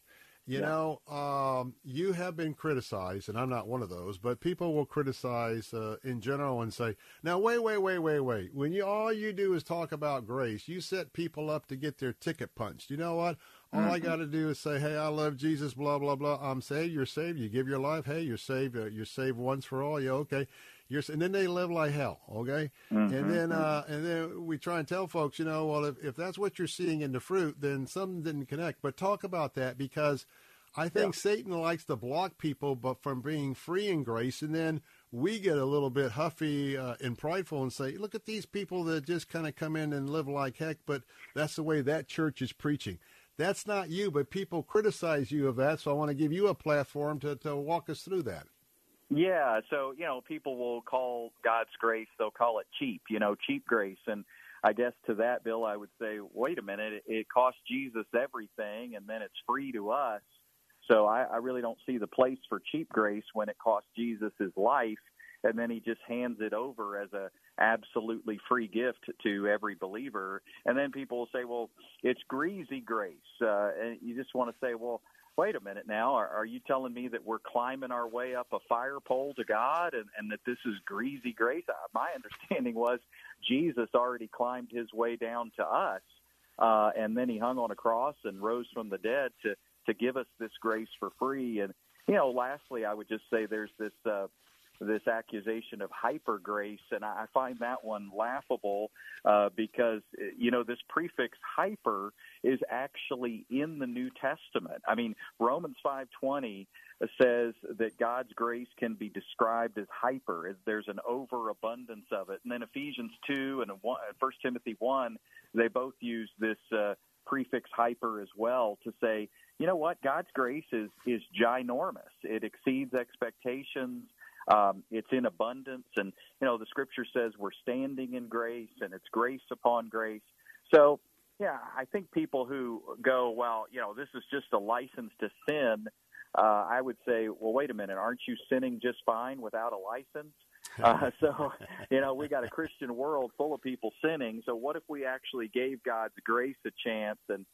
You yeah. know, um, you have been criticized, and I'm not one of those, but people will criticize uh, in general and say, "Now, wait, wait, wait, wait, wait. When you all you do is talk about grace, you set people up to get their ticket punched. You know what? All mm-hmm. I got to do is say, "Hey, I love Jesus." Blah blah blah. I'm saved. You're saved. You give your life. Hey, you're saved. Uh, you're saved once for all. Yeah, okay. You're, and then they live like hell. Okay, Mhm. and then uh, and then we try and tell folks, you know, well, if, if that's what you're seeing in the fruit, then something didn't connect. But talk about that because I think Satan likes to block people, but from being free in grace, and then we get a little bit huffy uh, and prideful and say, look at these people that just kind of come in and live like heck, but that's the way that church is preaching. That's not you, but people criticize you of that. So I want to give you a platform to, to walk us through that. Yeah, so you know, people will call God's grace, they'll call it cheap, you know, cheap grace. And I guess to that, Bill, I would say, wait a minute, it, it cost Jesus everything, and then it's free to us. So I, I really don't see the place for cheap grace when it cost Jesus his life, and then he just hands it over as a absolutely free gift to every believer. And then people will say, well, it's greasy grace, uh, and you just want to say, well wait a minute now are, are you telling me that we're climbing our way up a fire pole to god and, and that this is greasy grace? Uh, my <laughs> understanding was jesus already climbed his way down to us uh, and then he hung on a cross and rose from the dead to to give us this grace for free. And you know lastly i would just say there's this uh, this accusation of hyper grace, and I find that one laughable uh, because you know this prefix hyper is actually in the New Testament. I mean, Romans five twenty says that God's grace can be described as hyper, as there's an overabundance of it, and then Ephesians two and First Timothy one, they both use this. Uh, prefix hyper as well to say, you know what, God's grace is is ginormous. It exceeds expectations. Um, it's in abundance, and you know the scripture says we're standing in grace, and it's grace upon grace. So, yeah, I think people who go, well, you know, this is just a license to sin. Uh, I would say, well, wait a minute, aren't you sinning just fine without a license? <laughs> Uh, so, you know, we got a Christian world full of people sinning. So, what if we actually gave God's grace a chance? And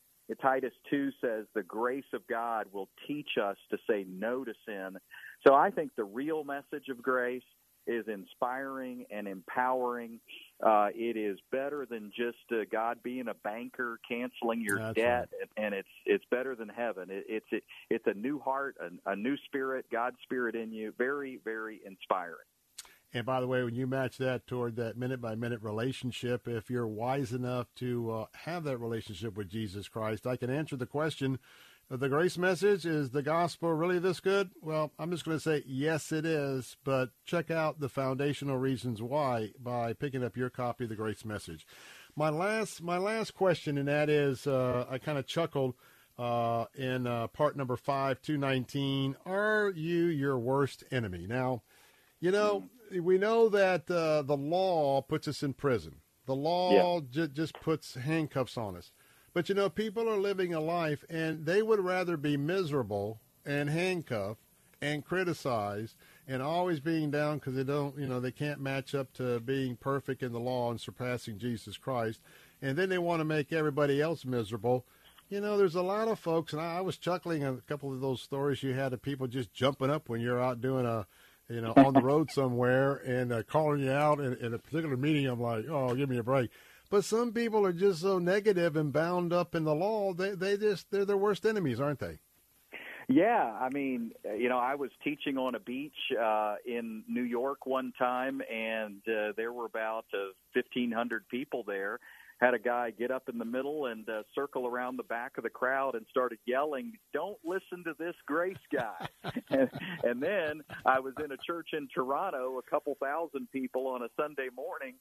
Titus 2 says the grace of God will teach us to say no to sin. So, I think the real message of grace is inspiring and empowering. Uh, it is better than just uh, God being a banker canceling your That's debt, and, and it's it's better than heaven. It, it's it, it's a new heart, a, a new spirit, God's spirit in you. Very very inspiring. And by the way, when you match that toward that minute by minute relationship, if you're wise enough to uh, have that relationship with Jesus Christ, I can answer the question the grace message is the gospel really this good? Well, I'm just going to say yes, it is. But check out the foundational reasons why by picking up your copy of the grace message. My last, my last question, and that is, uh, I kind of chuckled uh, in uh, part number five, two nineteen. Are you your worst enemy? Now, you know, we know that uh, the law puts us in prison. The law ju- just puts handcuffs on us. But you know, people are living a life and they would rather be miserable and handcuffed and criticized and always being down because they don't, you know, they can't match up to being perfect in the law and surpassing Jesus Christ. And then they want to make everybody else miserable. You know, there's a lot of folks, and I, I was chuckling at a couple of those stories you had of people just jumping up when you're out doing a, you know, on the road somewhere and uh, calling you out in, in a particular meeting. I'm like, oh, give me a break. But some people are just so negative and bound up in the law. They they just they're their worst enemies, aren't they? Yeah, I mean, you know, I was teaching on a beach uh, in New York one time, and uh, there were about uh, 1,500 people there. Had a guy get up in the middle and uh, circle around the back of the crowd and started yelling, "Don't listen to this Grace guy!" <laughs> and, and then I was in a church in Toronto, a couple thousand people on a Sunday morning,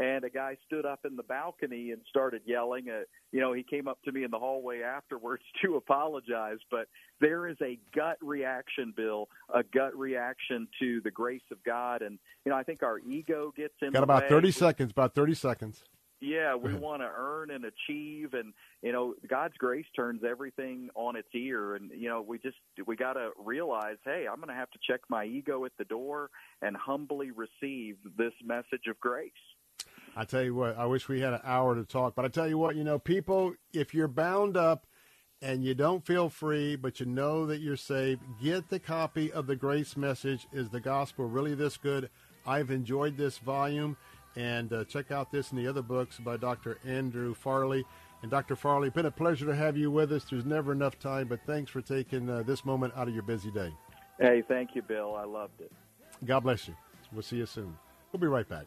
and a guy stood up in the balcony and started yelling. Uh, you know, he came up to me in the hallway afterwards <laughs> to apologize, but there is a gut reaction, Bill, a gut reaction to the grace of God, and you know, I think our ego gets in. Got the about way. thirty seconds. About thirty seconds. Yeah, we want to earn and achieve, and you know, God's grace turns everything on its ear, and you know, we just we got to realize, hey, I'm going to have to check my ego at the door and humbly receive this message of grace. I tell you what, I wish we had an hour to talk, but I tell you what, you know, people, if you're bound up and you don't feel free, but you know that you're saved, get the copy of the grace message. Is the gospel really this good? I've enjoyed this volume, and uh, check out this and the other books by Dr. Andrew Farley. And Dr. Farley, it's been a pleasure to have you with us. There's never enough time, but thanks for taking uh, this moment out of your busy day. Hey, thank you, Bill. I loved it. God bless you. We'll see you soon. We'll be right back.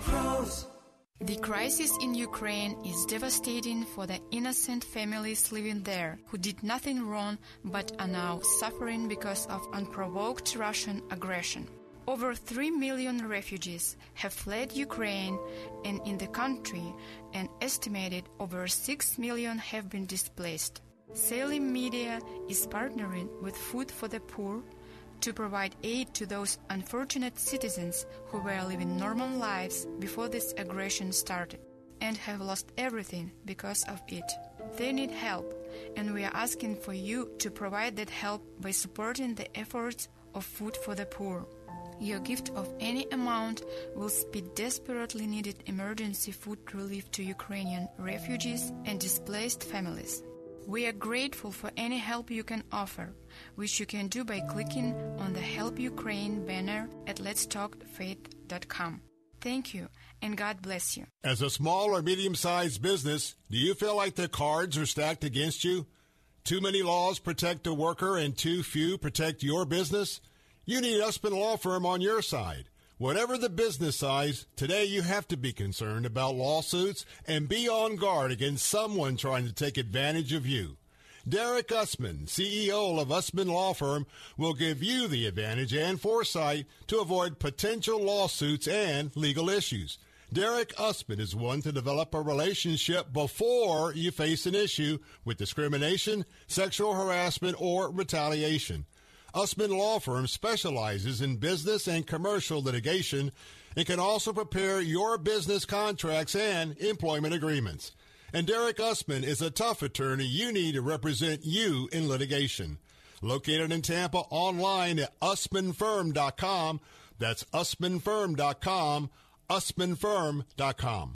The crisis in Ukraine is devastating for the innocent families living there who did nothing wrong but are now suffering because of unprovoked Russian aggression. Over 3 million refugees have fled Ukraine, and in the country, an estimated over 6 million have been displaced. Salem Media is partnering with Food for the Poor to provide aid to those unfortunate citizens who were living normal lives before this aggression started and have lost everything because of it. They need help, and we are asking for you to provide that help by supporting the efforts of Food for the Poor. Your gift of any amount will speed desperately needed emergency food relief to Ukrainian refugees and displaced families. We are grateful for any help you can offer, which you can do by clicking on the Help Ukraine banner at letstalkfaith.com. Thank you, and God bless you. As a small or medium sized business, do you feel like the cards are stacked against you? Too many laws protect a worker and too few protect your business? You need Usman Law Firm on your side. Whatever the business size, today you have to be concerned about lawsuits and be on guard against someone trying to take advantage of you. Derek Usman, CEO of Usman Law Firm, will give you the advantage and foresight to avoid potential lawsuits and legal issues. Derek Usman is one to develop a relationship before you face an issue with discrimination, sexual harassment, or retaliation. Usman Law Firm specializes in business and commercial litigation and can also prepare your business contracts and employment agreements. And Derek Usman is a tough attorney you need to represent you in litigation. Located in Tampa, online at usmanfirm.com. That's usmanfirm.com, usmanfirm.com.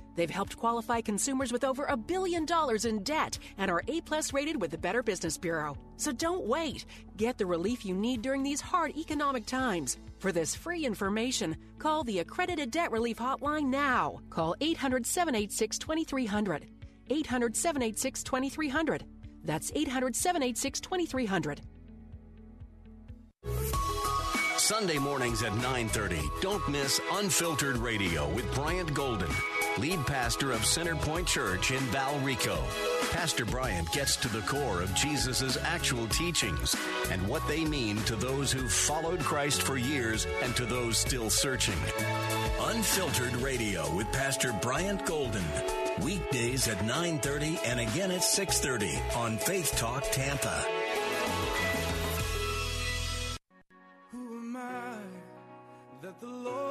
They've helped qualify consumers with over a billion dollars in debt and are A plus rated with the Better Business Bureau. So don't wait. Get the relief you need during these hard economic times. For this free information, call the Accredited Debt Relief Hotline now. Call 800 786 2300. 800 786 2300. That's 800 786 2300. Sunday mornings at 9:30. Don't miss Unfiltered Radio with Bryant Golden, lead pastor of Center Point Church in Valrico. Pastor Bryant gets to the core of Jesus' actual teachings and what they mean to those who've followed Christ for years and to those still searching. Unfiltered Radio with Pastor Bryant Golden. Weekdays at 9:30 and again at 6:30 on Faith Talk Tampa. Who am I that the Lord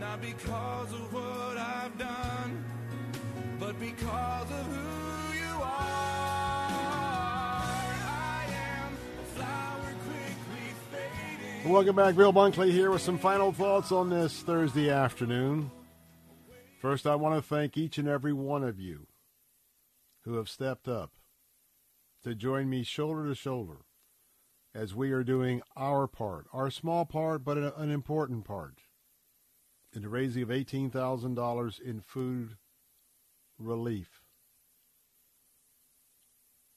Not because of what I've done, but because of who you are. Welcome back. Bill Bunkley here with some final thoughts on this Thursday afternoon. First, I want to thank each and every one of you who have stepped up to join me shoulder to shoulder as we are doing our part, our small part, but an important part, in the raising of $18,000 in food relief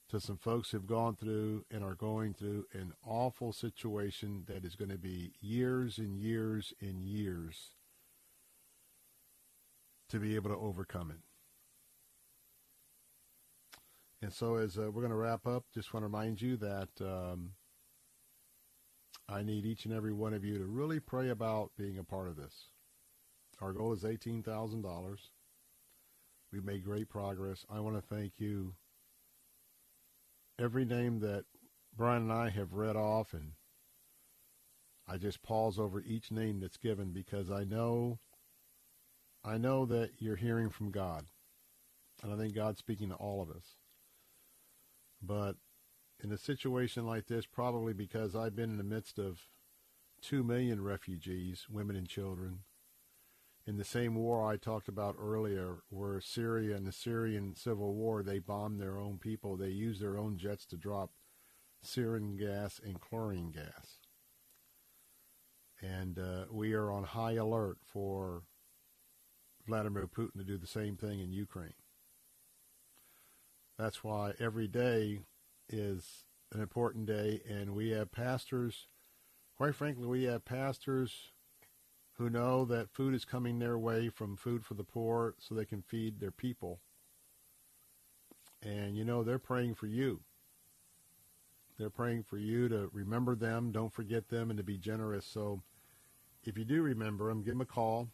to some folks who've gone through and are going through an awful situation that is going to be years and years and years to be able to overcome it. And so, as uh, we're going to wrap up, just want to remind you that um, I need each and every one of you to really pray about being a part of this. Our goal is $18,000. We've made great progress. I want to thank you every name that Brian and I have read off, and I just pause over each name that's given because I know, I know that you're hearing from God, and I think God's speaking to all of us. But in a situation like this, probably because I've been in the midst of two million refugees, women and children, in the same war I talked about earlier, where Syria and the Syrian civil war, they bombed their own people. They used their own jets to drop sarin gas and chlorine gas. And uh, we are on high alert for Vladimir Putin to do the same thing in Ukraine. That's why every day is an important day, and we have pastors. Quite frankly, we have pastors who know that food is coming their way from Food for the Poor so they can feed their people. And you know, they're praying for you. They're praying for you to remember them, don't forget them, and to be generous. So if you do remember them, give them a call.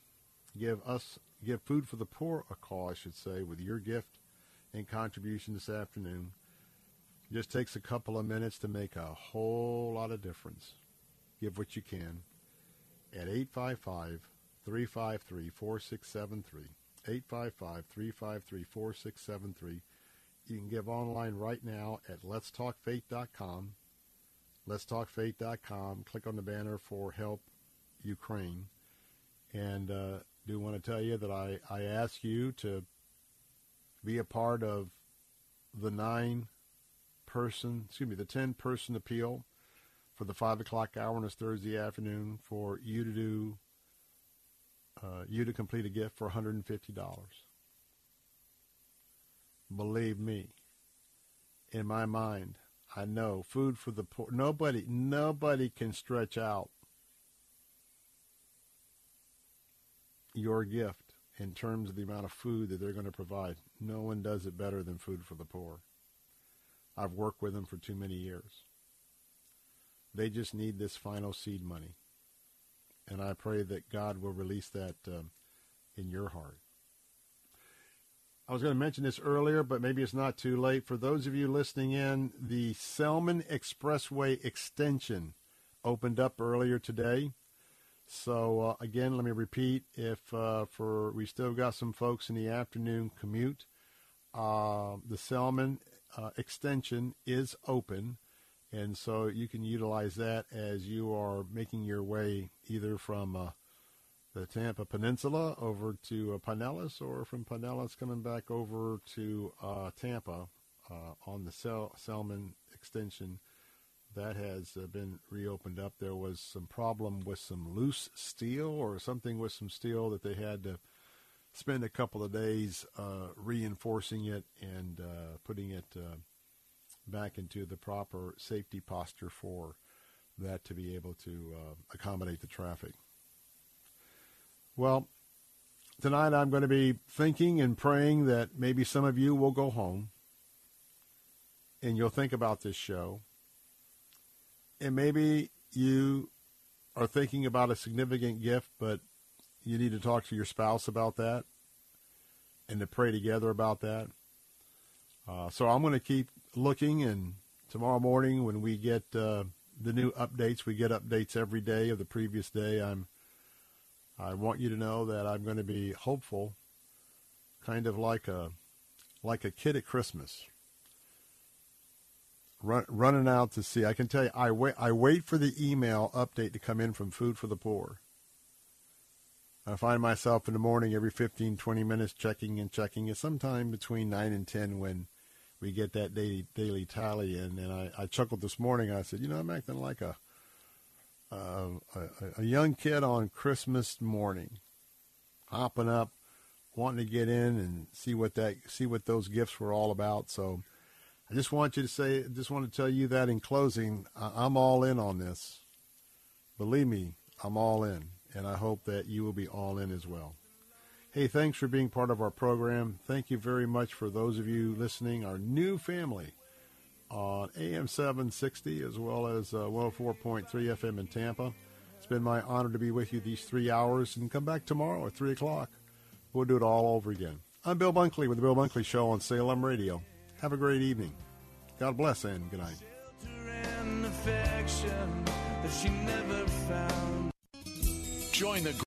Give us, give Food for the Poor a call, I should say, with your gift and contribution this afternoon. It just takes a couple of minutes to make a whole lot of difference. Give what you can at 855 353 4673. 855 353 4673. You can give online right now at letstalkfaith.com. Letstalkfaith.com. Click on the banner for Help Ukraine. And uh, do want to tell you that I, I ask you to be a part of the nine person, excuse me, the 10 person appeal for the five o'clock hour on this Thursday afternoon for you to do, uh, you to complete a gift for $150. Believe me, in my mind, I know food for the poor. Nobody, nobody can stretch out your gift in terms of the amount of food that they're going to provide. No one does it better than Food for the Poor. I've worked with them for too many years. They just need this final seed money. And I pray that God will release that um, in your heart. I was going to mention this earlier, but maybe it's not too late. For those of you listening in, the Selmon Expressway extension opened up earlier today. So uh, again, let me repeat: if uh, for we still got some folks in the afternoon commute, uh, the Selmon uh, extension is open. And so you can utilize that as you are making your way either from uh, the Tampa Peninsula over to uh, Pinellas or from Pinellas coming back over to uh, Tampa uh, on the Sel- Selmon extension. That has uh, been reopened up. There was some problem with some loose steel or something with some steel that they had to spend a couple of days uh, reinforcing it and putting it back into the proper safety posture for that to be able to uh, accommodate the traffic. Well, tonight I'm going to be thinking and praying that maybe some of you will go home and you'll think about this show. And maybe you are thinking about a significant gift, but you need to talk to your spouse about that and to pray together about that. Uh, so I'm going to keep looking, and tomorrow morning when we get uh, the new updates, we get updates every day of the previous day. I'm I want you to know that I'm going to be hopeful, kind of like a like a kid at Christmas. run, running out to see. I can tell you, I wait. I wait for the email update to come in from Food for the Poor. I find myself in the morning every 15, 20 minutes checking and checking. It's sometime between nine and ten when we get that daily daily tally. And and I, I chuckled this morning. I said, you know, I'm acting like a uh, a, a young kid on Christmas morning, hopping up, wanting to get in and see what that see what those gifts were all about. So I just want you to say, just want to tell you that in closing, I'm all in on this. Believe me, I'm all in, and I hope that you will be all in as well. Hey, thanks for being part of our program. Thank you very much for those of you listening, our new family on AM 760 as well as uh, 104.3 FM in Tampa. It's been my honor to be with you these three hours and come back tomorrow at 3 o'clock. We'll do it all over again. I'm Bill Bunkley with the Bill Bunkley Show on Salem Radio. Have a great evening. God bless and good night. Join the